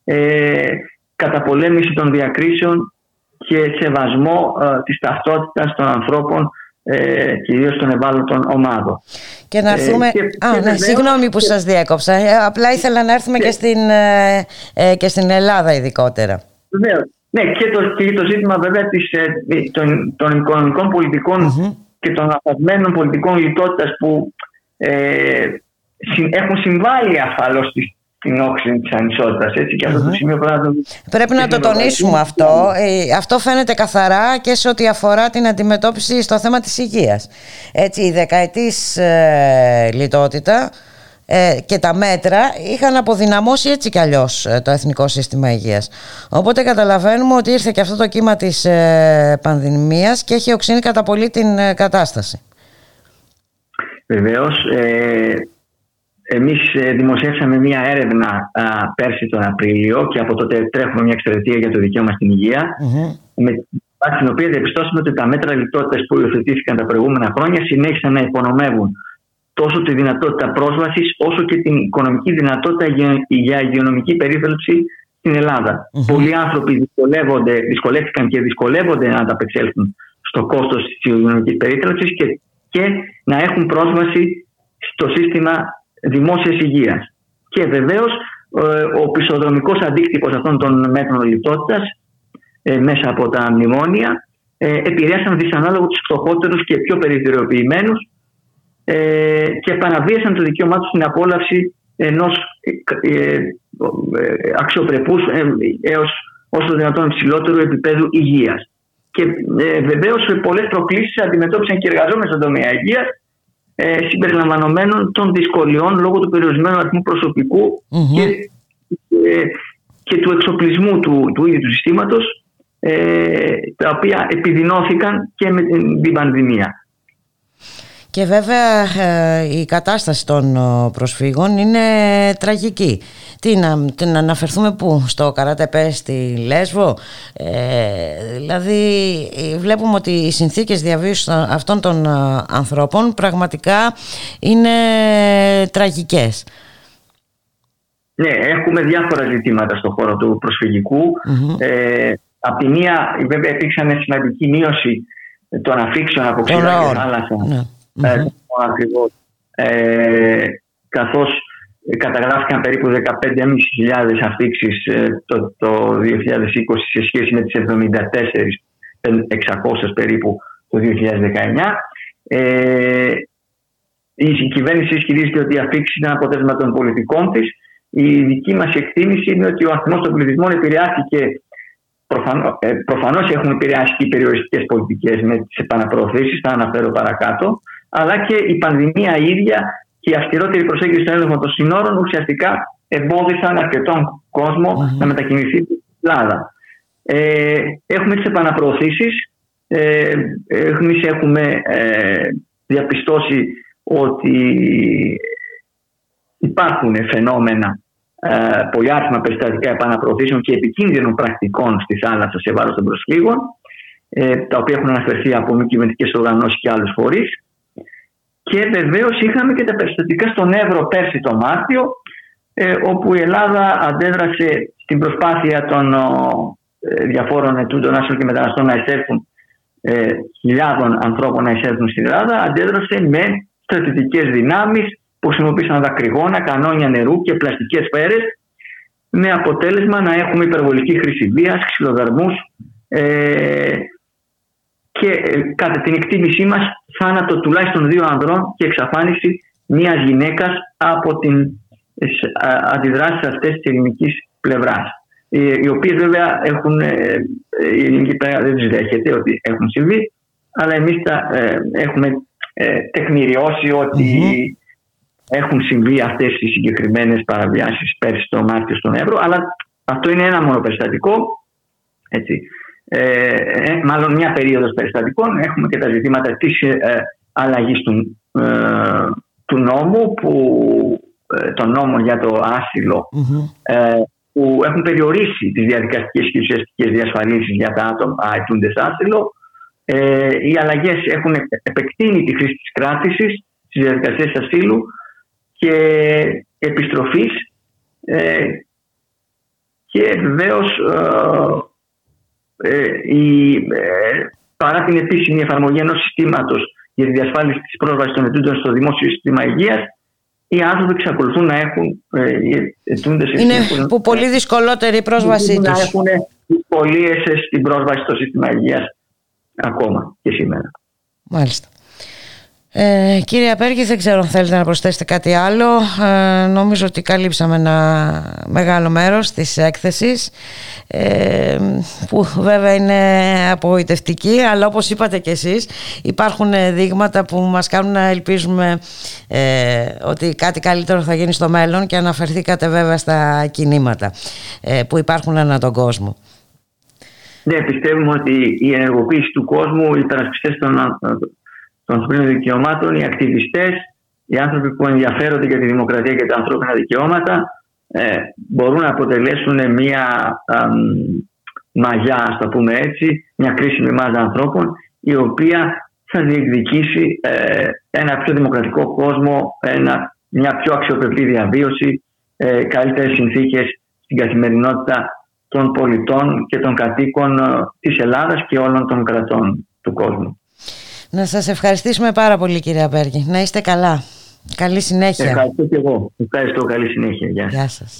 ε, καταπολέμηση των διακρίσεων και σεβασμό ε, της ταυτότητας των ανθρώπων ε, κυρίως των ευάλωτων ομάδων. Και να έρθουμε... Ε, και, Α, ναι, συγγνώμη που σας διέκοψα. Ε, απλά ήθελα να έρθουμε και, στην, ε, ε, και στην Ελλάδα ειδικότερα. Βεβαίως. Ναι, και το, και το ζήτημα βέβαια της, ε, των, των οικονομικών και των αφασμένων πολιτικών λιτότητας που ε, έχουν συμβάλει ασφαλώς την όξη της ανισότητας. Έτσι, και αυτό το σημείο πρέπει να Πρέπει να το τονίσουμε αυτό. Ε, αυτό φαίνεται καθαρά και σε ό,τι αφορά την αντιμετώπιση στο θέμα της υγείας. Έτσι, η δεκαετής ε, λιτότητα ε, και τα μέτρα είχαν αποδυναμώσει έτσι κι αλλιώς ε, το Εθνικό Σύστημα Υγείας. Οπότε καταλαβαίνουμε ότι ήρθε και αυτό το κύμα της ε, πανδημίας και έχει οξύνει κατά πολύ την ε, κατάσταση. Βεβαίως, ε, εμείς ε, δημοσιεύσαμε μία έρευνα α, πέρσι τον Απρίλιο και από τότε τρέχουμε μια εξαιρετία για το δικαίωμα στην υγεια με την οποία διαπιστώσαμε ότι τα μέτρα λιτότητας που υιοθετήθηκαν τα προηγούμενα χρόνια συνέχισαν να υπονομεύουν τόσο τη δυνατότητα πρόσβασης όσο και την οικονομική δυνατότητα για υγειονομική περίθαλψη στην Ελλάδα. Mm-hmm. Πολλοί άνθρωποι δυσκολεύτηκαν και δυσκολεύονται να ανταπεξέλθουν στο κόστος της υγειονομικής περίθαλψης και, και να έχουν πρόσβαση στο σύστημα δημόσιας υγείας. Και βεβαίως ε, ο πισοδρομικό αντίκτυπος αυτών των μέτρων λιτότητας ε, μέσα από τα μνημόνια ε, επηρέασαν δυσανάλογα τους φτωχότερους και πιο περιθωριοποιημένους και παραβίασαν το δικαίωμά τους στην απόλαυση ενός αξιοπρεπούς έως όσο δυνατόν υψηλότερου επίπεδου υγείας. Και ε, βεβαίως πολλές προκλήσεις αντιμετώπισαν και οι εργαζόμενοι στον τομέα υγείας ε, συμπεριλαμβανομένων των δυσκολιών λόγω του περιορισμένου αριθμού και, ε, και του εξοπλισμού του, του ίδιου του συστήματος ε, τα οποία επιδεινώθηκαν και με την πανδημία. Και βέβαια ε, η κατάσταση των προσφύγων είναι τραγική. Τι να, τι να αναφερθούμε πού, στο Καράτεπέ στη Λέσβο; Ε, δηλαδή βλέπουμε ότι οι συνθήκες διαβίωσης αυτών των ανθρώπων πραγματικά είναι τραγικές. Ναι, έχουμε διάφορα ζητήματα στον χώρο του προσφυγικου Ε, απ' τη μία βέβαια υπήρξαν σημαντική μείωση των αφήξεων από ξηρά και θάλασσα. Ναι mm-hmm. ακριβώς. Ε, καθώς καταγράφηκαν περίπου 15.500 αφήξεις ε, το, το 2020 σε σχέση με τις 74.600 περίπου το 2019. Ε, η κυβέρνηση ισχυρίζεται ότι η αφήξη ήταν αποτέλεσμα των πολιτικών της. Η δική μας εκτίμηση είναι ότι ο αριθμός των πληθυσμών επηρεάστηκε. Προφανώ ε, έχουν επηρεάσει και οι περιοριστικές πολιτικές με τις επαναπροωθήσεις, θα αναφέρω παρακάτω αλλά και η πανδημία ίδια και η αυστηρότερη προσέγγιση στον έλεγχο των συνόρων ουσιαστικά εμπόδισαν αρκετόν να μετακινηθεί στην Ελλάδα. Ε, έχουμε τις επαναπροωθήσεις. Ε, Εμείς έχουμε ε, διαπιστώσει ότι υπάρχουν φαινόμενα ε, πολυάριθμα περιστατικά επαναπροωθήσεων και επικίνδυνων πρακτικών στη θάλασσα σε βάρος των προσφύγων, ε, τα οποία έχουν αναφερθεί από μη κυβερνητικές οργανώσεις και άλλους φορείς. Και βεβαίως είχαμε και τα περιστατικά στον Εύρο πέρσι το Μάρτιο, ε, όπου η Ελλάδα αντέδρασε στην προσπάθεια των ε, διαφόρων ετούντων άσυλων και μεταναστών να εισέλθουν ε, χιλιάδων ανθρώπων να εισέλθουν στην Ελλάδα, αντέδρασε με στρατιωτικές δυνάμεις που χρησιμοποίησαν δακρυγόνα, κανόνια νερού και πλαστικές σφαίρες, με αποτέλεσμα να έχουμε υπερβολική χρήση βίας, ξυλοδαρμούς, ε, και ε, κατά την εκτίμησή μας θάνατο τουλάχιστον δύο ανδρών και εξαφάνιση μιας γυναίκας από την ε, αντιδράσεις αυτές της ελληνικής πλευράς. Οι οποίες βέβαια έχουν, ε, η ελληνική πλευρά δεν τις δέχεται ότι έχουν συμβεί, αλλά εμείς τα έχουμε ε, τεκμηριώσει έχουν συμβεί αυτές οι συγκεκριμένες παραβιάσεις πέρσι το Μάρτιο στον Εύρο αλλά αυτό είναι ένα μόνο περιστατικό έτσι. Ε, ε μάλλον μια περίοδος περιστατικών έχουμε και τα ζητήματα της ε, αλλαγής του, ε, του νόμου που ε, το νόμο για το ασυλο που έχουν περιορίσει τις διαδικαστικές και ουσιαστικές διασφαλίσεις για τα άτομα αιτούντες άσυλο. οι αλλαγές έχουν επεκτείνει τη χρήση της κράτησης στις διαδικασίες ασύλου και επιστροφής ε, και βεβαίως ε, ε, παρά την επίσημη εφαρμογή ενός συστήματος για τη διασφάλιση της πρόσβασης των ετούντων στο δημόσιο σύστημα υγείας οι άνθρωποι εξακολουθούν να έχουν ε, Είναι που πολύ δυσκολότερη η πρόσβασή τους. Να έχουν δυσκολίες στην πρόσβαση στο σύστημα υγείας ακόμα και σήμερα. Μάλιστα. Ε, κύριε Απέργη, δεν ξέρω αν θέλετε να προσθέσετε κάτι άλλο. Ε, νομίζω ότι καλύψαμε ένα μεγάλο μέρος της έκθεσης ε, που βέβαια είναι απογοητευτική αλλά όπως είπατε και εσείς υπάρχουν δείγματα που μας κάνουν να ελπίζουμε ε, ότι κάτι καλύτερο θα γίνει στο μέλλον και αναφερθήκατε βέβαια στα κινήματα ε, που υπάρχουν ανά τον κόσμο. Ναι, πιστεύουμε ότι η ενεργοποίηση του κόσμου, οι υπερασπιστές των των ανθρωπίνων δικαιωμάτων, οι ακτιβιστές, οι άνθρωποι που ενδιαφέρονται για τη δημοκρατία και τα ανθρώπινα δικαιώματα ε, μπορούν να αποτελέσουν μια α, μαγιά, ας το πούμε έτσι, μια κρίσιμη μάζα ανθρώπων η οποία θα διεκδικήσει ε, ένα πιο δημοκρατικό κόσμο, ένα, μια πιο αξιοπρεπή διαβίωση, ε, καλύτερες συνθήκες στην καθημερινότητα των πολιτών και των κατοίκων ε, της Ελλάδας και όλων των κρατών του κόσμου. Να σας ευχαριστήσουμε πάρα πολύ κύριε Απέργη. Να είστε καλά. Καλή συνέχεια. Ευχαριστώ και εγώ. Ευχαριστώ. Καλή συνέχεια. Γεια, Γεια σας.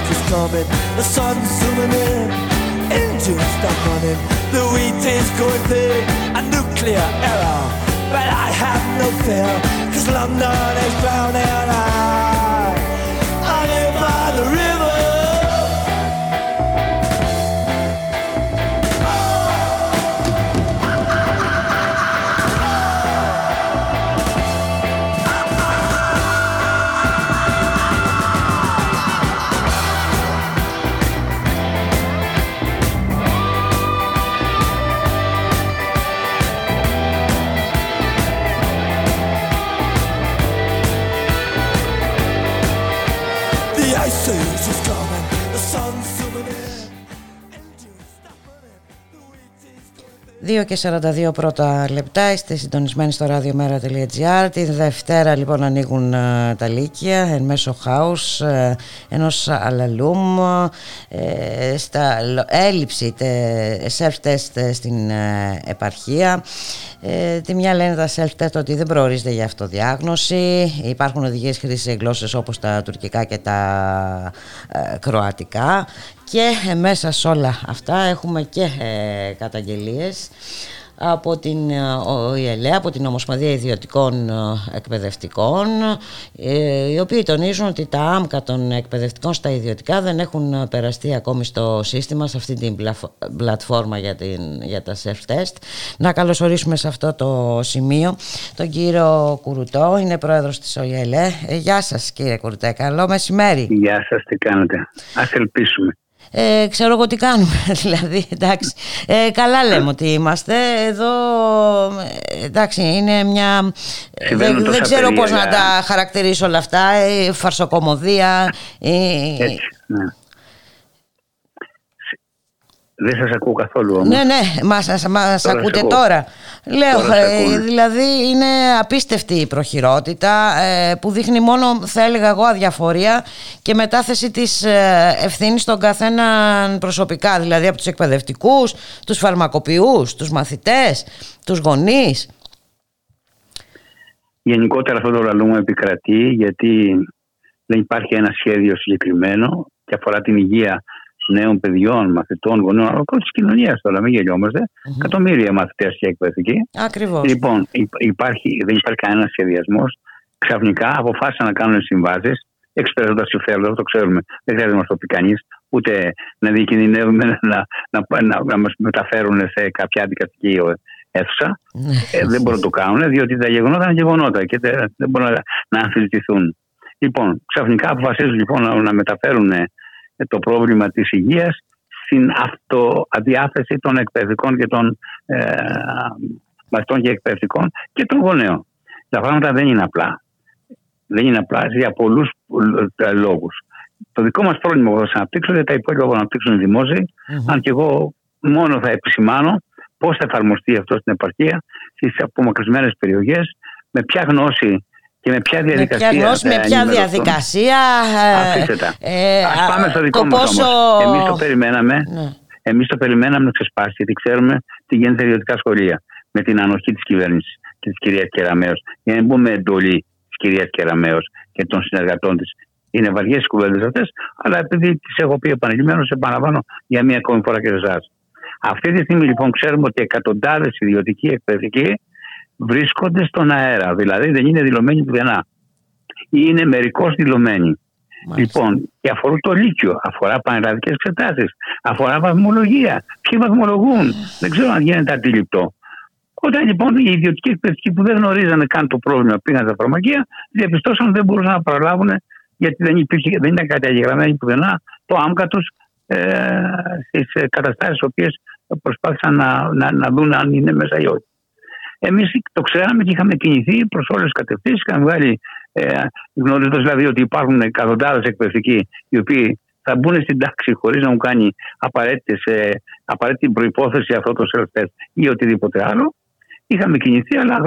is coming, the sun's zooming in, engines stuck on him, the wheat is going through a nuclear error. But I have no fear, cause London is drowning out. 2 και 42 πρώτα λεπτά. Είστε συντονισμένοι στο radiomera.gr τη Δευτέρα λοιπόν ανοίγουν ε, τα Λύκεια εν μέσω χάους ε, ενός αλαλούμ ε, στα έλλειψη self-test στην επαρχία. Τη μια λένε τα self-test ότι δεν προορίζεται για αυτοδιάγνωση. Υπάρχουν οδηγίες χρήσης γλώσσες όπως τα τουρκικά και τα κροατικά και μέσα σε όλα αυτά έχουμε και ε, καταγγελίες από την ΟΗΕΛΕ, από την Ομοσπονδία Ιδιωτικών ε, Εκπαιδευτικών ε, οι οποίοι τονίζουν ότι τα άμκα των εκπαιδευτικών στα ιδιωτικά δεν έχουν περαστεί ακόμη στο σύστημα σε αυτή την πλατφόρμα για, την, για τα self-test. Να καλωσορίσουμε σε αυτό το σημείο τον κύριο Κουρουτό, είναι πρόεδρος της ΟΗΕΛΕ. Γεια σας κύριε Κουρουτέ, καλό μεσημέρι. Γεια σας, τι κάνετε. Ας ελπίσουμε ε, ξέρω εγώ τι κάνουμε (laughs) δηλαδή εντάξει. Ε, καλά λέμε ότι είμαστε. Εδώ ε, εντάξει είναι μια δεν, δεν ξέρω πώς να τα χαρακτηρίσω όλα αυτά. Η φαρσοκομωδία Έτσι, ναι. Δεν σας ακούω καθόλου όμως. Ναι, ναι, μας, μας ακούτε τώρα. Λέω, ε, δηλαδή είναι απίστευτη η προχειρότητα ε, που δείχνει μόνο, θα έλεγα εγώ, αδιαφορία και μετάθεση της ε, ευθύνης στον καθένα προσωπικά, δηλαδή από τους εκπαιδευτικούς, τους φαρμακοποιούς, τους μαθητές, τους γονείς. Γενικότερα αυτό το λαλούμε επικρατεί γιατί δεν υπάρχει ένα σχέδιο συγκεκριμένο και αφορά την υγεία νέων παιδιών, μαθητών, γονέων, αλλά της κοινωνίας τώρα, μην γελιόμαστε. Mm-hmm. Εκατομμύρια μαθητές και εκπαιδευτικοί. Ακριβώς. Λοιπόν, υπάρχει, δεν υπάρχει κανένας σχεδιασμός. Ξαφνικά αποφάσισαν να κάνουν συμβάσεις, εξυπηρετώντας συμφέροντα, το ξέρουμε. Δεν χρειάζεται να μας το πει κανείς, ούτε να διακινδυνεύουμε να, (laughs) να, να, να, να μας μεταφέρουν σε κάποια αντικατοικία αίθουσα. Ναι. ε, δεν μπορούν να το κάνουν, διότι τα γεγονότα είναι γεγονότα και δεν, δεν μπορούν να, να αμφισβητηθούν. Λοιπόν, ξαφνικά αποφασίζουν λοιπόν να, να μεταφέρουν το πρόβλημα της υγείας στην αυτοαδιάθεση των εκπαιδευτικών και των ε, μαθητών και εκπαιδευτικών και των γονέων. Τα πράγματα δεν είναι απλά. Δεν είναι απλά για πολλούς ε, λόγους. Το δικό μας πρόβλημα που θα σας αναπτύξω γιατί τα υπόλοιπα που αναπτύξουν οι δημοσιοι αν και εγώ μόνο θα επισημάνω πώς θα εφαρμοστεί αυτό στην επαρχία στις απομακρυσμένες περιοχές, με ποια γνώση και με ποια διαδικασία. Με ποια γνώση, με ποια διαδικασία. Αφήστε τα. Ε, Ας πάμε στο δικό μας πόσο... όμως. Εμείς το περιμέναμε. Ναι. Εμείς το περιμέναμε να ξεσπάσει γιατί ξέρουμε τι γίνεται στα ιδιωτικά σχολεία με την ανοχή της κυβέρνησης και της κυρίας Κεραμέως. Για να μην πούμε εντολή της κυρίας Κεραμέως και των συνεργατών της. Είναι βαριές οι κουβέντες αυτές, αλλά επειδή τις έχω πει επανειλημμένως, επαναλαμβάνω για μία ακόμη φορά και σε εσάς. Αυτή τη στιγμή λοιπόν ξέρουμε ότι εκατοντάδες ιδιωτικοί εκπαιδευτικοί βρίσκονται στον αέρα. Δηλαδή δεν είναι δηλωμένοι πουθενά. Ή είναι μερικώς δηλωμένοι. Λοιπόν, και αφορούν το Λύκειο, αφορά πανελλαδικές εξετάσεις, αφορά βαθμολογία. Ποιοι βαθμολογούν, δεν ξέρω αν γίνεται αντιληπτό. Όταν λοιπόν οι ιδιωτικοί εκπαιδευτικοί που δεν γνωρίζανε καν το πρόβλημα πήγαν στα φαρμακεία, διαπιστώσαν ότι δεν μπορούσαν να παραλάβουν γιατί δεν, υπήρχε, δεν ήταν καταγεγραμμένοι πουθενά το άμκα τους ε, στις καταστάσεις τι οποίες προσπάθησαν να, να, να δουν αν είναι μέσα ή όχι. Εμείς το ξέραμε και είχαμε κινηθεί προς όλες τις κατευθύνσεις. Είχαμε βγάλει, ε, γνωρίζοντας δηλαδή ότι υπάρχουν εκατοντάδες εκπαιδευτικοί οι οποίοι θα μπουν στην τάξη χωρίς να μου κάνει ε, απαραίτητη προπόθεση αυτό το self-test ή οτιδήποτε άλλο. Είχαμε κινηθεί, αλλά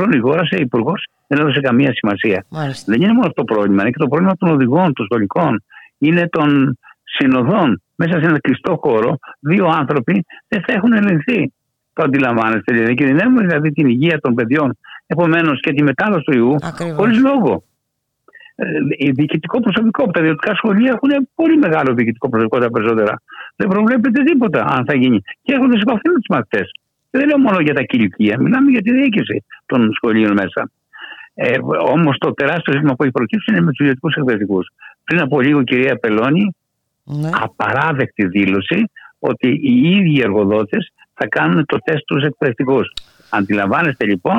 σε υπουργός δεν έδωσε καμία σημασία. Μάλιστα. Δεν είναι μόνο αυτό το πρόβλημα, είναι και το πρόβλημα των οδηγών, των σχολικών. Είναι των συνοδών. Μέσα σε ένα κλειστό χώρο, δύο άνθρωποι δεν θα έχουν ελεγχθεί. Το αντιλαμβάνεστε. Δηλαδή, κινδυνεύουμε δηλαδή την υγεία των παιδιών. Επομένως και τη μετάδοση του ιού χωρίς λόγο. Ε, διοικητικό προσωπικό από τα ιδιωτικά σχολεία έχουν πολύ μεγάλο διοικητικό προσωπικό τα περισσότερα. Δεν προβλέπεται τίποτα αν θα γίνει. Και έρχονται σε επαφή με τους μαθητές. Δεν λέω μόνο για τα κηλικία, μιλάμε για τη διοίκηση των σχολείων μέσα. Ε, Όμως το τεράστιο ζήτημα που έχει προκύψει είναι με τους ιδιωτικούς εκπαιδευτικούς. Πριν από λίγο, η κυρία Πελώνη, ναι. απαράδεκτη δήλωση ότι οι ίδιοι εργοδότες θα κάνουν το τεστ τους εκπαιδευτικούς. Αντιλαμβάνεστε λοιπόν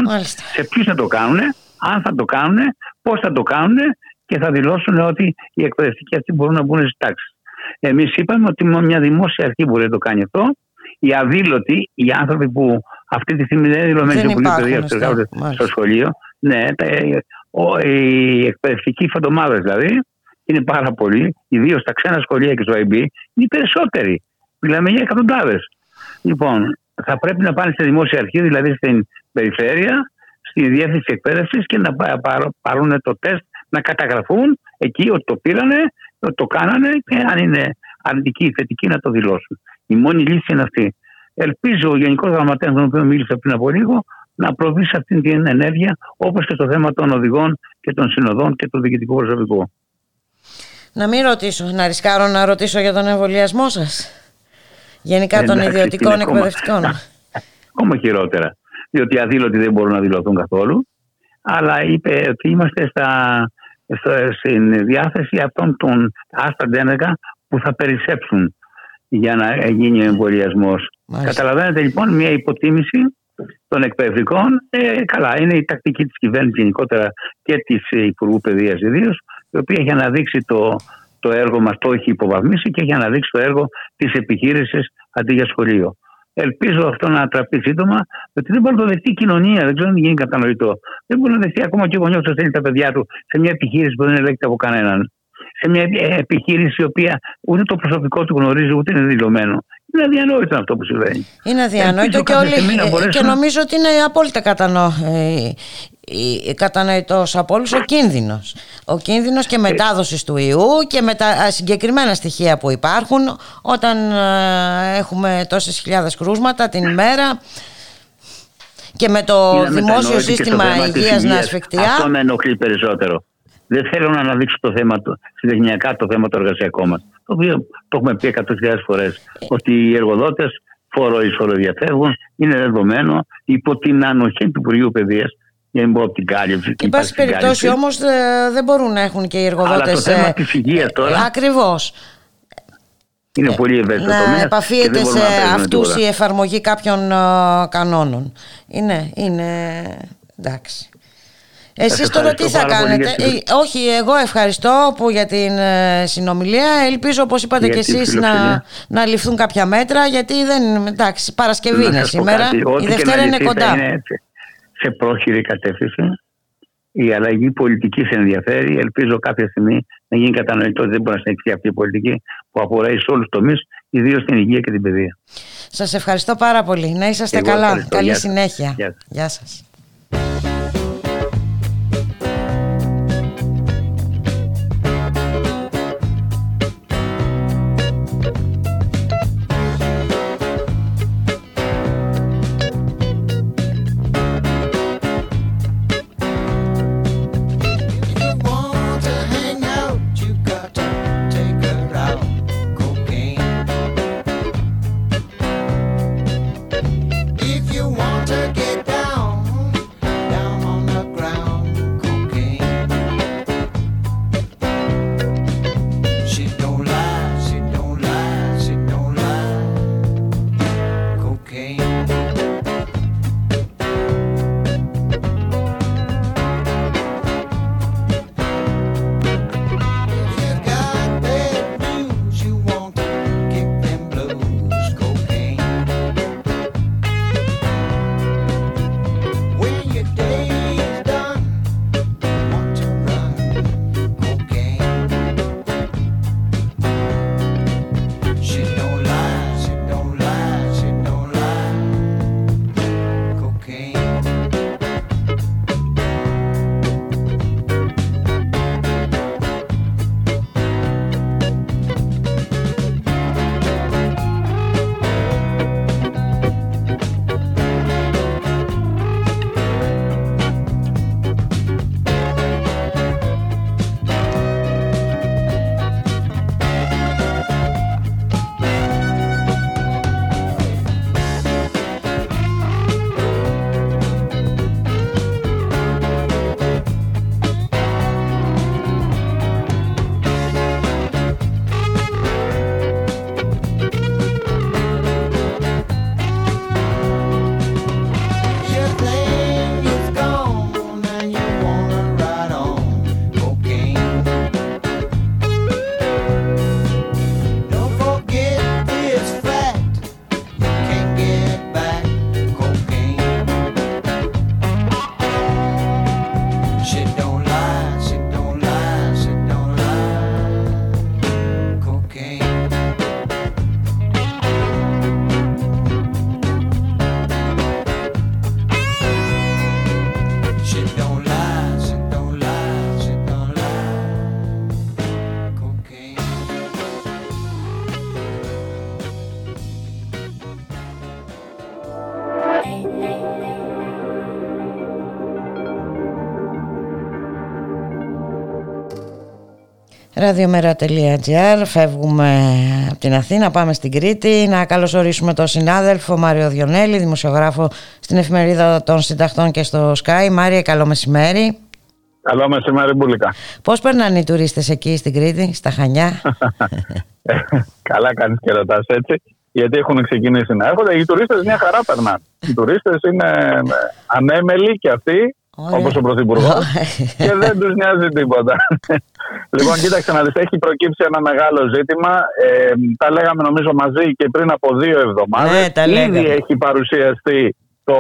σε ποιους θα το κάνουν, αν θα το κάνουν, πώς θα το κάνουν και θα δηλώσουν ότι οι εκπαιδευτικοί αυτοί μπορούν να μπουν στις τάξεις. Εμείς είπαμε ότι μια δημόσια αρχή μπορεί να το κάνει αυτό. Οι αδήλωτοι, οι άνθρωποι που αυτή τη στιγμή δεν είναι δηλωμένοι στο Υπουργείο Παιδείας στο σχολείο, ναι, τα, ο, οι εκπαιδευτικοί φαντομάδε δηλαδή, είναι πάρα πολλοί, ιδίως στα ξένα σχολεία και στο IB, είναι περισσότεροι. Μιλάμε για εκατοντάδες. Λοιπόν, θα πρέπει να πάνε στη δημόσια αρχή, δηλαδή στην περιφέρεια, στη διεύθυνση εκπαίδευσης και να πάρουν το τεστ, να καταγραφούν εκεί ότι το πήρανε, ότι το κάνανε και αν είναι αρνητική ή θετική να το δηλώσουν. Η μόνη λύση είναι αυτή. Ελπίζω ο Γενικός Γραμματέας, τον οποίο μίλησα πριν από λίγο, να προβεί σε αυτή την ενέργεια, όπως και το θέμα των οδηγών και των συνοδών και του διοικητικού προσωπικού. Να μην ρωτήσω, να ρισκάρω να ρωτήσω για τον εμβολιασμό σας. Γενικά των ιδιωτικών εκπαιδευτικών. (laughs) Ακόμα χειρότερα. Διότι οι αδήλωτοι δεν μπορούν να δηλωθούν καθόλου. Αλλά είπε ότι είμαστε στα, στην διάθεση αυτών των άστρα που θα περισσέψουν για να γίνει ο εμβολιασμός. Καταλαβαίνετε λοιπόν μια υποτίμηση των εκπαιδευτικών. Ε, καλά, είναι η τακτική της κυβέρνησης γενικότερα και της Υπουργού Παιδείας ιδίως, η οποία έχει αναδείξει το, το έργο μας, το έχει υποβαθμίσει και έχει αναδείξει το έργο της επιχείρησης αντί για σχολείο. Ελπίζω αυτό να τραπεί σύντομα, γιατί δεν μπορεί να το δεχτεί η κοινωνία. Δεν ξέρω αν γίνει κατανοητό. Δεν μπορεί να δεχτεί ακόμα και ο γονιός που στέλνει τα παιδιά του σε μια επιχείρηση που δεν ελέγχεται από κανέναν. Σε μια επιχείρηση η οποία ούτε το προσωπικό του γνωρίζει, ούτε είναι δηλωμένο. Είναι αδιανόητο αυτό που συμβαίνει. Είναι αδιανόητο και, όλοι, και νομίζω ότι είναι απόλυτα κατανό, ε, κατανοητός από όλους ο κίνδυνος. Ο κίνδυνος και μετάδοσης του ιού και με τα συγκεκριμένα στοιχεία που υπάρχουν όταν ε, έχουμε τόσες χιλιάδες κρούσματα την ημέρα και με το δημόσιο σύστημα υγείας να ασφικτιά. Αυτό με ενοχλεί περισσότερο. Δεν θέλω να αναδείξω το θέμα, συντεχνιακά το θέμα το εργασιακό μας. Το οποίο το έχουμε πει 100.000 φορές. Ότι οι εργοδότες φόρο φοροδιαφεύγουν, είναι δεδομένο υπό την ανοχή του Υπουργείου Παιδείας για να μην πω από την κάλυψη. Εν πάση περιπτώσει όμως ε, δεν μπορούν να έχουν και οι εργοδότε. Αλλά το θέμα ε, της υγείας τώρα. Ακριβώς. Είναι ε, πολύ ευαίσθητο. Να επαφίεται σε αυτούς η εφαρμογή κάποιων κανόνων. Είναι, είναι. Εντάξει. Εσείς τώρα τι θα κάνετε. Ε, όχι, εγώ ευχαριστώ που για την ε, συνομιλία. Ελπίζω, όπως είπατε και εσείς, να, να ληφθούν κάποια μέτρα, γιατί δεν, εντάξει, Παρασκευή είναι σήμερα. Η Δευτέρα είναι κοντά. Είναι σε πρόχειρη κατεύθυνση. Η αλλαγή πολιτικής ενδιαφέρει. Ελπίζω κάποια στιγμή να γίνει κατανοητό ότι δεν μπορεί να συνεχίσει αυτή η πολιτική που αφορά σε όλους τους τομείς, ιδίως στην υγεία και την παιδεία. Σας ευχαριστώ πάρα πολύ. Να είσαστε καλά. Καλή συνέχεια. Γεια, Γεια σας. Ραδιομέρα.gr Φεύγουμε από την Αθήνα, πάμε στην Κρήτη να καλωσορίσουμε τον συνάδελφο Μάριο Διονέλη, δημοσιογράφο στην εφημερίδα των συνταχτών και στο Sky. Μάρια, καλό μεσημέρι. Καλό μεσημέρι, Μπουλικά. Πώς περνάνε οι τουρίστες εκεί στην Κρήτη, στα Χανιά; (laughs) Καλά κάνεις και ρωτάς έτσι, γιατί έχουν ξεκινήσει να έρχονται. Οι τουρίστες μια χαρά περνάνε. Οι τουρίστες είναι ανέμελοι και αυτοί Όπως ο Πρωθυπουργό, (laughs) και δεν τους νοιάζει τίποτα. (laughs) λοιπόν, κοίταξε να δεις, έχει προκύψει ένα μεγάλο ζήτημα. Ε, τα λέγαμε νομίζω μαζί και πριν από δύο εβδομάδες. Ναι, Ήδη έχει παρουσιαστεί το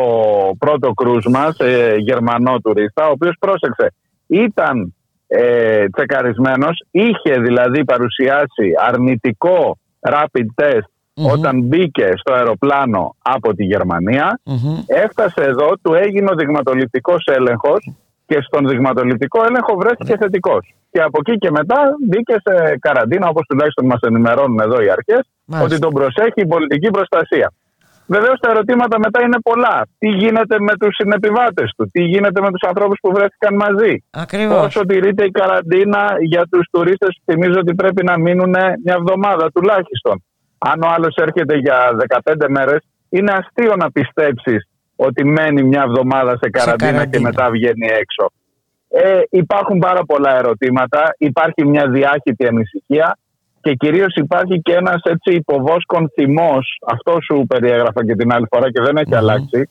πρώτο κρούσμα μας, ε, Γερμανό τουρίστα, ο οποίος πρόσεξε. Ήταν ε, τσεκαρισμένος, είχε δηλαδή παρουσιάσει αρνητικό rapid test όταν μπήκε στο αεροπλάνο από τη γερμανια έφτασε εδώ, του έγινε ο δειγματοληπτικός έλεγχος και στον δειγματοληπτικό έλεγχο βρέθηκε θετικός. Και από εκεί και μετά μπήκε σε καραντίνα, όπως τουλάχιστον μας ενημερώνουν εδώ οι αρχές, ότι τον προσέχει η πολιτική προστασία. Βεβαίως τα ερωτήματα μετά είναι πολλά. Τι γίνεται με τους συνεπιβάτες του, τι γίνεται με τους ανθρώπους που βρέθηκαν μαζί; Ακριβώς. Πόσο τηρείται η καραντίνα για τους τουρίστες, θυμίζω ότι πρέπει να μείνουν μια εβδομάδα τουλάχιστον. Αν ο άλλος έρχεται για 15 μέρες, είναι αστείο να πιστέψεις ότι μένει μια εβδομάδα σε καραντίνα, και μετά βγαίνει έξω. Ε, υπάρχουν πάρα πολλά ερωτήματα, υπάρχει μια διάχυτη ανησυχία και κυρίως υπάρχει και ένας έτσι υποβόσκον θυμός, αυτό σου περιέγραφα και την άλλη φορά και δεν εχει αλλαξει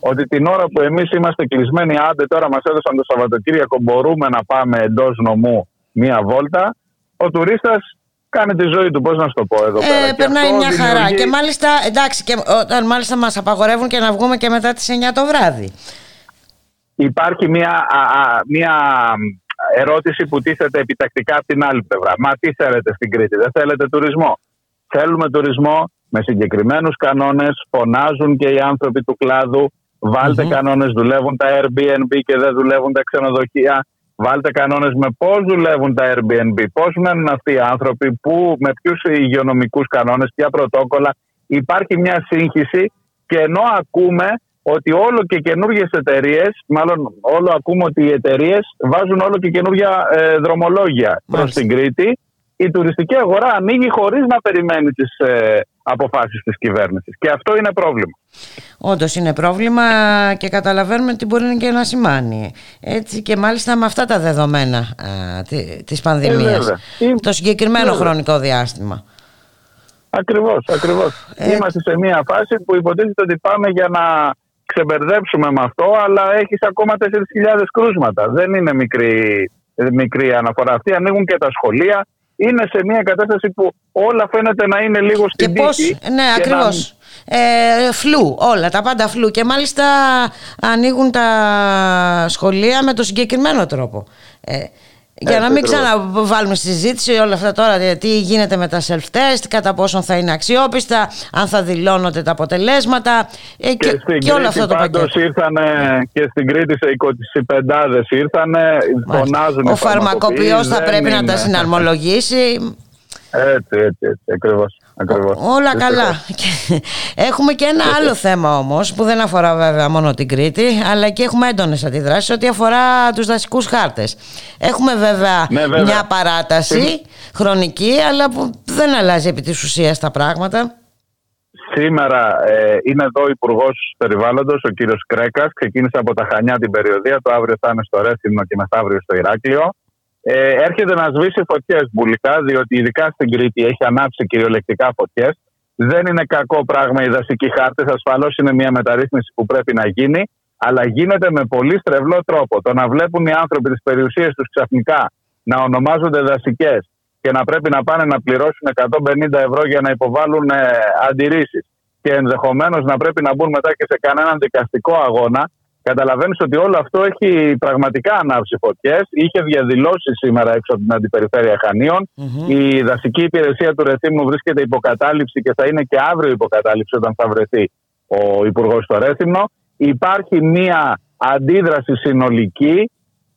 ότι την ώρα που εμείς είμαστε κλεισμένοι, άντε τώρα μας έδωσαν το Σαββατοκύριακο, μπορούμε να πάμε εντός νομού μία βόλτα, ο τουρίστας κάνει τη ζωή του, πώς να σου το πω εδώ ε, πέρα. Περνάει μια χαρά. Και μάλιστα, εντάξει, και όταν μάλιστα μας απαγορεύουν και να βγούμε και μετά τις 9 το βράδυ. Υπάρχει μια, μια ερώτηση που τίθεται επιτακτικά από την άλλη πλευρά. Μα τι θέλετε στην Κρήτη, δεν θέλετε τουρισμό; Θέλουμε τουρισμό με συγκεκριμένους κανόνες. Φωνάζουν και οι άνθρωποι του κλάδου. Βάλτε mm-hmm. κανόνες, δουλεύουν τα Airbnb και δεν δουλεύουν τα ξενοδοχεία. Βάλτε κανόνες με πώς δουλεύουν τα Airbnb, πώς μένουν αυτοί οι άνθρωποι, που, με ποιους υγειονομικούς κανόνες, ποια πρωτόκολλα. Υπάρχει μια σύγχυση και ενώ ακούμε ότι όλο και καινούργιες εταιρείες, μάλλον όλο ακούμε ότι οι εταιρείες βάζουν όλο και καινούργια ε, δρομολόγια προς την Κρήτη, η τουριστική αγορά ανοίγει χωρίς να περιμένει τις ε, αποφάσεις της κυβέρνησης. Και αυτό είναι πρόβλημα. Όντως είναι πρόβλημα και καταλαβαίνουμε τι μπορεί και να σημάνει. Έτσι και μάλιστα με αυτά τα δεδομένα τη της πανδημίας. Ε, το συγκεκριμένο χρονικό διάστημα. Ακριβώς, ακριβώς. Ε... Είμαστε σε μια φάση που υποτίθεται ότι πάμε για να ξεμπερδέψουμε με αυτό, αλλά έχεις ακόμα 4.000 κρούσματα. Δεν είναι μικρή, μικρή αναφορά αυτή. Ανοίγουν και τα σχολεία. Είναι σε μια κατάσταση που όλα φαίνεται να είναι λίγο στην και πώς, Ναι, ακριβώς ε, φλού, όλα τα πάντα φλού και μάλιστα ανοίγουν τα σχολεία με το συγκεκριμένο τρόπο. Ε, για να μην ξαναβάλουμε στη συζήτηση όλα αυτά τώρα, τι γίνεται με τα self-test, κατά πόσον θα είναι αξιόπιστα, αν θα δηλώνονται τα αποτελέσματα ε, και, και, και όλο αυτό το πακέτο. ήρθανε και στην Κρήτη σε 25 ήρθανε, φωνάζουν. Ο φαρμακοποιός θα πρέπει να τα συναρμολογήσει. Έτσι, έτσι, έτσι, ακριβώς. Ακριβώς. Όλα καλά. έχουμε και ένα άλλο θέμα όμως που δεν αφορά βέβαια μόνο την Κρήτη αλλά και έχουμε έντονες αντιδράσεις ό,τι αφορά τους δασικούς χάρτες. Έχουμε βέβαια, ναι, μια παράταση χρονική αλλά που δεν αλλάζει επί της ουσίας τα πράγματα. Σήμερα ε, είναι εδώ ο Υπουργός Περιβάλλοντος, ο κύριος Κρέκας. Ξεκίνησε από τα Χανιά την περιοδία. Το αύριο θα είναι στο Ρέθυμνο και μεθαύριο στο Ηράκλειο ε, έρχεται να σβήσει φωτιές μπουλικά, διότι ειδικά στην Κρήτη έχει ανάψει κυριολεκτικά φωτιές. Δεν είναι κακό πράγμα οι δασικοί χάρτες. Ασφαλώς είναι μια μεταρρύθμιση που πρέπει να γίνει, αλλά γίνεται με πολύ στρεβλό τρόπο. Το να βλέπουν οι άνθρωποι τις περιουσίες τους ξαφνικά να ονομάζονται δασικές και να πρέπει να πάνε να πληρώσουν 150 ευρώ για να υποβάλουν ε, αντιρρήσεις και ενδεχομένως να πρέπει να μπουν μετά και σε κανέναν δικαστικό αγώνα, Καταλαβαίνεις ότι όλο αυτό έχει πραγματικά ανάψει φωτιές. Είχε διαδηλώσει σήμερα έξω από την αντιπεριφέρεια Η δασική υπηρεσία του Ρεθύμνου βρίσκεται υποκατάληψη και θα είναι και αύριο υποκατάληψη όταν θα βρεθεί ο Υπουργός στο Ρέθυμνο. Υπάρχει μία αντίδραση συνολική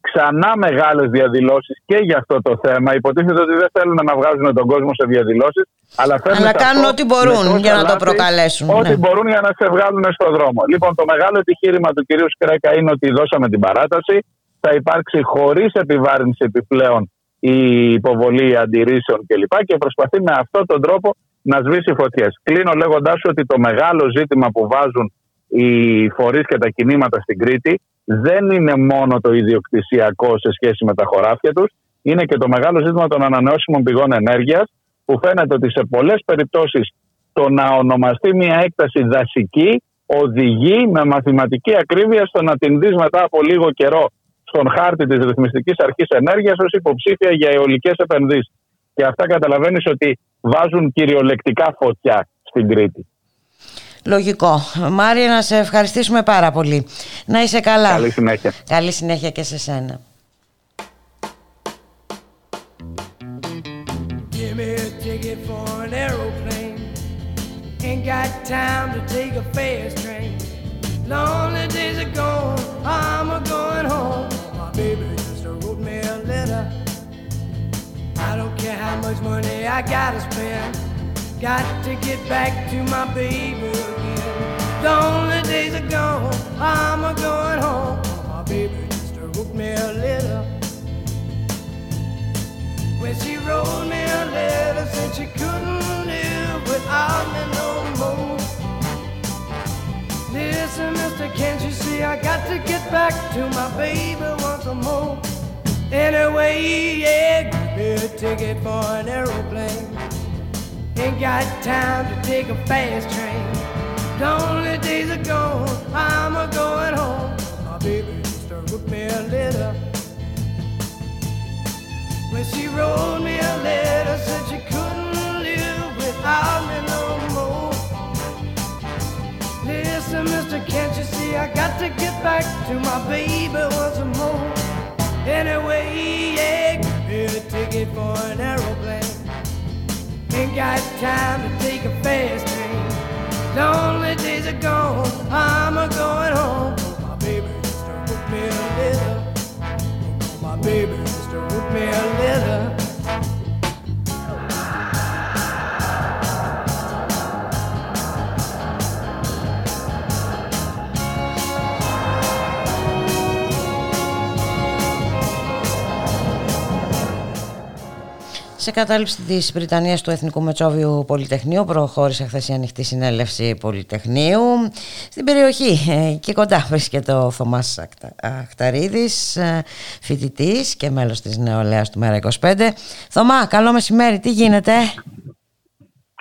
ξανά μεγάλες διαδηλώσεις και για αυτό το θέμα. Υποτίθεται ότι δεν θέλουν να βγάζουν τον κόσμο σε διαδηλώσεις, αλλά, αλλά κάνουν ό,τι μπορούν για να το προκαλέσουν. Ό,τι ναι. μπορούν για να σε βγάλουν στον δρόμο. Λοιπόν, το μεγάλο επιχείρημα του κυρίου Σκρέκα είναι ότι δώσαμε την παράταση. Θα υπάρξει χωρίς επιβάρυνση επιπλέον η υποβολή αντιρρήσεων κλπ. Και προσπαθεί με αυτόν τον τρόπο να σβήσει φωτιές. Κλείνω λέγοντάς ότι το μεγάλο ζήτημα που βάζουν οι φορείς και τα κινήματα στην Κρήτη δεν είναι μόνο το ιδιοκτησιακό σε σχέση με τα χωράφια τους, είναι και το μεγάλο ζήτημα των ανανεώσιμων πηγών ενέργειας, που φαίνεται ότι σε πολλές περιπτώσεις το να ονομαστεί μια έκταση δασική οδηγεί με μαθηματική ακρίβεια στο να την δεις μετά από λίγο καιρό στον χάρτη της Ρυθμιστικής Αρχής Ενέργειας ως υποψήφια για αιωλικές επενδύσεις. Και αυτά καταλαβαίνεις ότι βάζουν κυριολεκτικά φωτιά στην Κρήτη. Λογικό. Μάρια, να σε ευχαριστήσουμε πάρα πολύ. Να είσαι καλά. Καλή συνέχεια. Καλή συνέχεια και σε σένα. Ain't got time to take a fast train. Lonely days are gone, I'm a going home. My baby just wrote me a letter. I don't care how much money I gotta spend. Got to get back to my baby again. Lonely days are gone, I'm a going home. My baby just wrote me a letter. When she wrote me a letter, said she couldn't live without me no more. Listen, mister, can't you see I got to get back to my baby once more? Anyway, yeah, give me a ticket for an aeroplane. Ain't got time to take a fast train. Lonely days are gone, I'm a going home. My baby to wrote me a letter. When she wrote me a letter, said she couldn't live without me no more. Listen, mister, can't you see I got to get back to my baby once more? Anyway, yeah, me a ticket for an aeroplane. Ain't got time to take a fast train. Lonely days are gone, I'm a going home. My baby just wrote me a letter. My baby just wrote me a letter. Σε κατάληψη της Βρυτανίας του Εθνικού Μετσόβιου Πολυτεχνείου προχώρησε χθες η ανοιχτή συνέλευση Πολυτεχνείου. Στην περιοχή ε, και κοντά βρίσκεται ο Θωμάς Αχταρίδης, ε, φοιτητής και μέλος της νεολαίας του Μέρα 25. Θωμά, καλό μεσημέρι, τι γίνεται;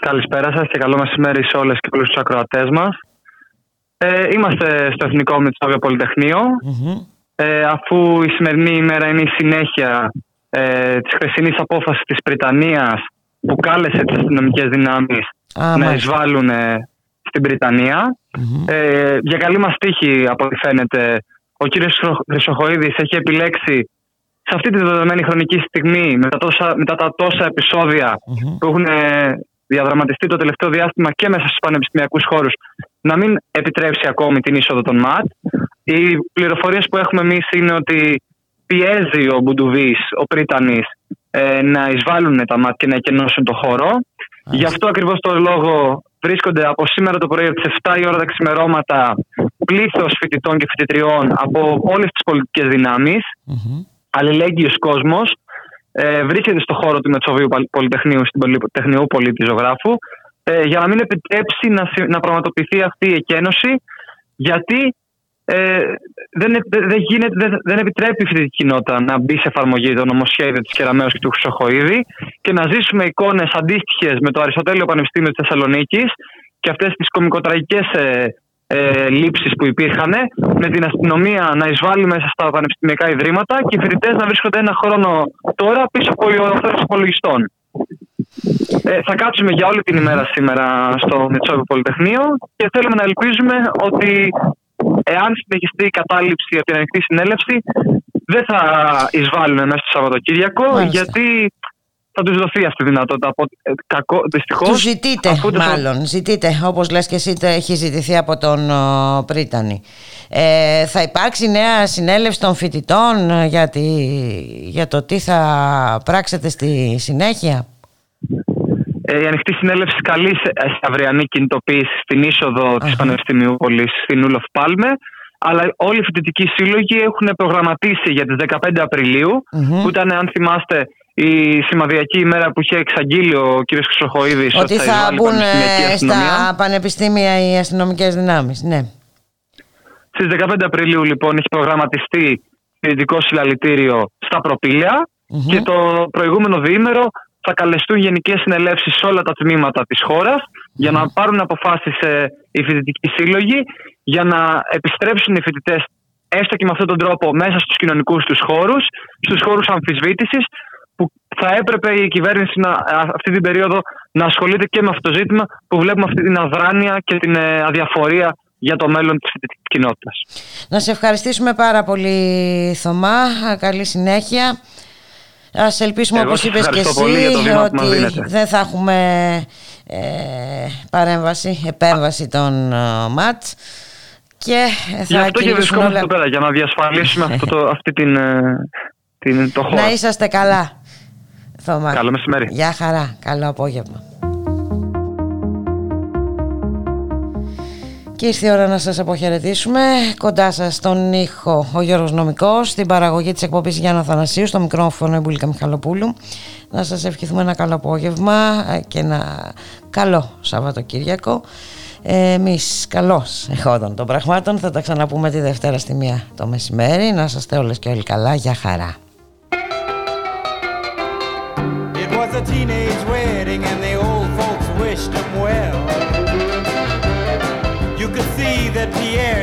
Καλησπέρα σας και καλό μεσημέρι σε όλες και όλους τους ακροατές μας. Ε, είμαστε στο Εθνικό Μετσόβιο Ε, αφού η σημερινή ημέρα είναι η συνέχεια ε, της χθεσινής απόφασης της Πριτανίας που κάλεσε τις αστυνομικές δυνάμεις να εισβάλλουν στην Πριτανία. Ε, για καλή μας τύχη από ό,τι φαίνεται ο κύριος Χρυσοχοίδης έχει επιλέξει σε αυτή τη δεδομένη χρονική στιγμή μετά, τόσα, μετά τα τόσα που έχουν διαδραματιστεί το τελευταίο διάστημα και μέσα στους πανεπιστημιακούς χώρους να μην επιτρέψει ακόμη την είσοδο των ΜΑΤ. Οι πληροφορίες που έχουμε εμείς είναι ότι πιέζει ο Μπουντουβής, ο Πρίτανης, ε, να εισβάλλουν τα μάτια και να εκενώσουν το χώρο. Γι' αυτό ακριβώς το λόγο βρίσκονται από σήμερα το πρωί από τις 7 η ώρα τα ξημερώματα πλήθος φοιτητών και φοιτητριών από όλες τις πολιτικές δυνάμεις. Mm-hmm. Αλληλέγγυος κόσμος. Ε, βρίσκεται στο χώρο του Μετσοβίου Πολυτεχνείου, στην Πολυτεχνείου Πολίτη Ζωγράφου, ε, για να μην επιτρέψει να, να πραγματοποιηθεί αυτή η εκένωση, γιατί ε, δεν, δεν, γίνεται, δεν, δεν επιτρέπει αυτή η κοινότητα να μπει σε εφαρμογή το νομοσχέδιο της Κεραμέως και του Χρυσοχοίδη και να ζήσουμε εικόνες αντίστοιχες με το Αριστοτέλειο Πανεπιστήμιο της Θεσσαλονίκης και αυτές τις κομικοτραγικέ ε, ε, λήψεις που υπήρχαν, με την αστυνομία να εισβάλλει μέσα στα πανεπιστημιακά ιδρύματα και οι φοιτητές να βρίσκονται ένα χρόνο τώρα πίσω από οθόνε υπολογιστών. Ε, θα κάτσουμε για όλη την ημέρα σήμερα στο Μητσόβιο Πολυτεχνείο και θέλουμε να ελπίζουμε ότι εάν συνεχιστεί η κατάληψη από την ανοιχτή συνέλευση, δεν θα εισβάλλουν μέσα στο Σαββατοκύριακο, γιατί θα τους δοθεί αυτή η δυνατότητα. Από, ε, κακό, δυστυχώς, τους ζητείτε, μάλλον. Ζητείτε, όπως λες και εσύ, έχει ζητηθεί από τον ο, Πρίτανη. Ε, θα υπάρξει νέα συνέλευση των φοιτητών ε, για, για το τι θα πράξετε στη συνέχεια; Ε, η ανοιχτή συνέλευση καλεί σε αυριανή κινητοποίηση στην είσοδο της Πανεπιστημίου Πόλη στην Ούλοφ Πάλμε. Αλλά όλοι οι φοιτητικοί σύλλογοι έχουν προγραμματίσει για τις 15 απριλιου που ήταν, αν θυμάστε, η σημαδιακή ημέρα που είχε εξαγγείλει ο κ. Χρυσοχοίδης ότι θα μπουν ε, στα πανεπιστήμια οι αστυνομικές δυνάμεις, ναι. Στις 15 Απριλίου λοιπόν έχει προγραμματιστεί ειδικό συλλαλητήριο στα προπηλια και το προηγούμενο διήμερο θα καλεστούν γενικές συνελεύσεις σε όλα τα τμήματα της χώρας για να πάρουν αποφάσεις οι φοιτητικοί σύλλογοι, για να επιστρέψουν οι φοιτητές έστω και με αυτόν τον τρόπο μέσα στους κοινωνικούς τους χώρους, στους χώρους αμφισβήτησης, που θα έπρεπε η κυβέρνηση να, αυτή την περίοδο να ασχολείται και με αυτό το ζήτημα που βλέπουμε αυτή την αδράνεια και την ε, αδιαφορία για το μέλλον της φοιτητικής κοινότητας. Να σε ευχαριστήσουμε πάρα πολύ Θωμά. Καλή συνέχεια. Ας ελπίσουμε όπως είπες και εσύ ότι δεν θα έχουμε ε, παρέμβαση, επέμβαση των uh, ΜΑΤ και θα Γι' αυτό και βρισκόμαστε όλα... εδώ πέρα για να διασφαλίσουμε αυτό το, αυτή την, ε, την, το χώρο. Να είσαστε καλά Θωμά. Καλό μεσημέρι. Γεια χαρά. Καλό απόγευμα. Και ήρθε η ώρα να σας αποχαιρετήσουμε. Κοντά σας στον ήχο ο Γιώργος Νομικός, στην παραγωγή της εκπομπής Γιάννα Θανασίου, στο μικρόφωνο Εμπούλικα Μιχαλοπούλου. Να σας ευχηθούμε ένα καλό απόγευμα και ένα καλό Σαββατοκύριακο. Εμείς καλώς εχόντων των πραγμάτων θα τα ξαναπούμε τη Δευτέρα στη μία το μεσημέρι. Να είστε όλες και όλοι καλά. Γεια χαρά. It was a teenage wedding and the old folks wished them well.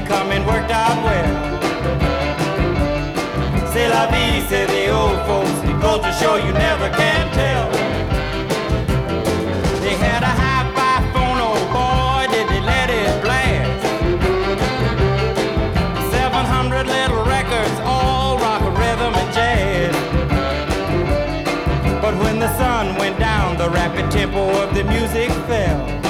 Little coming worked out well. C'est la vie, say the old folks. Goes to show you never can tell. They had a hi-fi phone, oh boy, did they let it blast. 700 little records, all rock, rhythm, and jazz. But when the sun went down, the rapid tempo of the music fell.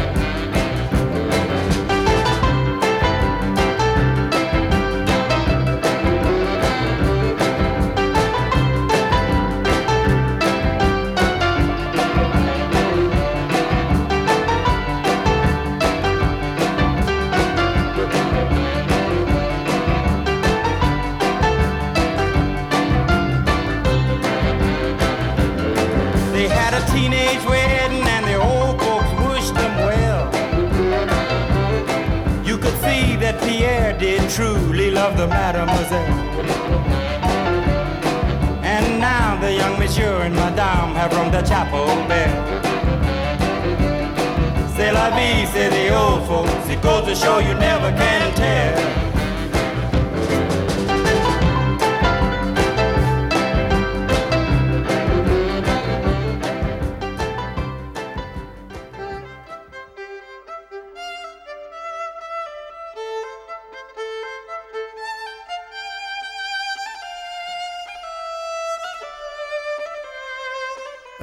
Teenage wedding and the old folks wished them well. You could see that Pierre did truly love the mademoiselle. And now the young monsieur and madame have rung the chapel bell. C'est la vie, say the old folks. It goes to show you never can tell.